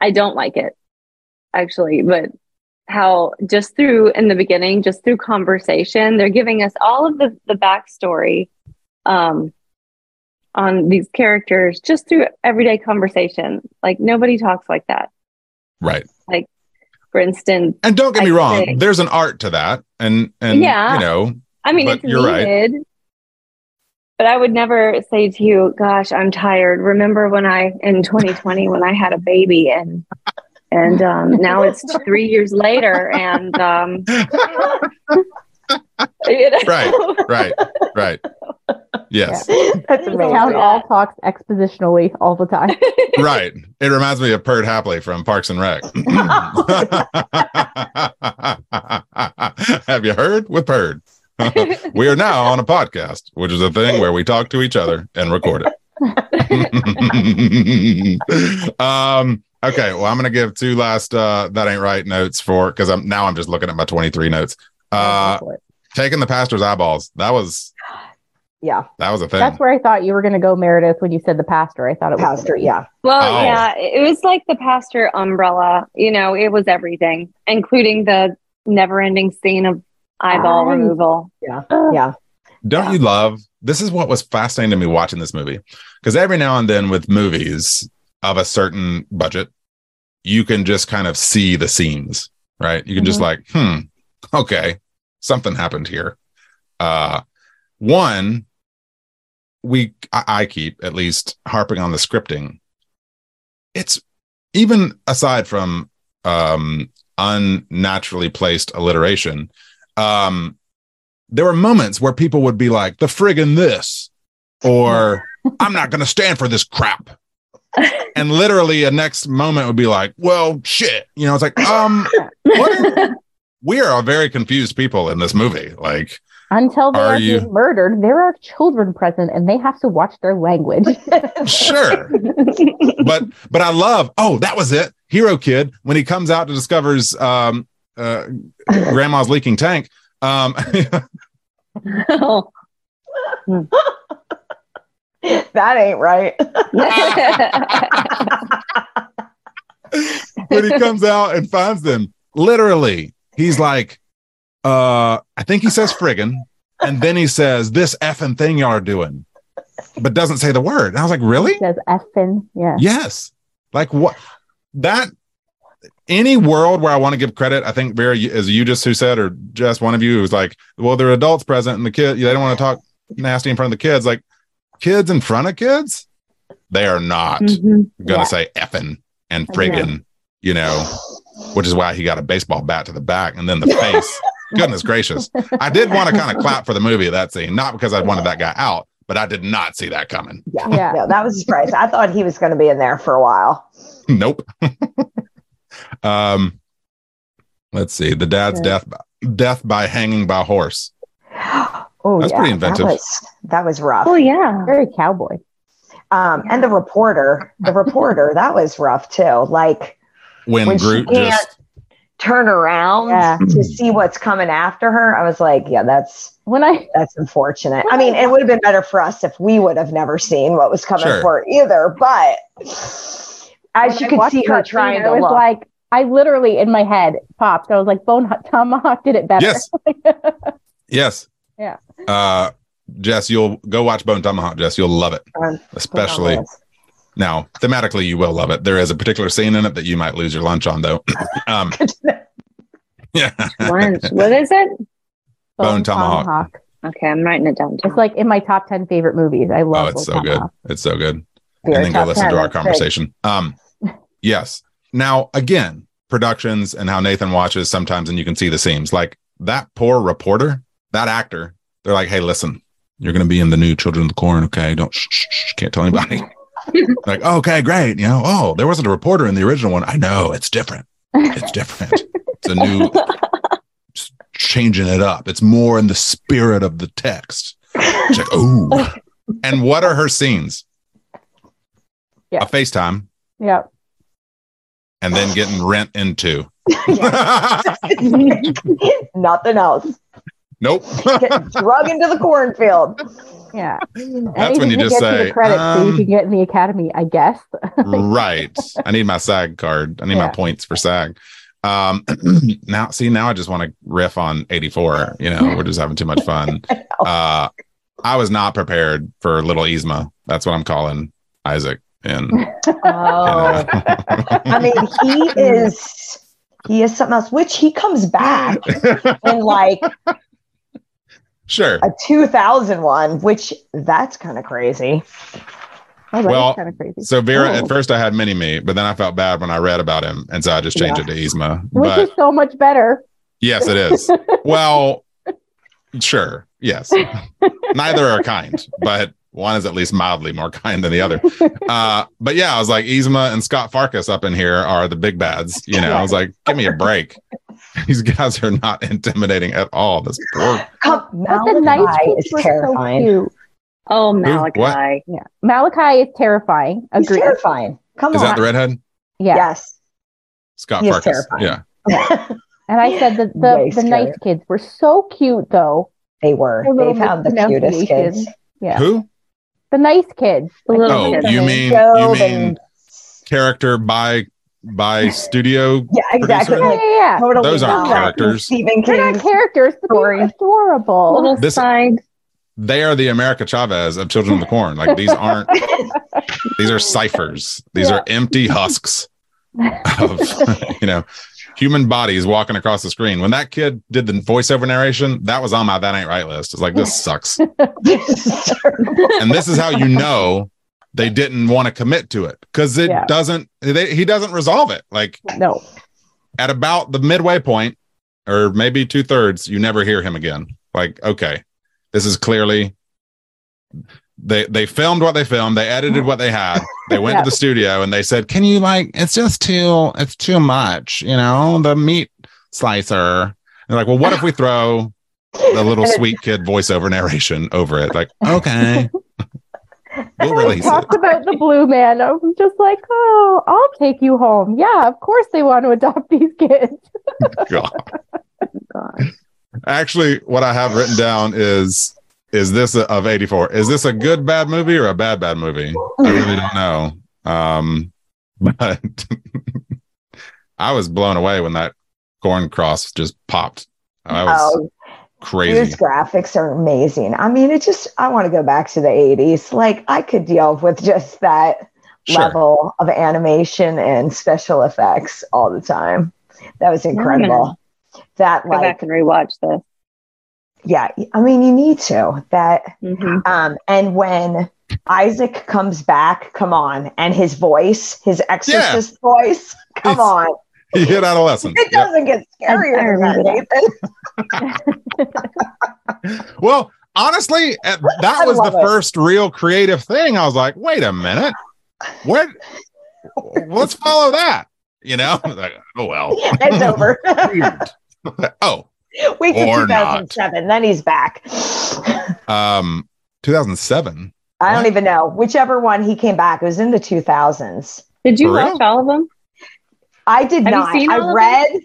I don't like it actually, but how just through in the beginning, just through conversation, they're giving us all of the the backstory um on these characters just through everyday conversation. Like nobody talks like that. Right. Like for instance, And don't get me I'd wrong, say- there's an art to that, and and Yeah. you know, I mean, But it's you're right. needed. But I would never say to you, "Gosh, I'm tired." Remember when I in 2020 when I had a baby and and um, now it's three years later and um, you know? right, right, right. Yes, That's This town all talks expositionally all the time. right. It reminds me of Perd Hapley from Parks and Rec. Have you heard with Perd? we are now on a podcast, which is a thing where we talk to each other and record it. um, okay, well, I'm gonna give two last uh that ain't right notes for because I'm now I'm just looking at my 23 notes. Uh taking the pastor's eyeballs. That was Yeah. that was a thing. That's where I thought you were going to go, Meridith, when you said the pastor. I thought it was pastor. Yeah. Well, Oh. yeah, it was like the pastor umbrella. You know, it was everything, including the never-ending scene of eyeball Right. removal. Yeah. Yeah. Don't you love this is what was fascinating to me watching this movie because every now and then with movies of a certain budget you can just kind of see the scenes, right you can just Mhm. like hmm okay something happened here uh one we I, I keep at least harping on the scripting. It's even aside from um unnaturally placed alliteration um there were moments where people would be like the friggin this or i'm not going to stand for this crap. And literally a next moment would be like well shit you know it's like um what we are a very confused people in this movie like Until they Are are, you- being murdered, there are children present and they have to watch their language. sure but but i love oh that was it hero kid when he comes out to discovers um uh grandma's leaking tank um that ain't right. when he comes out and finds them, literally, he's like, uh, I think he says friggin', and then he says, This effing thing y'all are doing, but doesn't say the word. And I was like, Really? says effing. Yeah. Yes. Like what that any world where I want to give credit, I think Vera, as you just who said, or just one of you who was like, Well, there are adults present and the kid, they don't want to talk nasty in front of the kids. Like kids in front of kids, they are not Mhm. gonna Yeah. say effing and friggin', you know, which is why he got a baseball bat to the back and then the face. Goodness gracious. I did want to kind of clap for the movie of that scene, not because I wanted that guy out, but but I did not see that coming. Yeah, Yeah. no, that was a surprise. I thought he was going to be in there for a while. nope. um, let's see. The dad's Okay. death death by hanging by horse. Oh, That's yeah, pretty inventive. That was, that was rough. Oh yeah. Very cowboy. Um, and the reporter, the reporter, that was rough too. Like When, When she Groot can't- just turn around Yeah. to see what's coming after her. I was like, yeah, that's When I that's unfortunate. I mean, it would have been better for us if we would have never seen what was coming Sure. for her either. But as you I could see her that scene, trying I was look. like, I literally in my head popped. I was like, Bone Tomahawk did it better. Yes. yes. Yeah. Uh, Jess, you'll go watch Bone Tomahawk. Jess, you'll love it, Um, especially now. Thematically, you will love it. There is a particular scene in it that you might lose your lunch on, though. um, yeah. Lunch. what is it? Bone Tomahawk. Okay, I'm writing it down. It's like in my top ten favorite movies. I Oh, love. it's Bone so good. It's so good. Your and then go listen 10, to our that's big. conversation. Um, yes. Now, again, productions and how Nathan watches sometimes, and you can see the seams. Like that poor reporter, that actor, they're like, hey, listen, you're going to be in the new Children of the Corn. Okay. Don't, shh, shh, shh, can't tell anybody. Like, okay, great. You know, oh, there wasn't a reporter in the original one. I know it's different. It's different. it's a new, changing it up. It's more in the spirit of the text. It's like, ooh. And what are her scenes? Yeah. A FaceTime Yeah. and then getting rent into. Nothing else. Nope. Get drug into the cornfield. Yeah. That's when you just say, the credit so you um, can get in the academy, I guess. right. I need my SAG card. I need my points for SAG. Um, now, see, now I just want to riff on 84. You know, we're just having too much fun. Uh, I was not prepared for little Yzma. That's what I'm calling Isaac. And Oh, I mean, he is he is something else. Which he comes back in like sure. a 2001, which that's kind of crazy. Oh, Well, kind of crazy. So Vera, Oh. at first I had Mini Me, but then I felt bad when I read about him, and so I just changed Yeah. it to Yzma. Which But is so much better. yes, it is. well, sure, yes. Neither are kind, but one is at least mildly more kind than the other. Uh, but yeah, I was like, Yzma and Scott Farkas up in here are the big bads. You know, I was like, give me a break. These guys are not intimidating at all. This poor Come, But the nice Malachi is were so terrifying. Oh, What? Malachi. Yeah. Malachi is terrifying. He's terrifying. Come is on. that the redhead? Yeah. Yes. Scott He Farkas. terrifying. Yeah. And I said that Way the, the nice kids were so cute though. They were. They found the cutest kids. Yeah. Who? The nice kids. The little Oh, kids. you mean Joe you mean and- character by by studio? Yeah, exactly. Producer? Yeah, yeah, yeah. Totally Those aren't not characters. Stephen They're King's not characters, but they're adorable. Little This- side. They are the America Chavez of Children of the Corn. Like these aren't these are ciphers. These Yeah. are empty husks of you know human bodies walking across the screen. When that kid did the voiceover narration, that was on my that ain't right list. It's like this sucks. and this is how you know they didn't want to commit to it because it Yeah. doesn't they, he doesn't resolve it like No. at about the midway point or maybe two-thirds you never hear him again like okay this is clearly they they filmed what they filmed they edited what they had they went Yeah. to the studio and they said can you like it's just too it's too much you know the meat slicer they're like well what if we throw the little sweet kid voiceover narration over it like okay we'll When we release it talked about the blue man. I'm just like, oh, I'll take you home. Yeah, of course they want to adopt these kids. God. God. Actually, what I have written down is is this a, of 84? Is this a good bad movie or a bad bad movie? I really don't know. Um but I was blown away when that corn cross just popped. I was Oh, crazy. His graphics are amazing. I mean, it just, I want to go back to the 80s. Like, I could deal with just that Sure. level of animation and special effects all the time. That was incredible. That, Go like, back and rewatch this. yeah, I mean, you need to. That, hmm um, and when Isaac comes back, come on, and his voice, his exorcist voice, come It's- on. He hit adolescence. It doesn't get I- I scarier than that. Nathan. Well, honestly, uh, that was the it. first real creative thing. I was like, wait a minute, what? Let's follow that. You know, like, oh well. It's over. oh, Wait till Or not. 2007. Then he's back. um, 2007. I don't even know. Whichever one he came back, it was in the 2000s. Did you For real? watch all of them? I did Have you not. seen all I read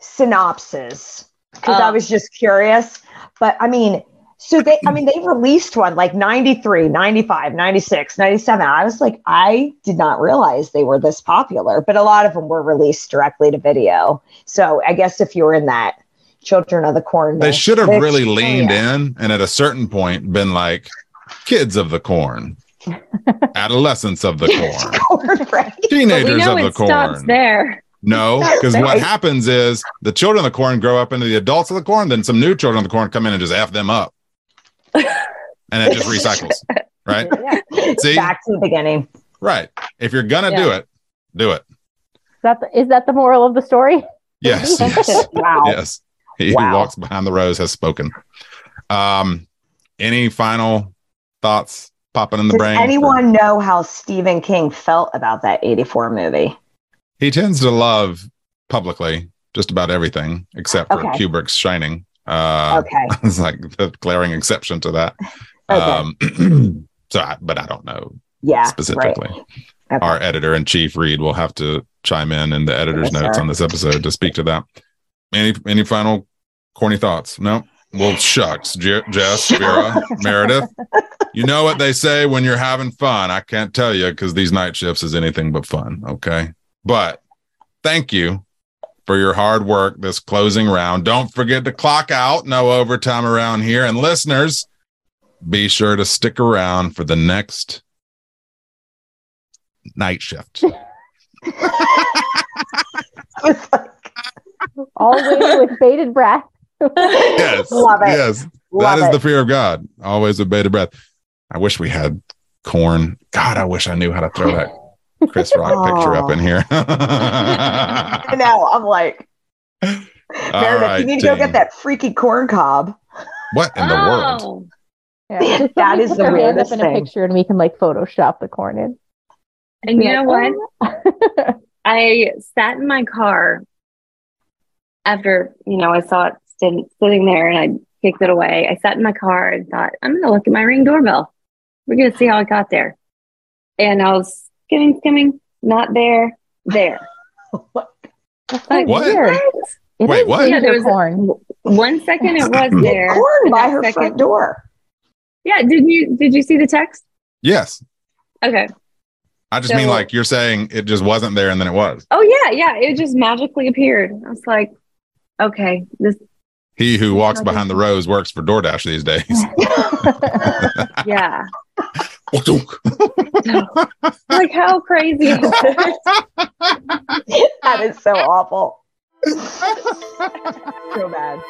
synopsis because I Oh. was just curious. But I mean, so they, I mean, they released one like 93, 95, 96, 97. I was like, I did not realize they were this popular, but a lot of them were released directly to video. So I guess if you were in that Children of the Corn, They should have really leaned area. in and at a certain point been like, kids of the corn, adolescents of the corn, Corn, right? But we teenagers know of the it stops corn. there. No, because what happens is the children of the corn grow up into the adults of the corn, then some new children of the corn come in and just F them up. and it just recycles. Right? See? Back to the beginning. Right. If you're gonna do it, do it. Is that the, is that the moral of the story? Yes. yes. Wow. Yes. He Wow. who walks behind the Rows has spoken. Um, any final thoughts popping in the Does brain? anyone know how Stephen King felt about that 84 movie? He tends to love publicly just about everything except for Okay. Kubrick's Shining. Uh, Okay. it's like the glaring exception to that. Okay. Um, so, I, but I don't know Yeah. specifically. Right. Okay. Our editor in chief, Reed, will have to chime in in the editor's notes sir. on this episode to speak to that. Any any final corny thoughts? No. Well, shucks, Je- Jess, Vera, Meridith. You know what they say when you're having fun. I can't tell you because these night shifts is anything but fun. Okay, but thank you for your hard work this closing round. Don't forget to clock out. No overtime around here. And listeners, be sure to stick around for the next night shift. All waiting with bated breath. Yes. Love it. Yes. Love that is it. the fear of God. Always with bated breath. I wish we had corn. God, I wish I knew how to throw that Chris Rock picture up in here. I know. I'm like, Meridith, right, you need to go get that freaky corn cob. What in the world? Oh, Yeah, Man, just that somebody put the their weirdest up in a thing. picture and we can like Photoshop the corn in. and you Yeah. know what? I sat in my car after, you know, I saw it sitting, sitting there and I kicked it away. I sat in my car and thought, I'm going to look at my ring doorbell. We're going to see how it got there. And I was skimming, skimming, not there, there. That's so What? weird. It Wait, what? Yeah, there was a- One second it was there. corn by her second- front door. Yeah, did you did you see the text? Yes. Okay. I just mean like you're saying it just wasn't there and then it was. Oh yeah, yeah. It just magically appeared. I was like, okay, this He who walks behind the Rows works for DoorDash these days. yeah. like how crazy is this? that is so awful. so bad.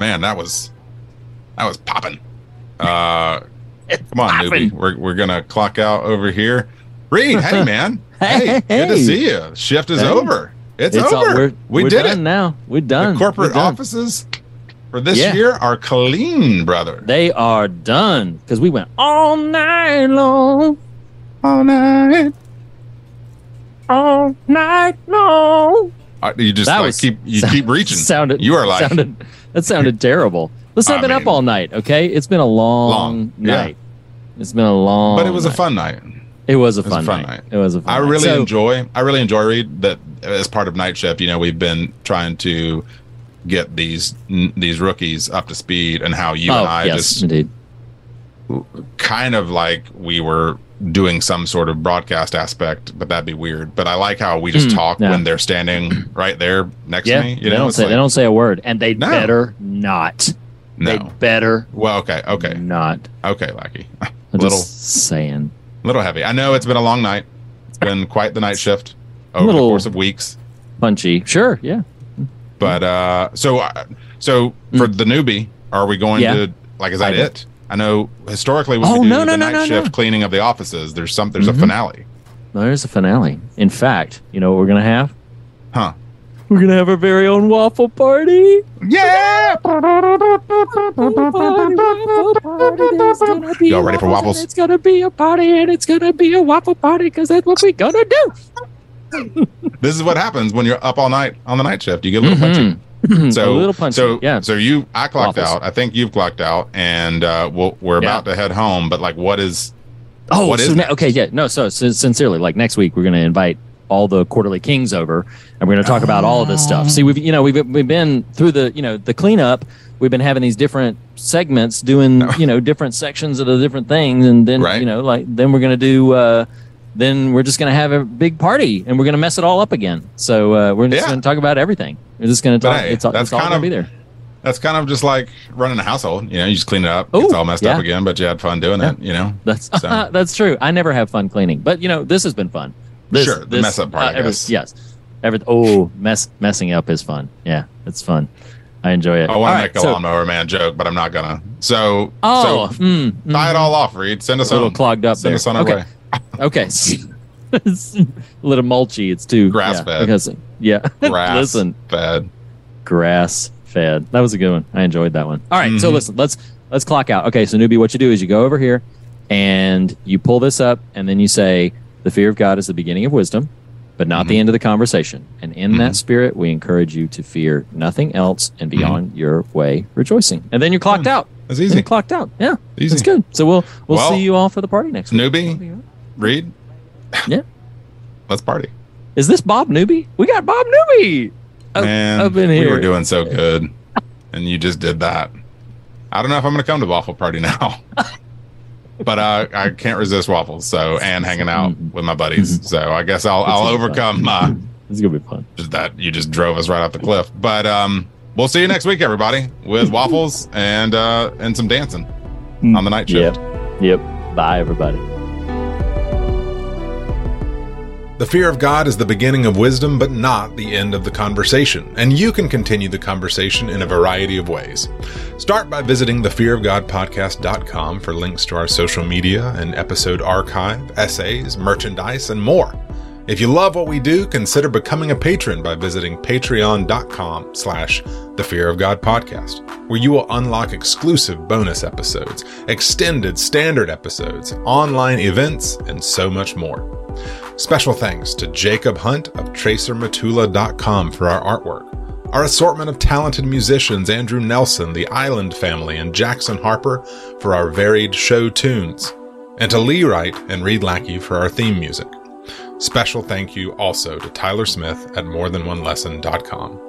Man, that was that was popping. Uh come on, newbie. We're we're gonna clock out over here. Reed, hey man. Hey, good to see you. Shift is Hey. over. It's, It's all- over. we're- we we're did done it. now. We're done. The corporate We're done. offices for this Yeah. year are clean, brother. They are done because we went all night long, All night. all night long. Uh, you just That like was- keep you sound- keep reaching. Sounded. you are like sounded. That sounded terrible. Listen, I I've been up all night. Okay, it's been a long, Long, yeah. night. It's been a long. but it was a fun night. It was a was a fun, fun night. night. It was a fun. Night. I night. really So- enjoy. I really enjoy Reed that as part of Night Shift. You know, we've been trying to get these n- these rookies up to speed, and how you oh, and I yes, just indeed. kind of like we were doing some sort of broadcast aspect, but that'd be weird. But I like how we just Mm, talk when they're standing right there next Yeah, to me. You they know, don't say like, they don't say a word, and they No. better not. They no. better Well, okay, okay, not. okay, Lackey. I'm Little- just saying. little heavy. I know it's been a long night. It's been quite the night shift over Little- the course of weeks. Punchy. Sure. Yeah. But uh so uh, so for the newbie, are we going. Yeah. to like is that I it? I know historically when Oh, we do no, no, the no, night no, shift cleaning of the offices, there's some there's Mhm. a finale. there's a finale. In fact, you know what we're gonna have? Huh? We're gonna have our very own waffle party. Yeah. Y'all ready for waffles? It's gonna be a party, and it's gonna be a waffle party because that's what we're gonna do. This is what happens when you're up all night on the night shift. You get a little punchy. So a little punchy. So yeah. So you, I clocked Waffles. out. I think you've clocked out, and uh, we'll, we're Yeah. about to head home. But like, what is? Oh, what so is ne- okay, yeah, no. So, sin- sincerely, like next week, we're going to invite all the quarterly kings over, and we're going to talk about all of this stuff. See, we've you know we've we've been through the you know the cleanup. We've been having these different segments, doing you know different sections of the different things, and then you know like then we're going to do. uh then we're just going to have a big party and we're going to mess it all up again. So uh, we're just Yeah. going to talk about everything. We're just going to talk. hey, it's all, that's it's all kind going of to be there. That's kind of just like running a household. You know, you just clean it up. it's all messed yeah. up again, but you had fun doing it. You know, That's So- that's true. I never have fun cleaning, but you know this has been fun. This, Sure, the this, mess up part, I every- guess. yes, every oh mess messing up is fun. Yeah, it's fun. I enjoy it. I want to right, make a so- lawnmower man joke, but I'm not gonna. So, Oh, so mm, tie it all off, Reed. Send us a little home. clogged up Send there. us on our okay. way. okay. a little mulchy. It's too Grass yeah, fed. Because yeah, Grass listen, fed. grass fed. That was a good one. I enjoyed that one. All right, so Mhm. listen, let's let's clock out. Okay, so newbie, what you do is you go over here and you pull this up, and then you say, "The fear of God is the beginning of wisdom." But not Mm-hmm. the end of the conversation. And in that spirit, we encourage you to fear nothing else and be on your way rejoicing. And then you're clocked out. That's easy. clocked out. Yeah. Easy. That's good. So we'll we'll Well, see you all for the party next week. Newbie, Reed. Yeah. Let's party. Is this Bob Newbie? We got Bob Newbie. Man, up in we were doing so good, and you just did that. I don't know if I'm going to come to waffle party now, but uh, I can't resist waffles. So and hanging out with my buddies. So I guess I'll I'll overcome uh, It's gonna be fun. just that you just drove us right off the cliff. But um, we'll see you next week, everybody, with waffles and uh, and some dancing on the night shift. Yep. Yep. Bye, everybody. The fear of God is the beginning of wisdom, but not the end of the conversation, and you can continue the conversation in a variety of ways. Start by visiting thefearofgodpodcast.com for links to our social media and episode archive, essays, merchandise, and more. If you love what we do, consider becoming a patron by visiting patreon.com slash the Fear of God podcast, where you will unlock exclusive bonus episodes, extended standard episodes, online events, and so much more. Special thanks to Jacob Hunt of TracerMatula.com for our artwork. Our assortment of talented musicians Andrew Nelson, the Island Family, and Jackson Harper for our varied show tunes. And to Lee Wright and Reed Lackey for our theme music. Special thank you also to Tyler Smith at morethanonelesson.com.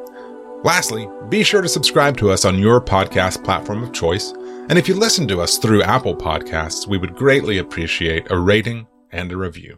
Lastly, be sure to subscribe to us on your podcast platform of choice. And if you listen to us through Apple Podcasts, we would greatly appreciate a rating and a review.